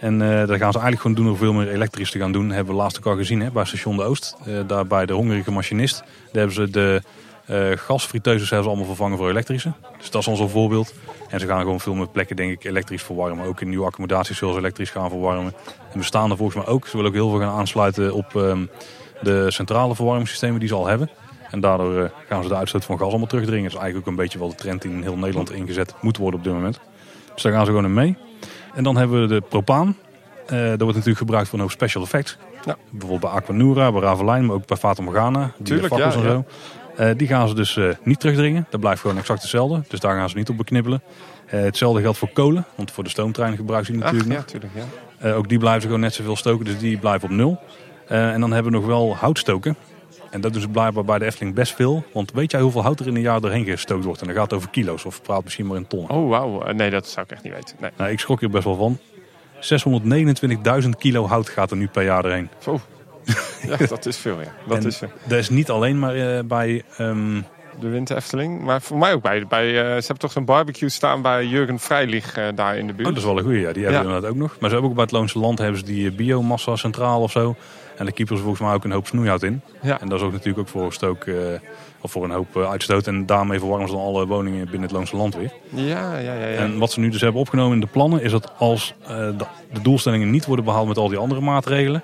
En eh dat gaan ze eigenlijk gewoon doen door veel meer elektrisch te gaan doen. Dat hebben we laatst ook al gezien hè, bij station De Oost. Eh, daar bij de hongerige machinist. Daar hebben ze de eh gasfriteuses hebben ze allemaal vervangen voor elektrische. Dus dat is al zo'n voorbeeld. En ze gaan gewoon veel meer plekken denk ik elektrisch verwarmen. Ook in nieuwe accommodaties zullen ze elektrisch gaan verwarmen. En bestaande volgens mij ook. Ze willen ook heel veel gaan aansluiten op ehm, de centrale verwarmingssystemen die ze al hebben. En daardoor eh, gaan ze de uitstoot van gas allemaal terugdringen. Dat is eigenlijk ook een beetje wel de trend die in heel Nederland ingezet moet worden op dit moment. Dus daar gaan ze gewoon in mee. En dan hebben we de propaan. Eh dat wordt natuurlijk gebruikt voor een hoop special effects.
Ja.
Bijvoorbeeld bij Aquanura, bij Ravelijn, maar ook bij Fata Morgana. Die
Tuurlijk, ja,
en zo. Eh, die gaan ze dus niet terugdringen. Dat blijft gewoon exact hetzelfde. Dus daar gaan ze niet op beknibbelen. Hetzelfde geldt voor kolen. Want voor de stoomtreinen gebruiken ze die
Ach,
natuurlijk
ja,
nog.
tuurlijk. Ja.
Eh, ook die blijven ze gewoon net zoveel stoken. Dus die blijven op nul. Eh, en dan hebben we nog wel houtstoken. En dat is blijkbaar bij de Efteling best veel. Want weet jij hoeveel hout er in een jaar doorheen gestookt wordt? En dan gaat het over kilo's. Of praat misschien maar in tonnen.
Oh, wauw. Eh, Nee, dat zou ik echt niet weten. Nee.
Nou, ik schrok hier best wel van. 629.000 kilo hout gaat er nu per jaar doorheen.
Oh. Ja, dat is veel, ja. Dat
En
is eh,
Dat is niet alleen maar eh, bij... ehm,
de Winter Efteling. Maar voor mij ook bij. bij ze hebben toch zo'n barbecue staan bij Jurgen Vrijlig daar in de buurt.
Oh, dat is wel een goeie. Ja. Die hebben
Ja.
we inderdaad ook nog. Maar ze hebben ook bij het Loonse Land hebben ze die biomassa centraal of zo. En daar keepen ze volgens mij ook een hoop snoeihout in.
Ja.
En dat is ook natuurlijk ook voor stook eh, of voor een hoop eh, uitstoot. En daarmee verwarmen ze dan alle woningen binnen het Loonse Land weer.
Ja, ja, ja. ja.
En wat ze nu dus hebben opgenomen in de plannen is dat als eh, de, de doelstellingen niet worden behaald met al die andere maatregelen.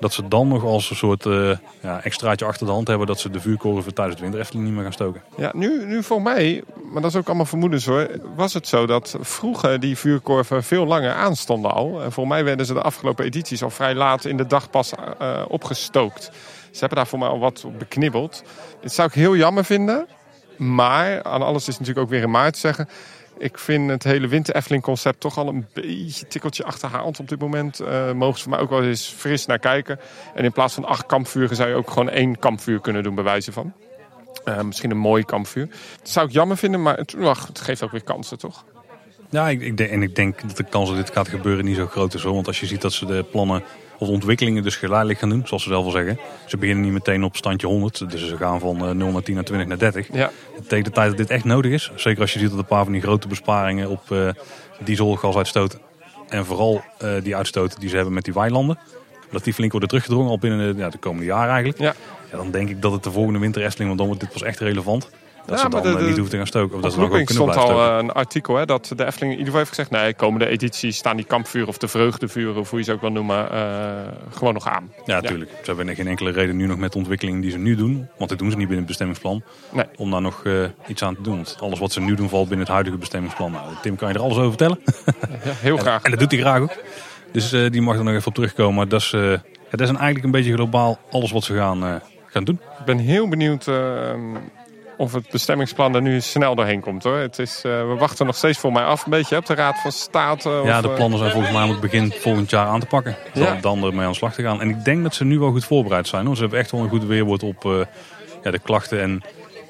Dat ze dan nog als een soort eh, ja, extraatje achter de hand hebben dat ze de vuurkorven tijdens het winter Efteling niet meer gaan stoken.
Ja, nu, nu voor mij, maar dat is ook allemaal vermoedens hoor, was het zo dat vroeger die vuurkorven veel langer aanstonden al. En voor mij werden ze de afgelopen edities al vrij laat in de dag pas eh, opgestookt. Ze hebben daar voor mij al wat op beknibbeld. Dit zou ik heel jammer vinden, maar aan alles is natuurlijk ook weer in maart zeggen. Ik vind het hele Winter Efteling concept toch al een beetje tikkeltje achterhaald op dit moment. Eh mogen ze voor mij ook wel eens fris naar kijken. En in plaats van acht kampvuren zou je ook gewoon één kampvuur kunnen doen, bij wijze van. Eh, misschien een mooi kampvuur. Dat zou ik jammer vinden, maar het, het geeft ook weer kansen, toch?
Ja, ik, en ik denk dat de kans dat dit gaat gebeuren niet zo groot is. Hoor. Want als je ziet dat ze de plannen of ontwikkelingen dus geleidelijk gaan doen, zoals ze zelf al zeggen. Ze beginnen niet meteen op standje 100. Dus ze gaan van eh, 0 naar 10 naar 20 naar 30.
Ja,
Tegen de tijd dat dit echt nodig is. Zeker als je ziet dat een paar van die grote besparingen op eh dieselgasuitstoot. En vooral eh, die uitstoot die ze hebben met die weilanden. Dat die flink worden teruggedrongen al binnen de, ja, de komende jaren eigenlijk.
ja.
Ja, dan denk ik dat het de volgende winter Efteling, want dan wordt dit pas echt relevant. Dat
Ja,
ze
maar
dan
de-
eh,
de-
niet hoeven te gaan stoken. Of dat ze dan
Looping
kunnen
stond al
stoken.
eh, een artikel hè, dat de Efteling in ieder geval heeft gezegd... nee, komende edities staan die kampvuren of de vreugdevuren, of hoe je ze ook wil noemen, eh, gewoon nog aan.
Ja, natuurlijk. Ze hebben geen enkele reden nu nog met de ontwikkeling die ze nu doen. Want dit doen ze niet binnen het bestemmingsplan.
Nee.
Om daar nog iets aan te doen. Want alles wat ze nu doen valt binnen het huidige bestemmingsplan. Nou, Tim kan je er alles over vertellen.
Ja, heel graag.
En dat doet hij graag ook. Dus die mag er nog even op terugkomen. Maar dat is, dat is eigenlijk een beetje globaal alles wat ze gaan, gaan doen.
Ik ben heel benieuwd eh, of het bestemmingsplan er nu snel doorheen komt. hoor. Het is, eh, we wachten nog steeds voor mij af, een beetje op de Raad van State.
Ja,
of,
de
eh,
plannen zijn volgens mij om het begin volgend jaar aan te pakken.
Ja.
dan ermee aan de slag te gaan. En ik denk dat ze nu wel goed voorbereid zijn. Hoor. Ze hebben echt wel een goed weerwoord op eh, ja, de klachten. En,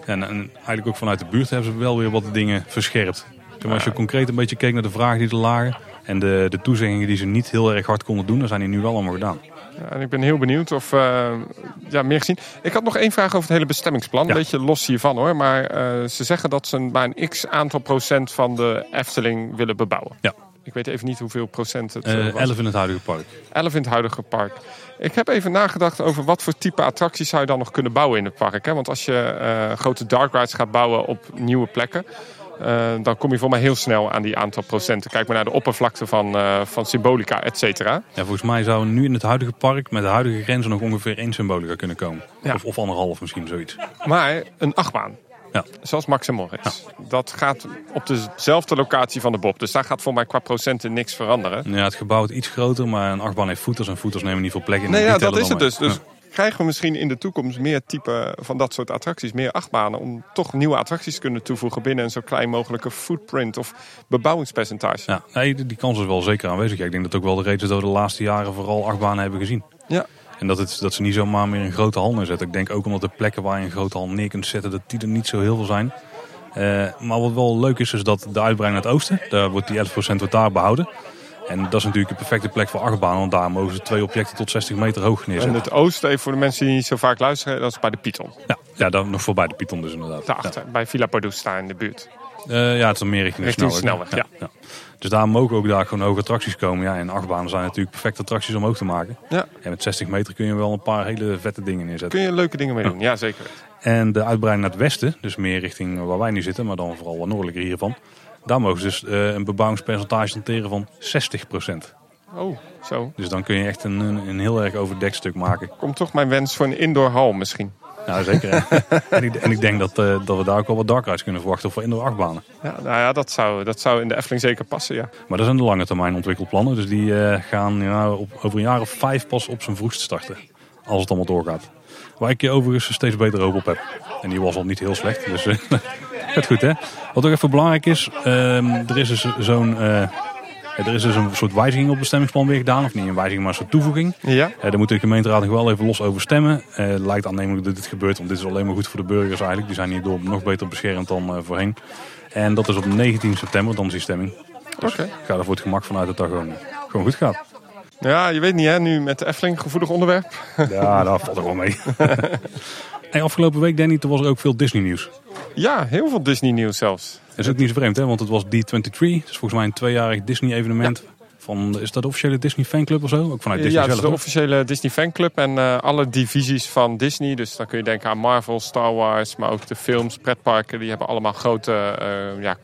en, en eigenlijk ook vanuit de buurt hebben ze wel weer wat dingen verscherpt. Maar als je concreet een beetje keek naar de vragen die er lagen. En de, de toezeggingen die ze niet heel erg hard konden doen. Dan zijn die nu wel allemaal gedaan.
En ik ben heel benieuwd of eh, ja, meer gezien. Ik had nog één vraag over het hele bestemmingsplan.
Ja.
Een beetje los hiervan hoor. Maar eh, ze zeggen dat ze maar een x aantal procent van de Efteling willen bebouwen.
Ja.
Ik weet even niet hoeveel procent het eh,
Eh
was.
11 in het huidige park.
11 in het huidige park. Ik heb even nagedacht over wat voor type attracties zou je dan nog kunnen bouwen in het park. Hè? Want als je grote dark rides gaat bouwen op nieuwe plekken, eh, dan kom je voor mij heel snel aan die aantal procenten. Kijk maar naar de oppervlakte van, eh, van symbolica, et cetera.
Ja, volgens mij zou nu in het huidige park met de huidige grenzen nog ongeveer één symbolica kunnen komen.
Ja.
Of, of anderhalf misschien, zoiets.
Maar een achtbaan,
Ja.
zoals Max en Morris, dat gaat op dezelfde locatie van de Bob. Dus daar gaat voor mij qua procenten niks veranderen.
Ja, het gebouw is iets groter, maar een achtbaan heeft voeters en voeters nemen niet veel plek in.
Nee, ja, dat is het
mee.
dus. Dus krijgen we misschien in de toekomst meer type van dat soort attracties, meer achtbanen, om toch nieuwe attracties te kunnen toevoegen binnen een zo klein mogelijke footprint of bebouwingspercentage.
Ja, nee, die kans is wel zeker aanwezig. Ik denk dat ook wel de reden is dat we de laatste jaren vooral achtbanen hebben gezien.
Ja.
En dat, het, dat ze niet zomaar meer een grote hal neerzetten. Ik denk ook omdat de plekken waar je een grote hal neer kunt zetten, dat die er niet zo heel veel zijn. Eh, maar wat wel leuk is, is dat de uitbreiding naar het oosten, daar wordt die 11% wordt daar behouden. En dat is natuurlijk de perfecte plek voor achtbanen, want daar mogen ze twee objecten tot 60 meter hoog
En
neerzetten.
het oosten, even voor de mensen die niet zo vaak luisteren, dat is bij de Python.
Ja, ja dan nog voorbij de Python dus inderdaad.
Daarachter, bij Villa Padusta in de buurt.
Eh, ja, het is meer richting de
Richting de
snelweg.
snelweg,
ja. Dus daar mogen ook daar gewoon hoge attracties komen. Ja, en achtbanen zijn natuurlijk perfecte attracties om hoog te maken.
Ja.
En met 60 meter kun je wel een paar hele vette dingen neerzetten.
Kun je leuke dingen mee doen, ja zeker.
En de uitbreiding naar het westen, dus meer richting waar wij nu zitten, maar dan vooral wat noordelijker hiervan. Daar mogen ze dus eh, een bebouwingspercentage hanteren van 60%.
Oh, zo.
Dus dan kun je echt een, een, heel erg overdekt stuk maken.
Komt toch mijn wens voor een indoor hal misschien.
Nou, zeker. en, ik, en ik denk dat, eh, dat we daar ook wel wat dark rides kunnen verwachten voor indoor achtbanen.
Ja, nou ja, dat zou, dat zou in de Efteling zeker passen, ja.
Maar dat zijn de lange termijn ontwikkelplannen. Dus die eh, gaan ja, op, over een jaar of vijf pas op zijn vroegst starten. Als het allemaal doorgaat. Waar ik je overigens steeds beter hoop op heb. En die was al niet heel slecht. Dus goed hè. Wat ook even belangrijk is. ehm, er is dus zo'n... eh, er is dus een soort wijziging op het bestemmingsplan weer gedaan. Of niet een wijziging, maar een soort toevoeging.
Ja?
Eh, daar moet de gemeenteraad nog wel even los over stemmen. Eh, het lijkt aannemelijk dat dit gebeurt, want dit is alleen maar goed voor de burgers eigenlijk. Die zijn hierdoor nog beter beschermd dan voorheen. En dat is op 19 september, dan is die stemming.
Oké.
Ik ga er voor het gemak vanuit dat dat gewoon, gewoon goed gaat.
Ja, je weet niet hè, nu met de Efteling, gevoelig onderwerp.
Ja, daar valt er wel mee. hey, afgelopen week, Danny, toen was er ook veel Disney nieuws.
Ja, heel veel Disney nieuws zelfs.
Dat is ook niet zo vreemd, hè? want het was D23. Dat is volgens mij een tweejarig Disney evenement. Van, is dat de officiële Disney fanclub of zo? Ook vanuit Disney
ja, het is
zelf.
de officiële Disney fanclub en eh, alle divisies van Disney. Dus dan kun je denken aan Marvel, Star Wars, maar ook de films, pretparken. Die hebben allemaal grote eh, ja,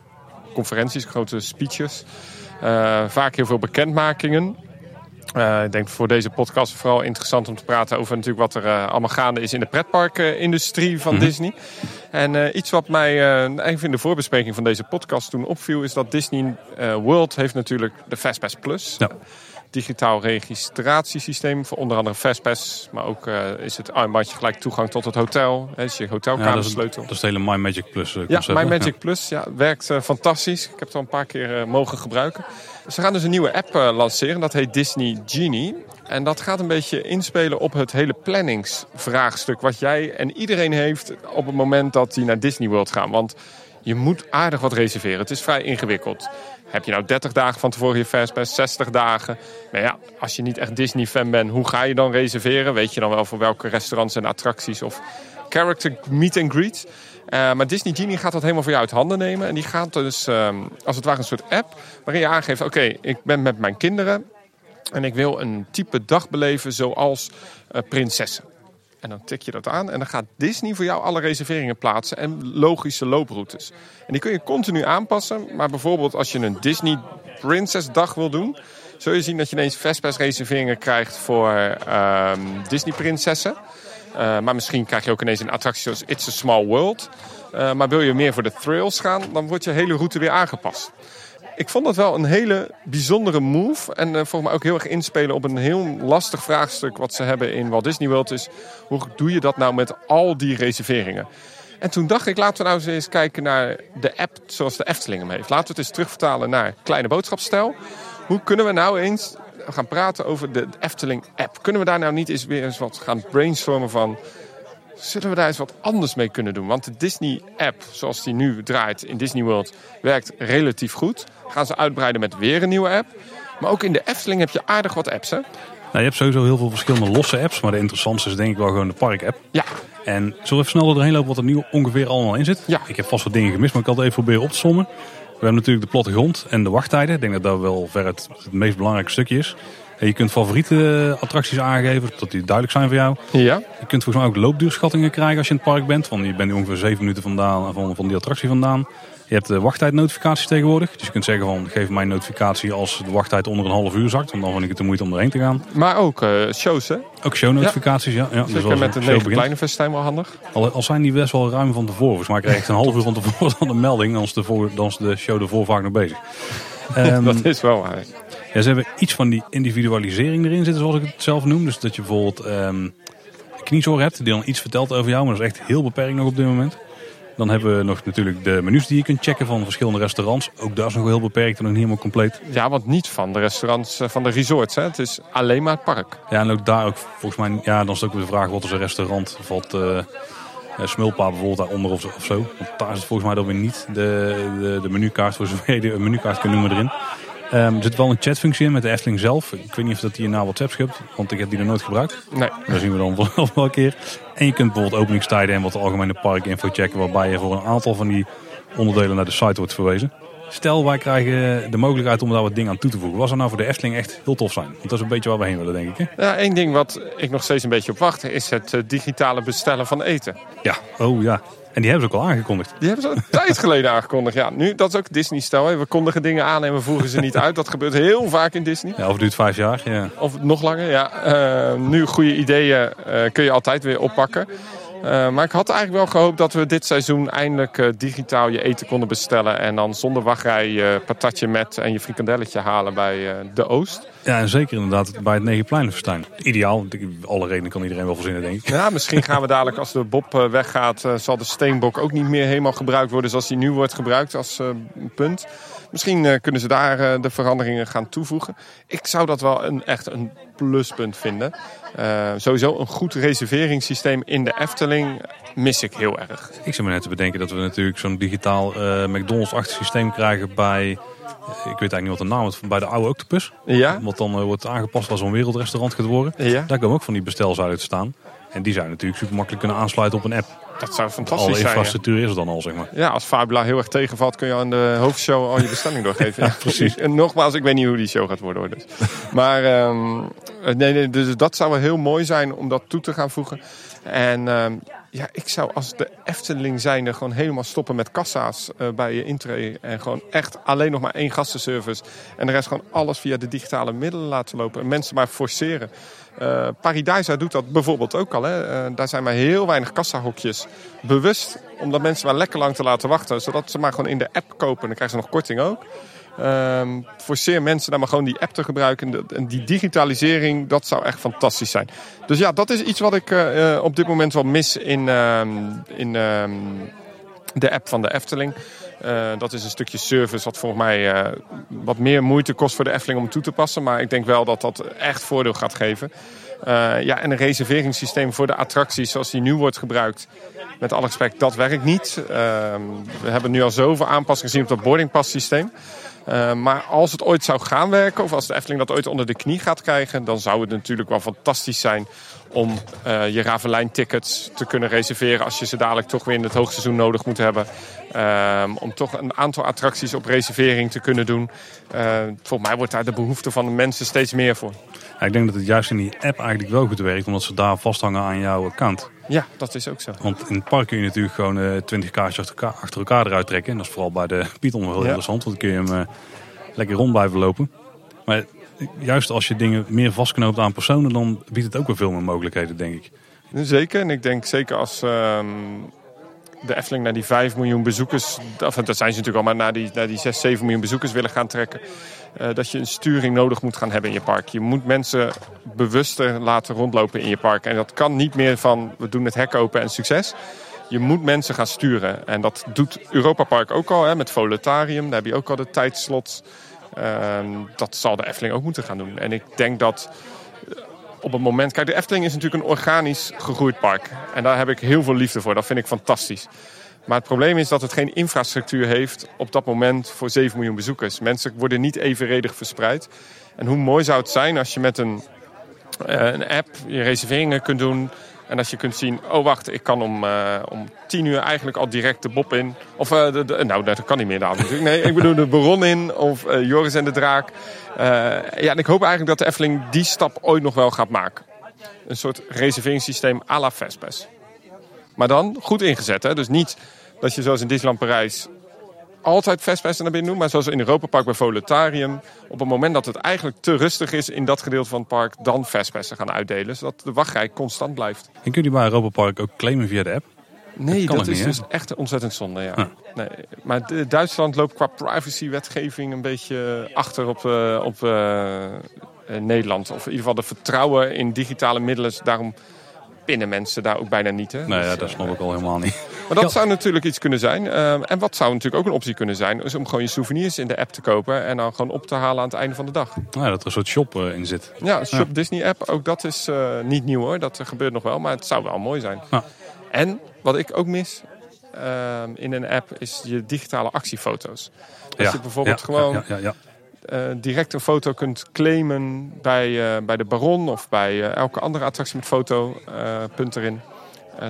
conferenties, grote speeches. Eh, vaak heel veel bekendmakingen. Eh, ik denk voor deze podcast vooral interessant om te praten over natuurlijk wat er eh, allemaal gaande is in de pretparkindustrie van
Mhm.
Disney. En eh, iets wat mij eigenlijk in de voorbespreking van deze podcast toen opviel, is dat Disney World heeft natuurlijk de Fastpass Plus.
Ja.
Digitaal registratiesysteem voor onder andere Fastpass. Maar ook eh, is het armbandje gelijk toegang tot het hotel. Hè, is je
Ja, dat, is,
hotelkamersleutel.
dat is het hele My Magic Plus eh,
Ja,
concept.
My
hè?
Magic Plus ja, werkt eh, fantastisch. Ik heb het al een paar keer mogen gebruiken. Ze gaan dus een nieuwe app lanceren. Dat heet Disney Genie. En dat gaat een beetje inspelen op het hele planningsvraagstuk. Wat jij en iedereen heeft op het moment dat die naar Disney World gaan. Want je moet aardig wat reserveren. Het is vrij ingewikkeld. Heb je nou 30 dagen van tevoren je Fastpass, 60 dagen? Maar ja, als je niet echt Disney-fan bent, hoe ga je dan reserveren? Weet je dan wel voor welke restaurants en attracties of character meet and greets? Eh, maar Disney Genie gaat dat helemaal voor je uit handen nemen. En die gaat dus, ehm, als het ware, een soort app waarin je aangeeft: oké, ik ben met mijn kinderen en ik wil een type dag beleven zoals eh, prinsessen. En dan tik je dat aan en dan gaat Disney voor jou alle reserveringen plaatsen en logische looproutes. En die kun je continu aanpassen. Maar bijvoorbeeld als je een Disney Princess dag wil doen, zul je zien dat je ineens Fastpass reserveringen krijgt voor ehm, Disney prinsessen. Uh, maar misschien krijg je ook ineens een attractie zoals It's a Small World. Uh, maar wil je meer voor de thrills gaan, dan wordt je hele route weer aangepast. Ik vond dat wel een hele bijzondere move. En uh, volgens mij ook heel erg inspelen op een heel lastig vraagstuk wat ze hebben in Walt Disney World. Is hoe doe je dat nou met al die reserveringen? En toen dacht ik, laten we nou eens kijken naar de app zoals de Efteling hem heeft. Laten we het eens terugvertalen naar kleine boodschapstijl. Hoe kunnen we nou eens gaan praten over de Efteling app? Kunnen we daar nou niet eens weer eens wat gaan brainstormen van... Zullen we daar eens wat anders mee kunnen doen? Want de Disney-app, zoals die nu draait in Disney World, werkt relatief goed. Gaan ze uitbreiden met weer een nieuwe app. Maar ook in de Efteling heb je aardig wat apps, hè?
Nou, je hebt sowieso heel veel verschillende losse apps. Maar de interessantste is denk ik wel gewoon de park-app.
Ja.
En zullen we even snel doorheen lopen wat er nu ongeveer allemaal in zit?
Ja.
Ik heb vast wat dingen gemist, maar ik had het even proberen op te sommen. We hebben natuurlijk de plattegrond en de wachttijden. Ik denk dat dat wel ver het, het meest belangrijke stukje is. En je kunt favoriete attracties aangeven, dat die duidelijk zijn voor jou.
Ja.
Je kunt volgens mij ook loopduurschattingen krijgen als je in het park bent. Want je bent ongeveer 7 minuten vandaan van, van die attractie vandaan. Je hebt de wachttijdnotificaties tegenwoordig. Dus je kunt zeggen van geef mij een notificatie als de wachttijd onder een half uur zakt. Want dan vind ik het de moeite om erheen te gaan.
Maar ook uh, shows hè?
Ook shownotificaties, ja. ja. ja.
Zeker dus met een negen kleine festijn wel handig.
Al, al, zijn die best wel ruim van tevoren. Volgens mij krijg je een half uur van tevoren dan een melding. Dan is de, dan is de show ervoor vaak nog bezig.
Um, dat is wel waar.
Ja, ze hebben iets van die individualisering erin zitten, zoals ik het zelf noem. Dus dat je bijvoorbeeld um, kniezorg hebt, die dan iets vertelt over jou. Maar dat is echt heel beperkt nog op dit moment. Dan hebben we nog natuurlijk de menus die je kunt checken van verschillende restaurants. Ook daar is nog heel beperkt en nog niet helemaal compleet.
Ja, want niet van de restaurants, eh, van de resorts. Hè? Het is alleen maar het park.
Ja, en ook daar ook volgens mij, ja, dan is het ook de vraag wat is een restaurant. Valt uh, Smulpa bijvoorbeeld daaronder of, of zo. Want daar is het volgens mij dan weer niet de, de, de menukaart, voor zover je een menukaart kunt noemen erin. Um, er zit wel een chatfunctie in met de Efteling zelf. Ik weet niet of dat die naar WhatsApp schubt, want ik heb die nog nooit gebruikt.
Nee.
Dat zien we dan wel, wel een keer. En je kunt bijvoorbeeld openingstijden en wat de algemene parkinfo checken, waarbij je voor een aantal van die onderdelen naar de site wordt verwezen. Stel, wij krijgen de mogelijkheid om daar wat dingen aan toe te voegen. Was dat nou voor de Efteling echt heel tof zijn? Want dat is een beetje waar we heen willen, denk ik.
Hè? Ja, één ding wat ik nog steeds een beetje op wacht, is het eh, digitale bestellen van eten.
Ja, oh ja. En die hebben ze ook al aangekondigd.
Die hebben ze een tijd geleden aangekondigd. Ja, nu, dat is ook Disney-stijl. We kondigen dingen aan en we voeren ze niet uit. Dat gebeurt heel vaak in Disney.
Ja, of het duurt vijf jaar. Ja.
Of nog langer, ja. Uh, nu goede ideeën uh, kun je altijd weer oppakken. Uh, maar ik had eigenlijk wel gehoopt dat we dit seizoen eindelijk digitaal je eten konden bestellen. En dan zonder wachtrij je patatje met en je frikandelletje halen bij de Oost.
Ja, en zeker inderdaad bij het Negenpleinenfestijn. Ideaal, alle redenen kan iedereen wel verzinnen, denk ik.
Ja, misschien gaan we dadelijk als de Bob weggaat, zal de steenbok ook niet meer helemaal gebruikt worden zoals die nu wordt gebruikt als punt. Misschien uh, kunnen ze daar uh, de veranderingen gaan toevoegen. Ik zou dat wel een, echt een pluspunt vinden. Sowieso een goed reserveringssysteem in de Efteling mis ik heel erg.
Ik zou me net te bedenken dat we natuurlijk zo'n digitaal McDonald's-achtig systeem krijgen bij... Ik weet eigenlijk niet wat de naam is, bij de oude Octopus.
Ja?
Wat dan wordt aangepast als een wereldrestaurant gaat worden.
Ja?
Daar komen ook van die bestelzuilen te staan. En die zou natuurlijk super makkelijk kunnen aansluiten op een app.
Dat zou fantastisch zijn.
Alle infrastructuur ja. is er dan al, zeg maar.
Ja, als Fabula heel erg tegenvalt, kun je aan de hoofdshow al je bestelling doorgeven.
ja, precies.
En nogmaals, ik weet niet hoe die show gaat worden. Hoor, dus. Maar um, nee, nee, dus dat zou wel heel mooi zijn om dat toe te gaan voegen. En um, ja, ik zou als de Efteling zijnde gewoon helemaal stoppen met kassa's uh, bij je intree. En gewoon echt alleen nog maar één gastenservice. En de rest gewoon alles via de digitale middelen laten lopen. En mensen maar forceren. Uh, doet dat bijvoorbeeld ook al. Hè. Uh, daar zijn maar heel weinig kassahokjes bewust. Om dat mensen maar lekker lang te laten wachten. Zodat ze maar gewoon in de app kopen. Dan krijgen ze nog korting ook. Um, forceer mensen dan maar gewoon die app te gebruiken. En die digitalisering, dat zou echt fantastisch zijn. Dus ja, dat is iets wat ik uh, op dit moment wel mis in, uh, in uh, de app van de Efteling. Uh, dat is een stukje service wat volgens mij wat meer moeite kost voor de Efteling om toe te passen. Maar ik denk wel dat dat echt voordeel gaat geven. Ja, en een reserveringssysteem voor de attracties zoals die nu wordt gebruikt. Met alle respect, dat werkt niet. we hebben nu al zoveel aanpassingen gezien op dat boardingpass systeem. Uh, maar als het ooit zou gaan werken, of als de Efteling dat ooit onder de knie gaat krijgen, dan zou het natuurlijk wel fantastisch zijn om uh, je Ravelijn-tickets te kunnen reserveren als je ze dadelijk toch weer in het hoogseizoen nodig moet hebben. Uh, om toch een aantal attracties op reservering te kunnen doen. Uh, volgens mij wordt daar de behoefte van de mensen steeds meer voor.
Ja, ik denk dat het juist in die app eigenlijk wel goed werkt, omdat ze daar vasthangen aan jouw account.
Ja, dat is ook zo.
Want in het park kun je natuurlijk gewoon uh, 20 kaartjes achter elkaar, achter elkaar eruit trekken. En dat is vooral bij de Python wel heel ja. interessant, want dan kun je hem uh, lekker rond blijven lopen. Maar juist als je dingen meer vastknoopt aan personen, dan biedt het ook wel veel meer mogelijkheden, denk ik.
Zeker, en ik denk zeker als um, de Efteling naar die 5 miljoen bezoekers, of dat zijn ze natuurlijk al, maar naar die, naar die 6, 7 miljoen bezoekers willen gaan trekken. Uh, dat je een sturing nodig moet gaan hebben in je park. Je moet mensen bewuster laten rondlopen in je park. En dat kan niet meer van we doen het hek open en succes. Je moet mensen gaan sturen. En dat doet Europa Park ook al hè, met Voletarium. Daar heb je ook al de tijdslots. Uh, dat zal de Efteling ook moeten gaan doen. En ik denk dat op het moment... Kijk, de Efteling is natuurlijk een organisch gegroeid park. En daar heb ik heel veel liefde voor. Dat vind ik fantastisch. Maar het probleem is dat het geen infrastructuur heeft op dat moment voor 7 miljoen bezoekers. Mensen worden niet evenredig verspreid. En hoe mooi zou het zijn als je met een, een app je reserveringen kunt doen... En als je kunt zien, oh wacht, ik kan om, uh, om tien uur eigenlijk al direct de Bob in. Of, de, nou, dat kan niet meer daar natuurlijk. Nee, ik bedoel de Baron in of Joris en de Draak. ja, en ik hoop eigenlijk dat de Efteling die stap ooit nog wel gaat maken. Een soort reserveringssysteem à la Vespes. Maar dan goed ingezet, hè? Dus niet dat je zoals in Disneyland Parijs altijd fastpassen naar binnen doen. Maar zoals in Europa Park bij Volutarium. Op het moment dat het eigenlijk te rustig is in dat gedeelte van het park. Dan fastpassen gaan uitdelen. Zodat de wachtrij constant blijft.
En kun je bij Europa Park ook claimen via de app?
Nee, dat, is
niet,
dus echt ontzettend zonde. Ja.
Huh.
Nee, maar Duitsland loopt qua privacywetgeving een beetje achter op, eh, op eh, eh, Nederland. Of in ieder geval de vertrouwen in digitale middelen. Daarom pinnen mensen daar ook bijna niet. Hè?
Nee,
Dus,
ja, dat snap ik al helemaal niet.
maar dat zou natuurlijk iets kunnen zijn. Eh, en wat zou natuurlijk ook een optie kunnen zijn, is om gewoon je souvenirs in de app te kopen en dan gewoon op te halen aan het einde van de dag.
Nou, dat er een soort shop eh, in zit.
Ja, Shop Disney app, ook dat is eh, niet nieuw hoor. Dat eh, gebeurt nog wel, maar het zou wel mooi zijn.
Ja.
En wat ik ook mis ehm, in een app is je digitale actiefoto's. Dat je bijvoorbeeld
ja,
gewoon Eh, direct een foto kunt claimen bij, eh, bij de Baron of bij eh, elke andere attractie met fotopunt erin.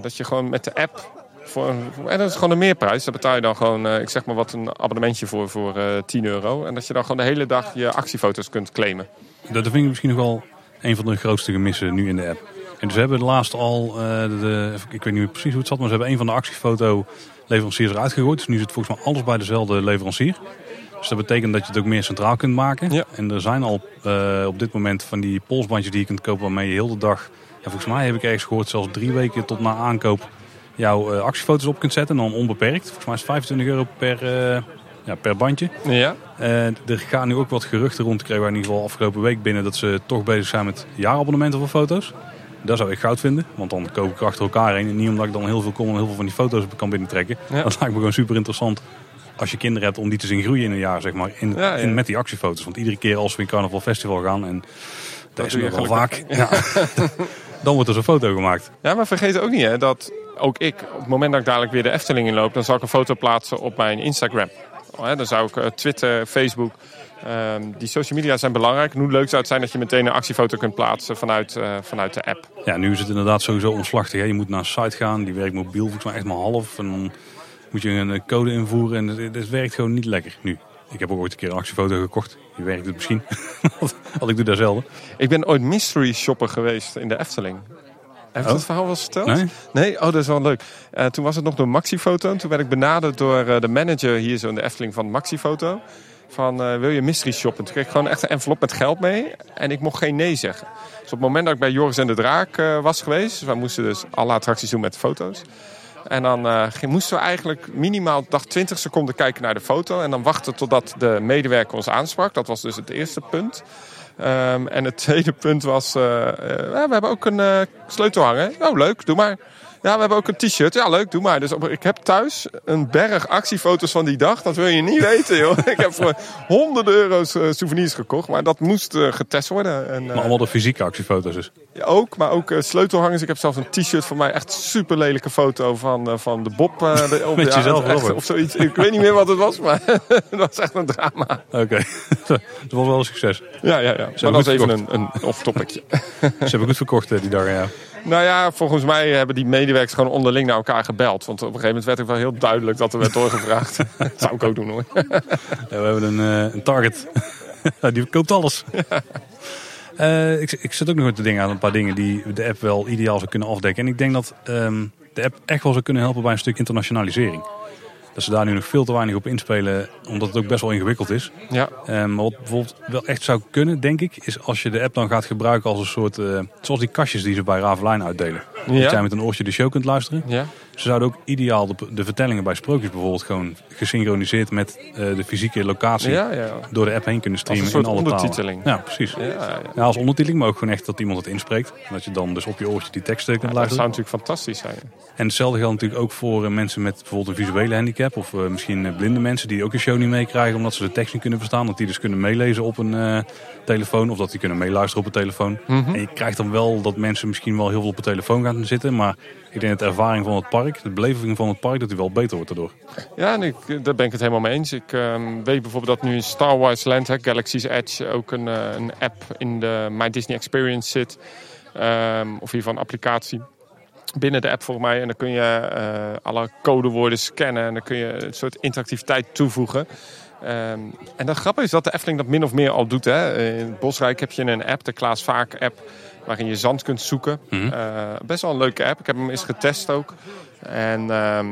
Dat je gewoon met de app. Voor, en dat is gewoon een meerprijs. Daar betaal je dan gewoon, ik zeg maar wat, een abonnementje voor, voor eh 10 euro. En dat je dan gewoon de hele dag je actiefoto's kunt claimen.
Dat vind ik misschien nog wel een van de grootste gemissen nu in de app. En dus we hebben laatst al, de- ik weet niet meer precies hoe het zat, maar ze hebben een van de actiefoto leveranciers eruit gegooid. Dus nu zit volgens mij alles bij dezelfde leverancier. Dus dat betekent dat je het ook meer centraal kunt maken.
Ja.
En er zijn al eh, op dit moment van die polsbandjes die je kunt kopen waarmee je heel de dag, ja, volgens mij heb ik ergens gehoord, zelfs drie weken tot na aankoop jouw eh, actiefoto's op kunt zetten. En dan onbeperkt. Volgens mij is het 25 euro per, eh, ja, per bandje.
Ja,
er gaan nu ook wat geruchten rond. Kregen wij in ieder geval afgelopen week binnen dat ze toch bezig zijn met jaarabonnementen voor foto's. Dat zou ik goud vinden, want dan koop ik er achter elkaar heen. En niet omdat ik dan heel veel kom en heel veel van die foto's kan binnentrekken.
Ja.
Dat lijkt me gewoon super interessant als je kinderen hebt om die te zien groeien in een jaar, zeg maar. In,
Ja,
in- met die actiefoto's. Want iedere keer als we in Carnaval Festival gaan, en dat is nog wel vaak, dan wordt er zo'n foto gemaakt.
Ja, maar vergeet ook niet hè, dat ook ik, op het moment dat ik dadelijk weer de Efteling inloop, dan zal ik een foto plaatsen op mijn Instagram. Oh, dan zou ik eh, Twitter, Facebook. ehm, die social media zijn belangrijk. En hoe leuk zou het zijn dat je meteen een actiefoto kunt plaatsen vanuit, eh, vanuit de app.
Ja, nu is het inderdaad sowieso omslachtig. Hè. Je moet naar een site gaan, die werkt mobiel volgens mij echt maar half. En dan moet je een eh, code invoeren en het, het werkt gewoon niet lekker nu. Ik heb ook ooit een keer een actiefoto gekocht. Die werkt het misschien. Want ik doe daar zelden.
Ik ben ooit mystery shopper geweest in de Efteling. Heb ik
Oh.
dat verhaal wel verteld?
Nee?
Nee? Oh, dat is wel leuk. Eh, toen was het nog door Maxifoto. En toen werd ik benaderd door eh, de manager hier zo in de Efteling van Maxifoto. Van, wil je mystery shoppen? Toen kreeg ik gewoon echt een envelop met geld mee. En ik mocht geen nee zeggen. Dus op het moment dat ik bij Joris en de Draak was geweest... Dus wij moesten dus alle attracties doen met foto's. En dan eh, moesten we eigenlijk minimaal dag 20 seconden kijken naar de foto. En dan wachten totdat de medewerker ons aansprak. Dat was dus het eerste punt. Ehm, en het tweede punt was, eh, eh, we hebben ook een sleutel hangen. Oh, leuk, doe maar. Ja, we hebben ook een t-shirt. Ja, leuk, doe maar. Dus op, ik heb thuis een berg actiefoto's van die dag. Dat wil je niet weten, joh. Ik heb voor honderden euro's eh, souvenirs gekocht. Maar dat moest eh, getest worden. En, eh,
Maar allemaal de fysieke actiefoto's dus.
ja, ook, maar ook eh, sleutelhangers. Ik heb zelfs een t-shirt van mij. Echt super lelijke foto van, eh, van de Bob. eh, de- op,
Met jezelf
echt. Of zoiets. Ik weet niet meer wat het was, maar dat was echt een drama.
Oké, dat was wel een succes.
Ja, ja, ja. Maar dat is even een, een off-topicje.
Ze hebben goed verkocht eh, die dag, ja.
Nou ja, volgens mij hebben die medewerkers gewoon onderling naar elkaar gebeld. Want op een gegeven moment werd ook wel heel duidelijk dat er werd doorgevraagd. dat zou ik ook doen hoor.
Ja, we hebben een, eh, een target. Die koopt alles. Eh, ik, ik zit ook nog met de dingen aan een paar dingen die de app wel ideaal zou kunnen afdekken. En ik denk dat ehm, de app echt wel zou kunnen helpen bij een stuk internationalisering. Dat ze daar nu nog veel te weinig op inspelen, omdat het ook best wel ingewikkeld is.
Ja,
Ehm, maar wat bijvoorbeeld wel echt zou kunnen, denk ik, is als je de app dan gaat gebruiken als een soort, eh, zoals die kastjes die ze bij Ravelijn uitdelen.
Ja.
Dat jij met een oortje de show kunt luisteren.
ja.
Ze zouden ook ideaal de, de vertellingen bij sprookjes bijvoorbeeld gewoon gesynchroniseerd met eh, de fysieke locatie
ja, ja.
door de app heen kunnen streamen
Als een
in
soort
alle
ondertiteling.
talen. Ja, precies.
ja,
als ondertiteling, maar ook gewoon echt dat iemand het inspreekt. Dat je dan dus op je oortje die teksten kunt
dat
luisteren.
zou natuurlijk fantastisch zijn.
En hetzelfde geldt natuurlijk ook voor eh, mensen met bijvoorbeeld een visuele handicap. Of eh, misschien eh, blinde mensen die ook een show niet meekrijgen omdat ze de tekst niet kunnen verstaan. Dat die dus kunnen meelezen op een eh, telefoon. Of dat die kunnen meeluisteren op een telefoon.
Mhm.
En je krijgt dan wel dat mensen misschien wel heel veel op een telefoon gaan zitten. Maar ik denk dat de ervaring van het park, de beleving van het park, dat die wel beter wordt daardoor.
Ja, en ik, daar ben ik het helemaal mee eens. Ik ehm, weet bijvoorbeeld dat nu in Star Wars Land, hè, Galaxy's Edge, ook een, eh, een app in de My Disney Experience zit. Ehm, of in ieder geval een applicatie binnen de app volgens mij. En dan kun je eh, alle codewoorden scannen en dan kun je een soort interactiviteit toevoegen. Ehm, en dat grappige is dat de Efteling dat min of meer al doet. Hè. In het Bosrijk heb je een app, de Klaas Vaak app, waarin je zand kunt zoeken.
Mhm.
Eh, best wel een leuke app. Ik heb hem eens getest ook. En ehm,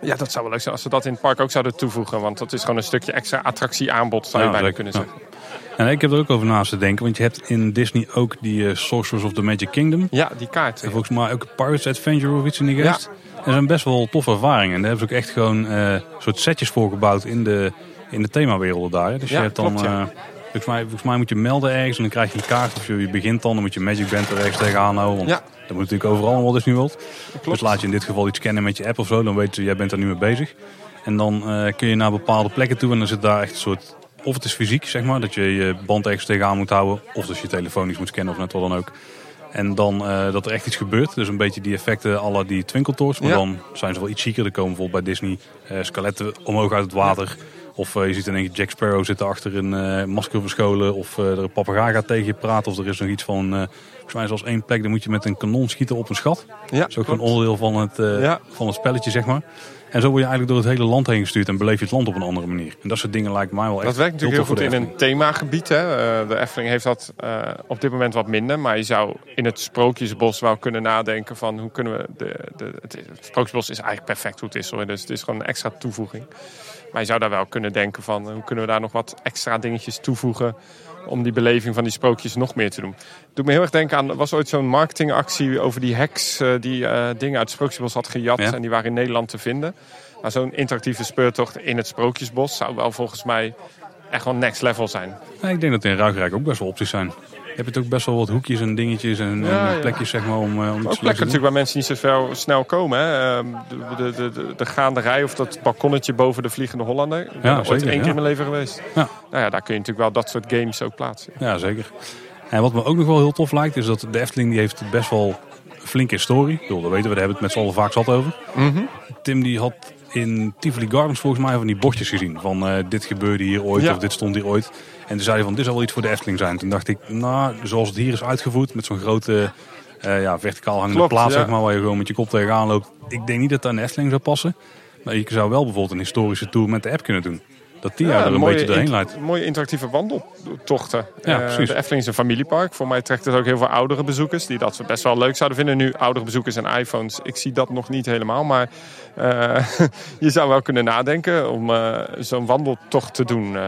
Ja, dat zou wel leuk zijn als ze dat in het park ook zouden toevoegen. Want dat is gewoon een stukje extra attractieaanbod, zou je
Ja,
bijna
zeker,
kunnen
ja.
zeggen.
En ik heb er ook over naast te denken, want je hebt in Disney ook die eh, Sorcerers of the Magic Kingdom.
Ja, die kaart.
En volgens mij ook Pirates Adventure of iets in die geest. En dat zijn best wel toffe ervaringen. En daar hebben ze ook echt gewoon eh soort setjes voor gebouwd in de, in de themawerelden daar. Dus
Ja,
je hebt dan,
klopt, ja.
eh, volgens, mij, volgens mij moet je melden ergens en dan krijg je een kaart. Of je, je begint dan, dan moet je Magic Band er ergens tegenaan houden. Want
Ja.
Dat moet natuurlijk overal in Walt Disney World.
Klopt.
Dus laat je in dit geval iets scannen met je app of zo. Dan weten ze, jij bent er nu mee bezig. En dan eh, kun je naar bepaalde plekken toe. En dan zit daar echt een soort... Of het is fysiek, zeg maar. Dat je je band ergens tegenaan moet houden. Of dat je telefonisch moet scannen of net wat dan ook. En dan eh, dat er echt iets gebeurt. Dus een beetje die effecten à la die Twinkle. Maar
Ja.
dan zijn ze wel iets zieker. Er komen bijvoorbeeld bij Disney eh, skeletten omhoog uit het water. Of je ziet in één keer Jack Sparrow zitten achter een masker verscholen. Of er een papegaai gaat tegen je praten. Of er is nog iets van... volgens mij zoals één plek, dan moet je met een kanon schieten op een schat.
Ja,
Dat is ook een onderdeel van het, eh,
Ja.
van het spelletje, zeg maar. En zo word je eigenlijk door het hele land heen gestuurd en beleef je het land op een andere manier. En dat soort dingen lijkt mij wel echt
Dat werkt natuurlijk heel goed in een themagebied. Hè. Eh, de Efteling heeft dat eh, op dit moment wat minder. Maar je zou in het Sprookjesbos wel kunnen nadenken van hoe kunnen we... De, de, het, het Sprookjesbos is eigenlijk perfect hoe het is. Hoor. Dus het is gewoon een extra toevoeging. Maar je zou daar wel kunnen denken van hoe kunnen we daar nog wat extra dingetjes toevoegen... om die beleving van die sprookjes nog meer te doen. Doet me heel erg denken aan, er was ooit zo'n marketingactie over die heks... eh, die eh, dingen uit het Sprookjesbos had gejat
Ja.
en die waren in Nederland te vinden. Maar zo'n interactieve speurtocht in het Sprookjesbos zou wel volgens mij echt wel next level zijn.
Ja, ik denk dat in Ruigrijk ook best wel opties zijn. Je hebt ook best wel wat hoekjes en dingetjes en,
Ja,
en
ja.
plekjes zeg maar, om, eh, om iets
Ook plekken
te
natuurlijk waar mensen niet zo snel komen. Hè. Ehm, De, de, de, de, de gaande rij of dat balkonnetje boven de Vliegende Hollander. Ik ben er ooit één
ja.
keer in mijn leven geweest.
Ja.
Nou ja, daar kun je natuurlijk wel dat soort games ook plaatsen.
Ja, zeker. En wat me ook nog wel heel tof lijkt, is dat de Efteling die heeft best wel een flinke historie. Ik bedoel, dat weten we, daar hebben we het met z'n allen vaak zat over.
Mhm.
Tim die had in Tivoli Gardens volgens mij van die bordjes gezien. Van eh, dit gebeurde hier ooit
Ja.
of dit stond hier ooit. En toen zei hij van dit zou wel iets voor de Efteling zijn. Toen dacht ik, nou, zoals het hier is uitgevoerd met zo'n grote eh, ja, verticaal hangende
Klopt,
plaat,
ja.
zeg maar, waar je gewoon met je kop tegenaan loopt. Ik denk niet dat dat aan de Efteling zou passen. Maar je zou wel bijvoorbeeld een historische tour met de app kunnen doen. Dat die jou er een
mooie
beetje doorheen leidt.
Mooie interactieve wandeltochten.
Ja,
Eh,
precies.
de Efteling is een familiepark. Voor mij trekt het ook heel veel oudere bezoekers. Die dat best wel leuk zouden vinden. Nu, oudere bezoekers en iPhones. Ik zie dat nog niet helemaal. Maar eh, je zou wel kunnen nadenken om eh, zo'n wandeltocht te doen. eh.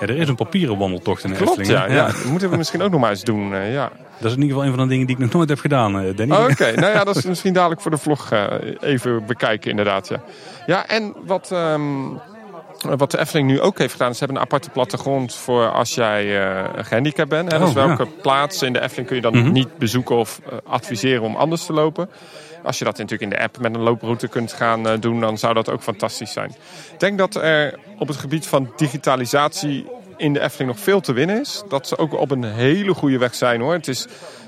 Ja, er is een papieren wandeltocht in de
klopt,
Efteling.
ja, ja. Dat moeten we misschien ook nog maar eens doen. ja.
Dat is in ieder geval een van de dingen die ik nog nooit heb gedaan, Danny.
Oh, Oké, nou ja, dat is misschien dadelijk voor de vlog even bekijken inderdaad. Ja, ja en wat, ehm, wat de Efteling nu ook heeft gedaan... is ze hebben een aparte plattegrond voor als jij eh gehandicapt bent. Hè? dus
Oh,
welke
ja.
plaats in de Efteling kun je dan
Mhm.
niet bezoeken of adviseren om anders te lopen. Als je dat natuurlijk in de app met een looproute kunt gaan eh, doen... dan zou dat ook fantastisch zijn. Ik denk dat er op het gebied van digitalisatie in de Efteling nog veel te winnen is. Dat ze ook op een hele goede weg zijn hoor. Het is...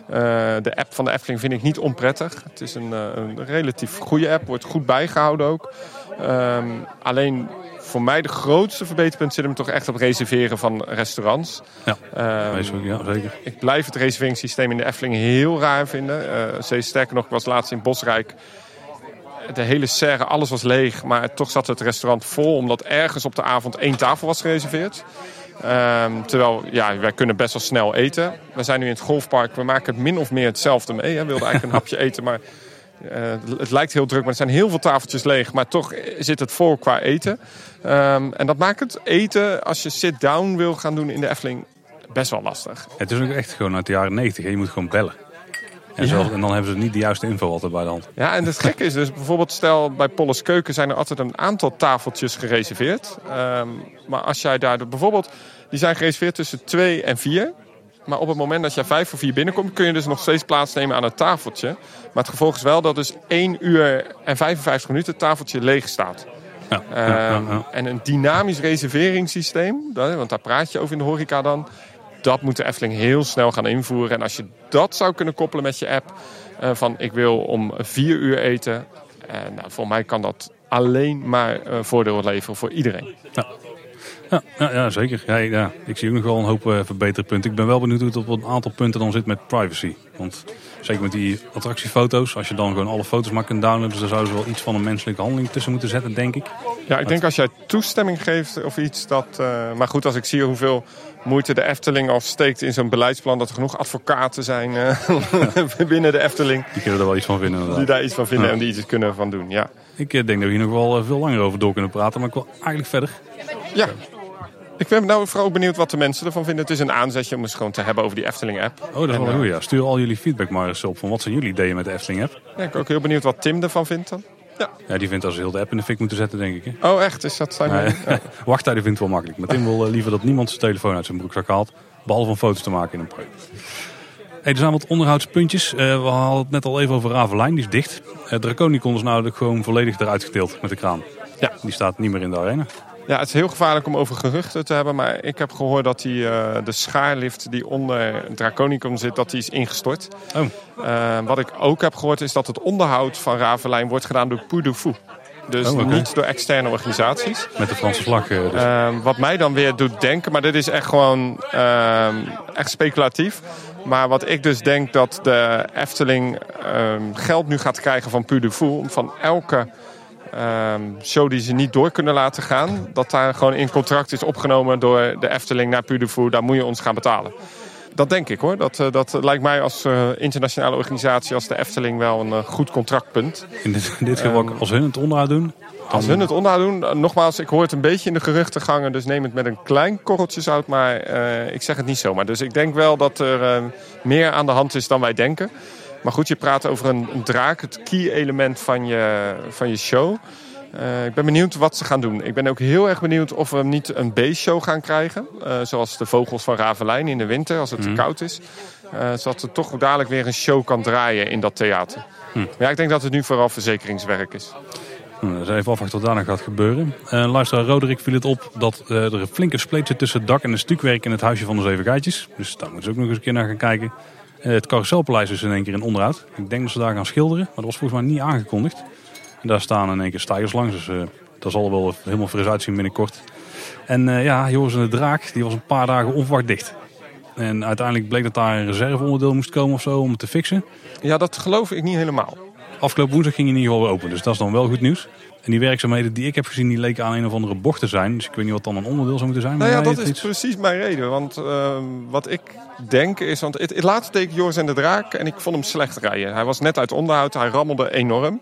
Eh, de app van de Efteling vind ik niet onprettig. Het is een, eh, een relatief goede app, wordt goed bijgehouden ook. Ehm, alleen voor mij de grootste verbeterpunt zit hem toch echt op reserveren van restaurants.
Ja, ook, ja, zeker.
ik blijf het reserveringssysteem in de Efteling heel raar vinden. Steeds sterker nog, ik was laatst in Bosrijk. De hele serre, alles was leeg. Maar toch zat het restaurant vol. Omdat ergens op de avond één tafel was gereserveerd. Ehm, terwijl, ja, wij kunnen best wel snel eten. We zijn nu in het golfpark. We maken het min of meer hetzelfde mee. Hè. We wilden eigenlijk een hapje eten, maar... eh, het lijkt heel druk, maar er zijn heel veel tafeltjes leeg. Maar toch zit het vol qua eten. Ehm, en dat maakt het eten, als je sit-down wil gaan doen in de Efteling, best wel lastig.
Het is ook echt gewoon uit de jaren 90. hè. Je moet gewoon bellen. En, zelfs, en dan hebben ze niet de juiste info altijd bij de hand.
Ja, en het gekke is dus bijvoorbeeld, stel bij Polles Keuken zijn er altijd een aantal tafeltjes gereserveerd. Ehm, maar als jij daar bijvoorbeeld, die zijn gereserveerd tussen 2 en 4. Maar op het moment dat jij 5 of 4 binnenkomt, kun je dus nog steeds plaatsnemen aan het tafeltje. Maar het gevolg is wel dat dus 1 uur en 55 minuten het tafeltje leeg staat.
Ja, ja, ja,
Ehm. En een dynamisch reserveringssysteem, want daar praat je over in de horeca dan. Dat moet de Efteling heel snel gaan invoeren. En als je dat zou kunnen koppelen met je app, eh, van ik wil om vier uur eten. eh, nou, voor mij kan dat alleen maar eh, voordeel leveren voor iedereen.
Ja, ja, ja, zeker. Ja, ja, ik zie ook nog wel een hoop eh, verbeterpunten. Ik ben wel benieuwd hoe het op een aantal punten dan zit met privacy. Want zeker met die attractiefoto's, als je dan gewoon alle foto's maar kunt downloaden, dus daar zouden ze wel iets van een menselijke handeling tussen moeten zetten, denk ik.
Ja, ik denk als jij toestemming geeft of iets dat. eh, maar goed, als ik zie hoeveel moeite de Efteling al steekt in zo'n beleidsplan, dat er genoeg advocaten zijn eh, binnen de Efteling
Die kunnen er wel iets van vinden
die daar iets van vinden
Ja.
en die iets kunnen van doen. Ja.
Ik denk dat we hier nog wel veel langer over door kunnen praten, maar ik wil eigenlijk verder.
Ja. Ik ben nou vooral benieuwd wat de mensen ervan vinden. Het is een aanzetje om eens gewoon te hebben over die Efteling-app.
Oh, dat wel goeie. Ja. Stuur al jullie feedback maar eens op van wat zijn jullie ideeën met de Efteling-app.
Ja, ik ben ook heel benieuwd wat Tim ervan vindt dan.
Ja. ja, die vindt als ze heel de app in de fik moeten zetten, denk ik. Hè?
Oh, echt? Is dat zijn nee.
ja. Wachttijden vindt het wel makkelijk. Maar Tim wil liever dat niemand zijn telefoon uit zijn broekzak haalt. Behalve om foto's te maken in een project. Hey, er zijn wat onderhoudspuntjes. Uh, we hadden het net al even over Ravelijn, die is dicht. Uh, Draconicon is nou gewoon volledig eruit getild met de kraan. Ja. Die staat niet meer in de arena.
Ja, het is heel gevaarlijk om over geruchten te hebben. Maar ik heb gehoord dat die, uh, de schaarlift die onder Draconicon zit, dat die is ingestort. Oh. Uh, wat ik ook heb gehoord is dat het onderhoud van Ravelijn wordt gedaan door Puy de Fou. Dus oh, okay. niet door externe organisaties.
Met de Franse vlag. Dus.
Uh, wat mij dan weer doet denken, maar dit is echt gewoon ehm, echt speculatief. Maar wat ik dus denk dat de Efteling ehm, geld nu gaat krijgen van Puy de Fou. Om van elke um, show die ze niet door kunnen laten gaan. Dat daar gewoon in contract is opgenomen door de Efteling naar Puy de Fou. Daar moet je ons gaan betalen. Dat denk ik hoor. Dat, uh, dat lijkt mij als uh, internationale organisatie als de Efteling wel een uh, goed contractpunt.
In dit, in dit geval, um, als hun het onderhoud doen?
Als hun het onderhoud doen, nogmaals, ik hoor het een beetje in de geruchten gangen. Dus neem het met een klein korreltje zout, maar ik zeg het niet zomaar. Dus ik denk wel dat er meer aan de hand is dan wij denken. Maar goed, je praat over een, een draak, het key element van je, van je show. Uh, ik ben benieuwd wat ze gaan doen. Ik ben ook heel erg benieuwd of we niet een B-show gaan krijgen. Uh, zoals de vogels van Ravelijn in de winter, als het mm. te koud is. Uh, zodat er toch dadelijk weer een show kan draaien in dat theater. Mm. Maar ja, ik denk dat het nu vooral verzekeringswerk is.
Nou, dat is even afwachten wat daarna gaat gebeuren. Uh, luisteraar Roderick viel het op dat er een flinke spleet zit tussen het dak en de stukwerk in het huisje van de Zeven Geitjes. Dus daar moeten ze ook nog eens een keer naar gaan kijken. Uh, het carouselpaleis is in één keer in onderhoud. Ik denk dat ze daar gaan schilderen, maar dat was volgens mij niet aangekondigd. En daar staan in één keer stijgers langs, dus uh, dat zal er wel helemaal fris uitzien binnenkort. En uh, ja, Joris en de Draak, die was een paar dagen onverwacht dicht. En uiteindelijk bleek dat daar een reserveonderdeel moest komen of zo om het te fixen.
Ja, dat geloof ik niet helemaal.
Afgelopen woensdag ging hij in ieder geval weer open, dus dat is dan wel goed nieuws. En die werkzaamheden die ik heb gezien, die leken aan een of andere bocht te zijn. Dus ik weet niet wat dan een onderdeel zou moeten zijn.
Nou ja, dat is iets... precies mijn reden. Want uh, wat ik denk is... Want het, het laatste deed ik Joris en de Draak en ik vond hem slecht rijden. Hij was net uit onderhoud, hij rammelde enorm.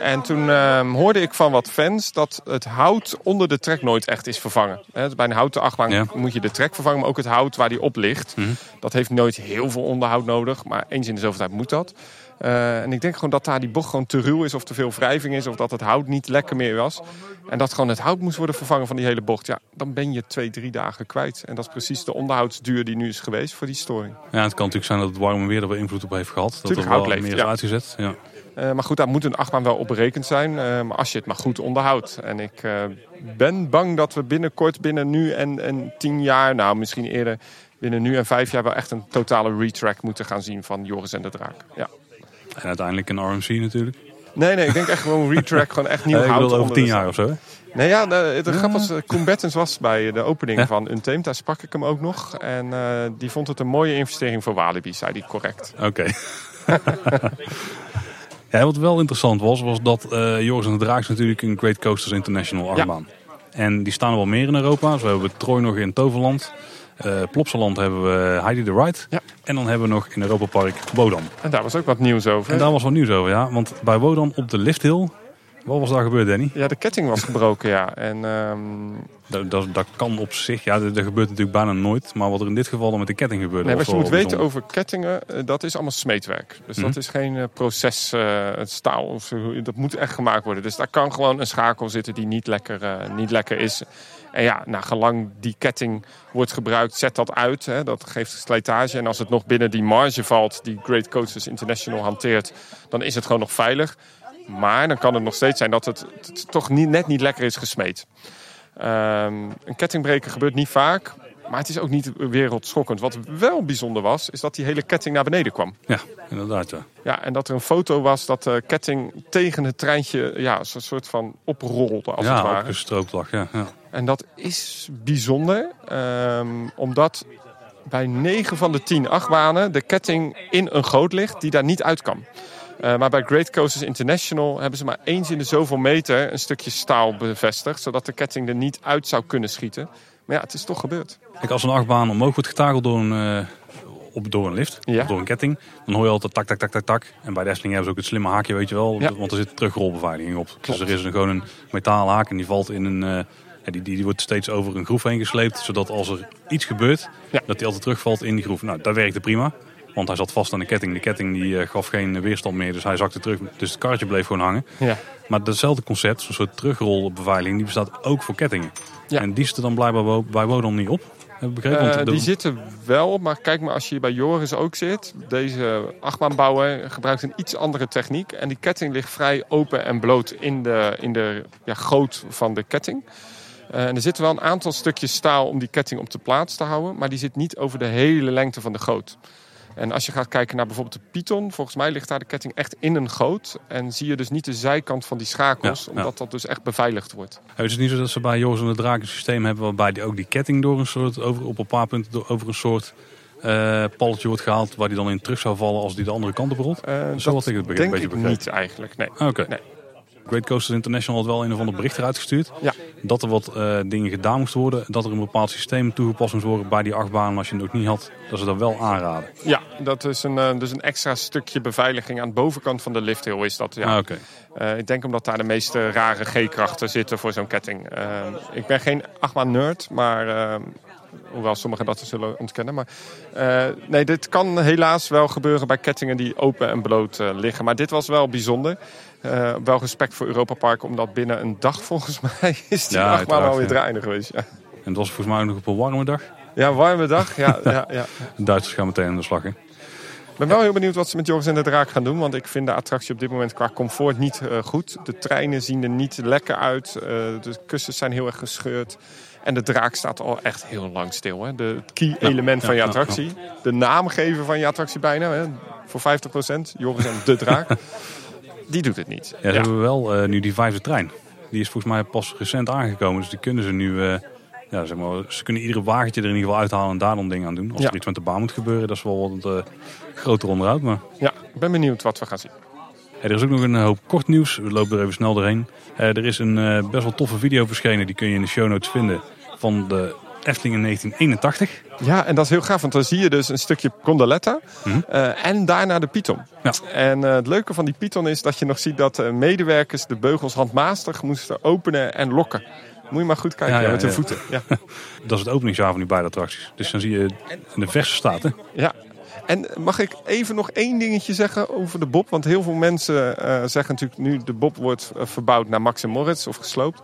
En toen uh, hoorde ik van wat fans dat het hout onder de trek nooit echt is vervangen. He, bij een houten achtbaan ja. moet je de trek vervangen, maar ook het hout waar die op ligt. Mm -hmm. Dat heeft nooit heel veel onderhoud nodig, maar eens in de zoveel tijd moet dat. Uh, en ik denk gewoon dat daar die bocht gewoon te ruw is of te veel wrijving is. Of dat het hout niet lekker meer was. En dat gewoon het hout moest worden vervangen van die hele bocht. Ja, dan ben je twee, drie dagen kwijt. En dat is precies de onderhoudsduur die nu is geweest voor die storing.
Ja, het kan natuurlijk zijn dat het warme weer er wel invloed op heeft gehad. Dat er wel leeft, meer is ja. uitgezet. Ja.
Uh, maar goed, daar moet een achtbaan wel op berekend zijn. Uh, maar als je het maar goed onderhoudt. En ik uh, ben bang dat we binnenkort, binnen nu en, en tien jaar, nou misschien eerder, binnen nu en vijf jaar wel echt een totale retrack moeten gaan zien van Joris en de Draak. Ja.
En uiteindelijk een RMC natuurlijk.
Nee, nee, ik denk echt gewoon retrack, gewoon echt nieuw
nee,
hout.
over tien jaar of zo.
Nee, ja, de, de ja. grap was, Koen Bettens was bij de opening ja. van Untamed. Daar sprak ik hem ook nog. En uh, die vond het een mooie investering voor Walibi, zei hij correct.
Oké. Okay. ja, wat wel interessant was, was dat uh, Joris en de Draaks natuurlijk een Great Coasters International achtbaan. Ja. En die staan er wel meer in Europa. Zo hebben we Troy nog in Toverland. Uh, Plopsaland hebben we Heidi the Ride. Ja. En dan hebben we nog in Europa Park Wodan.
En daar was ook wat nieuws over.
En daar was wat nieuws over, ja. Want bij Wodan op de lifthill, wat was daar gebeurd, Danny?
Ja, de ketting was gebroken, ja. En, um...
dat, dat, dat, kan op zich, ja, dat, dat, gebeurt natuurlijk bijna nooit. Maar wat er in dit geval dan met de ketting gebeurde.
Nee, wat je moet weten over kettingen, dat is allemaal smeetwerk. Dus mm -hmm. dat is geen uh, proces, uh, staal of zo. Dat moet echt gemaakt worden. Dus daar kan gewoon een schakel zitten die niet lekker, uh, niet lekker is. En ja, na gelang die ketting wordt gebruikt, zet dat uit. Hè. Dat geeft slijtage. En als het nog binnen die marge valt die Great Coasters International hanteert, dan is het gewoon nog veilig. Maar dan kan het nog steeds zijn dat het, het toch niet, net niet lekker is gesmeed. Um, een kettingbreken gebeurt niet vaak. Maar het is ook niet wereldschokkend. Wat wel bijzonder was, is dat die hele ketting naar beneden kwam.
Ja, inderdaad. Ja,
ja en dat er een foto was dat de ketting tegen het treintje ja, een soort van oprolde. Als
ja,
het ware.
opgestroopt lag. Ja, ja.
En dat is bijzonder, um, omdat bij 9 van de 10 achtbanen de ketting in een goot ligt die daar niet uit kan. Uh, maar bij Great Coasters International hebben ze maar eens in de zoveel meter een stukje staal bevestigd, zodat de ketting er niet uit zou kunnen schieten. Maar ja, het is toch gebeurd.
Kijk, als een achtbaan omhoog wordt getakeld door een uh, op, door een lift,
Ja.
of door een ketting, dan hoor je altijd tak, tak, tak, tak, tak. En bij de Efteling hebben ze ook het slimme haakje, weet je wel,
Ja.
want er zit terugrolbeveiliging op.
Klopt.
Dus er is een, gewoon een metalen haak en die valt in een, eh, die, die, die wordt steeds over een groef heen gesleept, zodat als er iets gebeurt,
Ja.
dat die altijd terugvalt in die groef. Nou, dat werkte prima. Want hij zat vast aan de ketting. De ketting die eh, gaf geen weerstand meer, dus hij zakte terug. Dus het karretje bleef gewoon hangen.
Ja.
Maar datzelfde concept, zo'n soort terugrolbeveiliging, die bestaat ook voor kettingen.
Ja.
En die zitten dan blijkbaar bij Wodon niet op. Heb ik begrepen? Want
Eh,
de-
die zitten wel, maar kijk maar als je bij Joris ook zit. Deze achtbaanbouwer gebruikt een iets andere techniek. En die ketting ligt vrij open en bloot in de, in de ja, goot van de ketting. Eh, en er zitten wel een aantal stukjes staal om die ketting op de plaats te houden. Maar die zit niet over de hele lengte van de goot. En als je gaat kijken naar bijvoorbeeld de Python, volgens mij ligt daar de ketting echt in een goot. En zie je dus niet de zijkant van die schakels,
Ja, ja.
omdat dat dus echt beveiligd wordt.
Ja, Het is niet zo dat ze bij Joris en de Draak een systeem hebben waarbij die ook die ketting door een soort, over, op een paar punten door, over een soort eh palletje wordt gehaald waar die dan in terug zou vallen als die de andere kant op rolt.
Eh,
Zo had ik het be-
denk
beetje
ik
begrepen.
niet eigenlijk, nee.
Ah, Oké.
Nee.
Great Coasters International had wel een of ander bericht eruit gestuurd.
Ja.
Dat er wat eh, dingen gedaan moesten worden. Dat er een bepaald systeem toegepast moest worden bij die achtbaan. Als je het ook niet had, dat ze dat wel aanraden.
Ja, dat is een, eh, dus een extra stukje beveiliging aan de bovenkant van de lifthill is dat. Ja.
Ah, Oké.
Eh, ik denk omdat daar de meeste rare G-krachten zitten voor zo'n ketting. Ik ben geen achtbaan nerd, maar hoewel sommigen dat zullen ontkennen. Maar nee, dit kan helaas wel gebeuren bij kettingen die open en bloot liggen. Maar dit was wel bijzonder. Eh, wel respect voor Europa Park, omdat binnen een dag volgens mij is die
Ja,
achtbaan alweer draaiende geweest. Ja.
En het was volgens mij ook nog op een warme dag.
ja, warme dag. Ja, ja, ja.
De Duitsers gaan meteen aan de slag. Hè?
Ik ben wel heel benieuwd wat ze met Joris en de Draak gaan doen. Want ik vind de attractie op dit moment qua comfort niet eh, goed. De treinen zien er niet lekker uit. Eh, de kussens zijn heel erg gescheurd. En de draak staat al echt heel lang stil. Hè? De het key element van je attractie. De naamgever van je attractie bijna. Hè? Voor 50%. Joris en de Draak. Die doet het niet.
Ja, ze hebben wel eh, nu die vijfde trein. Die is volgens mij pas recent aangekomen. Dus die kunnen ze nu... eh, ja, zeg maar, ze kunnen iedere wagentje er in ieder geval uithalen en daar dan dingen aan doen. Als
Ja.
er iets met de baan moet gebeuren, dat is wel wat eh, groter onderhoud. Maar
Ja, ik ben benieuwd wat we gaan zien.
Er is ook nog een hoop kort nieuws. We lopen er even snel doorheen. Eh, er is een eh, best wel toffe video verschenen. Die kun je in de show notes vinden. Van de Efteling in 1981.
Ja, en dat is heel gaaf, want dan zie je dus een stukje gondoletta eh, en daarna de Python.
Ja.
En eh, het leuke van die Python is dat je nog ziet dat eh, medewerkers de beugels handmatig moesten openen en lokken. Moet je maar goed kijken
Ja, ja,
met hun
ja.
voeten. Ja.
Dat is het openingsjaar van die beide attracties. Dus dan zie je in de verse staten.
ja. En mag ik even nog één dingetje zeggen over de Bob? Want heel veel mensen zeggen natuurlijk nu de Bob wordt verbouwd naar Max en Moritz of gesloopt.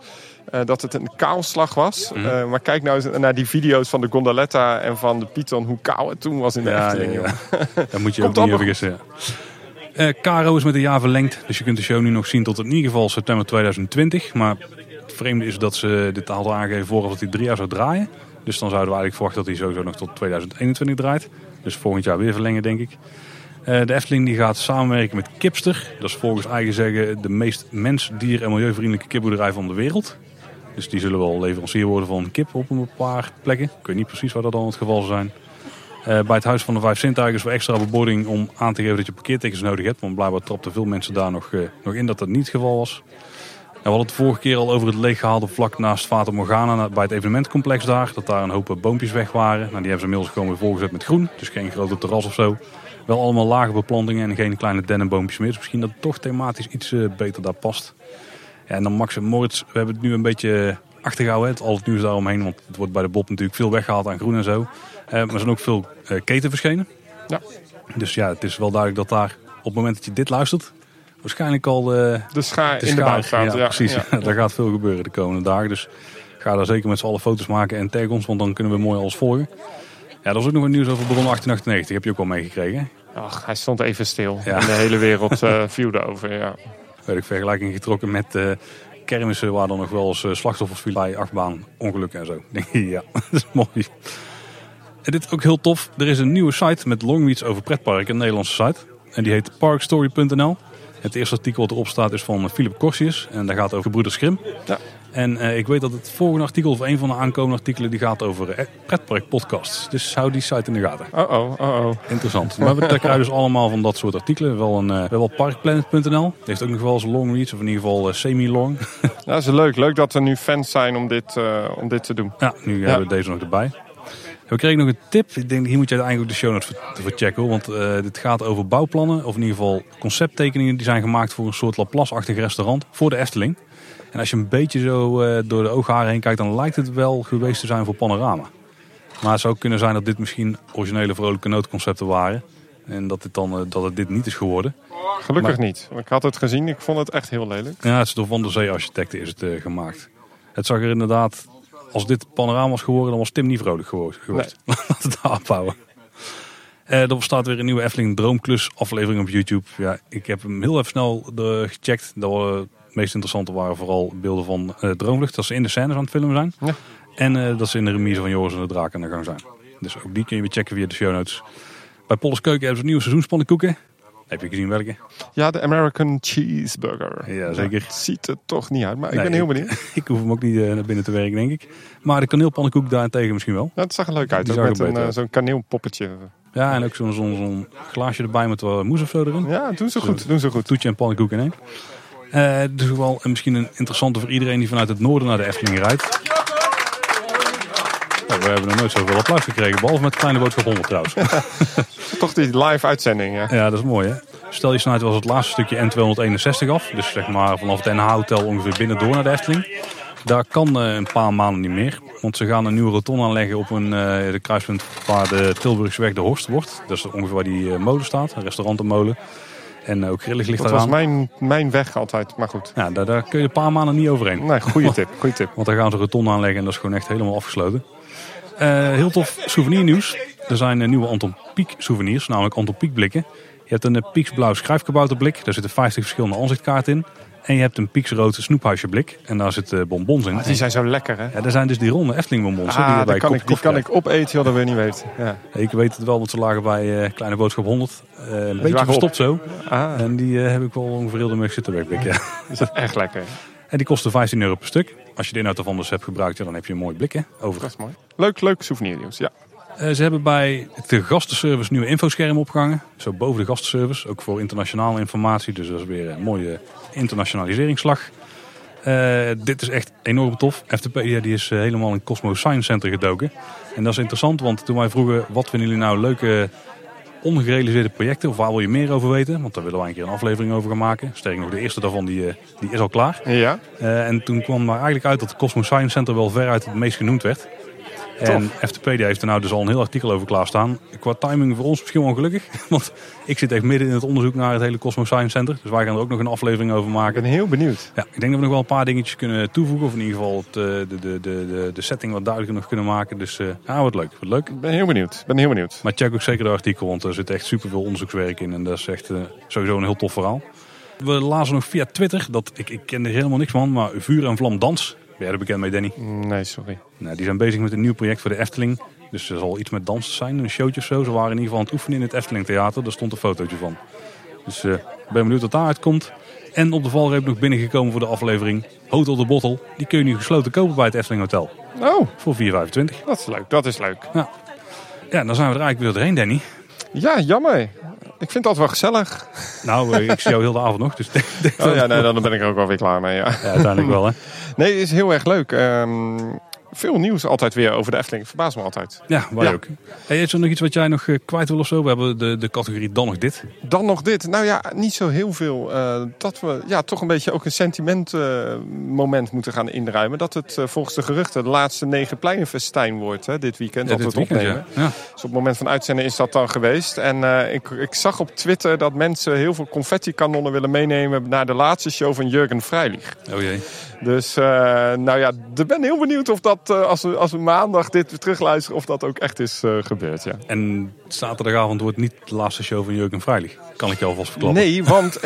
Eh, dat het een kaalslag was.
Mhm.
Eh, maar kijk nou eens naar die video's van de gondoletta en van de Python. Hoe kaal het toen was in de
Ja,
Efteling.
ja,
joh.
ja. Daar moet je
Komt
ook niet vergissen. Eh, Caro is met een jaar verlengd. Dus je kunt de show nu nog zien tot in ieder geval september 2020. Maar het vreemde is dat ze dit hadden aangegeven vooraf dat hij drie jaar zou draaien. Dus dan zouden we eigenlijk verwachten dat hij sowieso nog tot 2021 draait. Dus volgend jaar weer verlengen, denk ik. Eh, de Efteling die gaat samenwerken met Kipster. Dat is volgens eigen zeggen de meest mens, dier en milieuvriendelijke kipboerderij van de wereld. Dus die zullen wel leverancier worden van kip op een paar plekken. Ik weet niet precies waar dat dan het geval zal zijn. Eh, bij het Huis van de Vijf Zintuigen is wel extra bebording om aan te geven dat je parkeertickets nodig hebt. Want blijkbaar trapten veel mensen daar nog, eh, nog in dat dat niet het geval was. Nou, we hadden het vorige keer al over het leeggehaalde vlak naast Fata Morgana na- bij het evenementcomplex daar. Dat daar een hoop eh, boompjes weg waren. Nou, die hebben ze inmiddels gewoon weer volgezet met groen. Dus geen grote terras of zo. Wel allemaal lage beplantingen en geen kleine dennenboompjes meer. Dus misschien dat het toch thematisch iets beter daar past. Ja, en dan Max en Moritz. We hebben het nu een beetje achtergehouden. Het, al het nieuws daaromheen. Want het wordt bij de Bob natuurlijk veel weggehaald aan groen en zo. Eh, maar er zijn ook veel eh, keten verschenen.
Ja.
Dus ja, het is wel duidelijk dat daar op het moment dat je dit luistert... waarschijnlijk al de,
De schaar
de
in de
schaar-
staat.
Ja, precies.
ja.
daar gaat veel gebeuren de komende dagen. Dus ga daar zeker met z'n allen foto's maken en tag ons, want dan kunnen we mooi alles volgen. Ja, er was ook nog wat nieuws over Bron 1898. Heb je ook al meegekregen?
Ach, hij stond even stil. En de hele wereld eh viewde over. Ja.
Werd ik vergelijking getrokken met eh kermissen waar dan nog wel eens eh, slachtoffers vielen bij achtbaan ongelukken en zo. Ja, dat is mooi. En dit is ook heel tof. Er is een nieuwe site met longreads over pretparken, een Nederlandse site. En die heet parkstory.nl. Het eerste artikel wat erop staat is van Philip Corsius. En dat gaat over Broeders Grim.
Ja.
En eh, ik weet dat het volgende artikel, of een van de aankomende artikelen, die gaat over eh, pretparkpodcasts. Dus hou die site in de gaten.
Oh oh, oh oh.
Interessant. Maar we krijgen dus allemaal van dat soort artikelen. Wel een, eh, wel parkplanet.nl. Die heeft ook nog wel eens longreads, of in ieder geval eh, semi-long.
Dat is leuk. Leuk dat er nu fans zijn om dit, eh, om dit te doen.
Ja, nu hebben we deze nog erbij. We kregen nog een tip. Ik denk, hier moet je eigenlijk de show notes voor, checken. Want eh, dit gaat over bouwplannen. Of in ieder geval concepttekeningen die zijn gemaakt voor een soort Laplace-achtig restaurant. Voor de Efteling. En als je een beetje zo eh, door de oogharen heen kijkt, dan lijkt het wel geweest te zijn voor Panorama. Maar het zou kunnen zijn dat dit misschien originele vrolijke noodconcepten waren. En dat het dan eh, dat het dit niet is geworden.
Gelukkig
Maar-
niet. Ik had het gezien, ik vond het echt heel lelijk.
Ja, het is door Van der Zee Architecten is het gemaakt. Het zag er inderdaad, als dit panorama was geworden, dan was Tim niet vrolijk gewo- geweest. Laten we houden. Eh, er staat weer een nieuwe Efteling Droomklus aflevering op YouTube. Ja, ik heb hem heel even snel eh, gecheckt. Dat we, het meest interessante waren vooral beelden van eh, Droomvlucht. Dat ze in de scènes aan het filmen zijn.
Ja.
En eh, dat ze in de remise van Joris en de Draak aan de gang zijn. Dus ook die kun je weer checken via de show notes. Bij Polles Keuken hebben ze een nieuwe seizoenspannenkoeken. Heb je gezien welke?
Ja, de American Cheeseburger.
Ja, zeker.
Het ziet er toch niet uit, maar ik
Nee,
ben heel
ik-
benieuwd.
Ik hoef hem ook niet eh, naar binnen te werken, denk ik. Maar de kaneelpannenkoek daarentegen misschien wel.
Ja, het zag er leuk uit,
Die
ook met een, eh, zo'n kaneelpoppetje.
Ja, en ook zo'n zo'n zo'n glaasje erbij met wat moes of zo erin.
Ja, doen ze goed, doen ze goed.
Toetje en pannenkoek in één. Eh dus wel en misschien een interessante voor iedereen die vanuit het noorden naar de Efteling rijdt. Oh, we hebben nog nooit zoveel applaus gekregen, behalve met Kleine Boodschap 100 trouwens.
Toch die live uitzending, ja.
ja, dat is mooi hè. Stel je snelheid was het laatste stukje N261 af. Dus zeg maar vanaf het NH Hotel ongeveer binnen door naar de Efteling. Daar kan eh, een paar maanden niet meer. Want ze gaan een nieuwe rotonde aanleggen op een, eh, de kruispunt waar de Tilburgsweg de Horst wordt. Dat is ongeveer waar die eh, molen staat, een restaurantenmolen. En ook grillig ligt
Dat
eraan.
was mijn, mijn weg altijd, maar goed.
Ja, daar, daar kun je een paar maanden niet overheen.
Nee, goede tip, goede tip.
Want daar gaan ze een rotonde aanleggen en dat is gewoon echt helemaal afgesloten. Eh, heel tof souvenirnieuws. Er zijn eh, nieuwe Anton Pieck souvenirs, namelijk Anton Pieck blikken. Je hebt een uh, Pieksblauw schrijfkabouterblik. Daar zitten 50 verschillende aanzichtkaarten in. En je hebt een Pieksrood snoephuisje blik. En daar zitten bonbons in.
Die zijn zo lekker, hè?
Ja, er zijn dus die ronde Efteling bonbons. die
Ah,
bij
die kan, ik, die kan ik opeten, joh, dat wil je niet weten. Ja.
Ik weet het wel, want ze lagen bij eh, Kleine Boodschap 100. Eh, een beetje verstopt zo.
Ah,
En die eh, heb ik wel ongeveer heel de middag zitten wegblikken. Ja.
is dat echt lekker.
En die kosten 15 euro per stuk. Als je de inhoud ervan dus hebt gebruikt, ja, dan heb je een mooi blik hè, over.
Dat is mooi. Leuk, leuk souvenirnieuws, ja.
Eh, ze hebben bij de gastenservice nieuwe infoscherm opgehangen. Zo boven de gastenservice. Ook voor internationale informatie. Dus dat is weer een mooie internationaliseringsslag. Eh, dit is echt enorm tof. Eftepedia die is eh, helemaal in Cosmo Science Center gedoken. En dat is interessant, want toen wij vroegen... wat vinden jullie nou leuke ongerealiseerde projecten? Of waar wil je meer over weten? Want daar willen wij een keer een aflevering over gaan maken. Sterker nog, de eerste daarvan die, eh, die is al klaar.
Ja,
Eh, en toen kwam er eigenlijk uit dat de Cosmo Science Center wel veruit het meest genoemd werd. En Eftepedia heeft er nou dus al een heel artikel over klaarstaan. Qua timing voor ons misschien wel ongelukkig. Want ik zit echt midden in het onderzoek naar het hele Cosmo Science Center. Dus wij gaan er ook nog een aflevering over
ik
maken.
ben heel benieuwd.
Ja, ik denk dat we nog wel een paar dingetjes kunnen toevoegen. Of in ieder geval het, eh, de, de, de, de, de setting wat duidelijker nog kunnen maken. Dus eh, ja, wat leuk. Wat leuk.
Ik ben heel benieuwd. Ik ben heel benieuwd.
Maar check ook zeker de artikel, want er zit echt superveel onderzoekswerk in. En dat is echt eh, sowieso een heel tof verhaal. We lazen nog via Twitter, dat ik, ik ken er helemaal niks van, maar Vuur en Vlam Dans. Ben jij er bekend mee, Danny?
Nee, sorry.
Nou, die zijn bezig met een nieuw project voor de Efteling. Dus er zal iets met dansen zijn, een showtje of zo. Ze waren in ieder geval aan het oefenen in het Efteling Theater. Daar stond een fotootje van. Dus eh, ik ben benieuwd wat daaruit komt. En op de valreep nog binnengekomen voor de aflevering Hotel de Bottle. Die kun je nu gesloten kopen bij het Efteling Hotel.
Oh,
Voor 4,25.
dat is leuk. Dat is leuk.
Ja, dan zijn we er eigenlijk weer doorheen, Danny.
Ja, jammer. Ik vind het altijd wel gezellig.
Nou, eh, ik zie jou heel de avond nog. Dus
Oh
dat-
ja, nee, dan ben ik er ook wel weer klaar mee. Ja.
Ja, uiteindelijk wel, hè.
Nee, het is heel erg leuk. Ehm, veel nieuws altijd weer over de Efteling. Verbaast me altijd.
Ja, wij
Ja.
ook. Hey, is er nog iets wat jij nog eh, kwijt wil of zo? We hebben de, de categorie dan nog dit.
Dan nog dit. Nou ja, niet zo heel veel. eh, dat we ja, toch een beetje ook een sentiment eh, moment moeten gaan inruimen. Dat het volgens de geruchten de laatste negen pleinenfestijn wordt hè, dit weekend.
Ja,
dat we
dit
het
weekend,
opnemen.
ja.
Dus op het moment van uitzenden is dat dan geweest. En ik, ik zag op Twitter dat mensen heel veel confetti-kanonnen willen meenemen naar de laatste show van Jurgen Freilich.
Oh jee.
Dus eh, nou ja, ik ben heel benieuwd of dat eh, als, we, als we maandag dit weer terugluisteren, of dat ook echt is eh, gebeurd. Ja.
En zaterdagavond wordt niet de laatste show van Jurgen Freilich. Kan ik je alvast verklappen.
Nee, want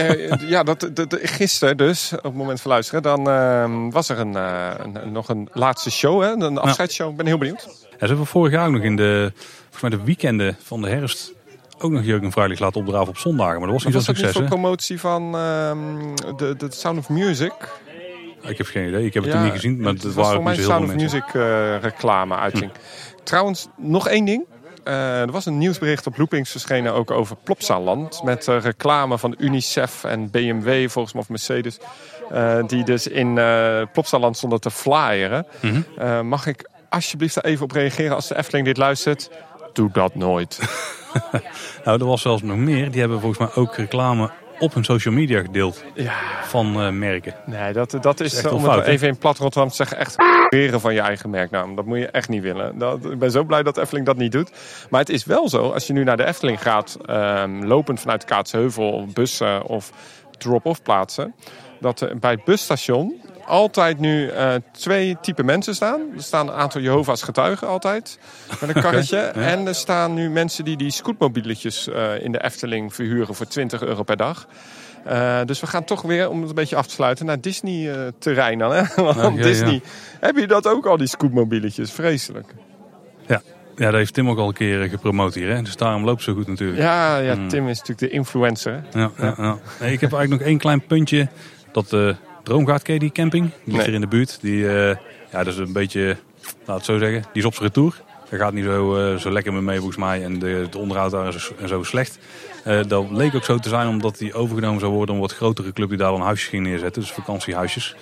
ja, dat, de, gisteren dus, op het moment van luisteren, dan eh, was er een, een- nog een laatste show, hè, een afscheidsshow. Ik ben heel benieuwd.
Ja, ze hebben vorig jaar ook nog in de, volgens mij de weekenden van de herfst ook nog Jurgen Freilich laten opdraven op zondagen. Maar dat was niet
was
zo'n
dat niet
succes,
voor
hè?
promotie van ehm, de, de Sound of Music?
Ik heb geen idee. Ik heb het
Ja,
niet gezien, maar
het
het
was
waren
voor mij Sound of
mensen.
Music eh, reclame uiting. Trouwens, nog één ding. Eh, er was een nieuwsbericht op Loopings verschenen ook over Plopsaland. Met eh, reclame van Unicef en BMW, volgens mij of Mercedes. die dus in Plopsaland stonden te flyeren.
Mhm.
Mag ik alsjeblieft daar even op reageren als de Efteling dit luistert. Doe dat nooit.
Nou, er was zelfs nog meer. Die hebben volgens mij ook reclame op hun social media gedeeld
Ja,
van eh, merken.
nee, dat, dat is, eh, om het
fout, hè?
even in plat Rotterdam te zeggen, echt leren van je eigen merknaam. Dat moet je echt niet willen. Dat, ik ben zo blij dat Efteling dat niet doet. Maar het is wel zo, als je nu naar de Efteling gaat, ehm, lopend vanuit Kaatsheuvel, bussen of drop-off plaatsen, dat bij het busstation altijd nu eh, twee typen mensen staan. Er staan een aantal Jehovah's getuigen altijd met een karretje. En er staan nu mensen die die scootmobieletjes eh, in de Efteling verhuren voor 20 euro per dag. Eh, dus we gaan toch weer, om het een beetje af te sluiten, naar Disney-terrein dan. Hè? Want
Ja, ja, ja.
Disney, heb je dat ook al, die scootmobieletjes? Vreselijk.
Ja. ja, dat heeft Tim ook al een keer gepromoot hier. Hè? Dus daarom loopt zo goed natuurlijk.
Ja, ja
Hmm.
Tim is natuurlijk de influencer.
Ja, ja, ja. Nee, ik heb eigenlijk nog één klein puntje. Dat de Droomgaard, ken die camping? Die ligt
Nee.
hier in de buurt. Die, eh, ja, dat is een beetje, laat het zo zeggen, die is op zijn retour. Daar gaat niet zo, eh, zo lekker mee mee volgens mij. En de, het onderhoud daar is en zo slecht. Eh, dat leek ook zo te zijn omdat die overgenomen zou worden door een wat grotere club die daar dan huisjes ging neerzetten. Dus vakantiehuisjes.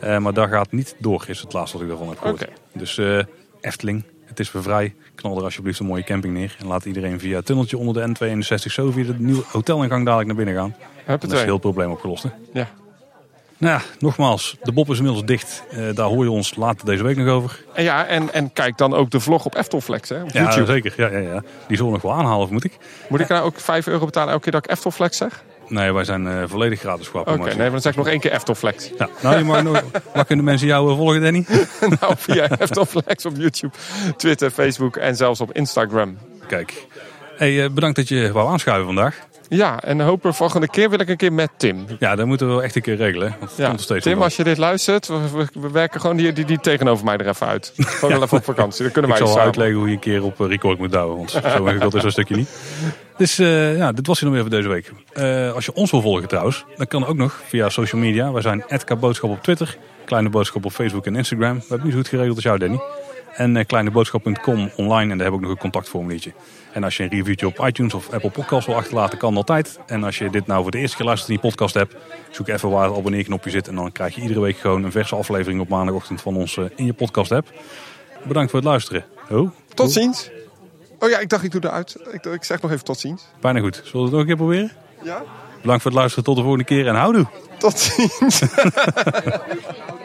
Eh, maar dat gaat niet door, is het laatste wat ik daarvan heb gehoord. Dus Efteling, het is weer vrij. Knal er alsjeblieft een mooie camping neer. En laat iedereen via het tunneltje onder de N62 zo via de nieuwe hotelingang dadelijk naar binnen gaan.
Het
is het heel probleem opgelost. Hè?
Ja.
Nou ja, nogmaals, de Bob is inmiddels dicht. Eh, daar hoor je ons later deze week nog over.
En, ja, en, en kijk dan ook de vlog op Eftelflex, hè, op
Ja,
YouTube.
zeker. Ja, ja, ja. Die zullen we nog wel aanhalen, of moet ik?
Moet ik nou ook 5 euro betalen elke keer dat ik Eftelflex zeg?
Nee, wij zijn eh, volledig gratis qua
Oké, nee, maar dan zeg ik nog één keer Eftelflex.
Ja, nou, je mag nog, waar kunnen mensen jou eh, volgen, Danny?
nou, via Eftelflex op YouTube, Twitter, Facebook en zelfs op Instagram.
Kijk. Hey, bedankt dat je wou aanschuiven vandaag.
Ja, en hopen volgende keer wil ik een keer met Tim.
Ja, dat moeten we wel echt een keer regelen. Want het
Ja, Tim, als je dit luistert, we, we- we werken gewoon die, die, die tegenover mij er even uit. Gewoon wel even op vakantie, dan kunnen
Ik
wij
zal
samen.
uitleggen hoe je een keer op eh, record moet douwen. Want zo ingewikkeld is dat stukje niet. Dus eh, ja, dit was hij nog weer voor deze week. Eh, als je ons wil volgen trouwens, dan kan ook nog via social media. Wij zijn Boodschap op Twitter, Kleine Boodschap op Facebook en Instagram. We hebben niet zo goed geregeld als jou, Danny. En kleineboodschap.com online en daar heb ik ook nog een contactformuliertje. En als je een reviewtje op iTunes of Apple Podcasts wil achterlaten, kan altijd. En als je dit nou voor de eerste keer luistert in je podcast hebt, zoek even waar het abonneerknopje zit. En dan krijg je iedere week gewoon een verse aflevering op maandagochtend van ons eh, in je podcast app. Bedankt voor het luisteren.
Tot ziens. Oh ja, ik dacht ik doe eruit. Ik, ik zeg nog even tot ziens.
Bijna goed. Zullen we het nog een keer proberen?
Ja?
Bedankt voor het luisteren. Tot de volgende keer en houdoe.
Tot ziens.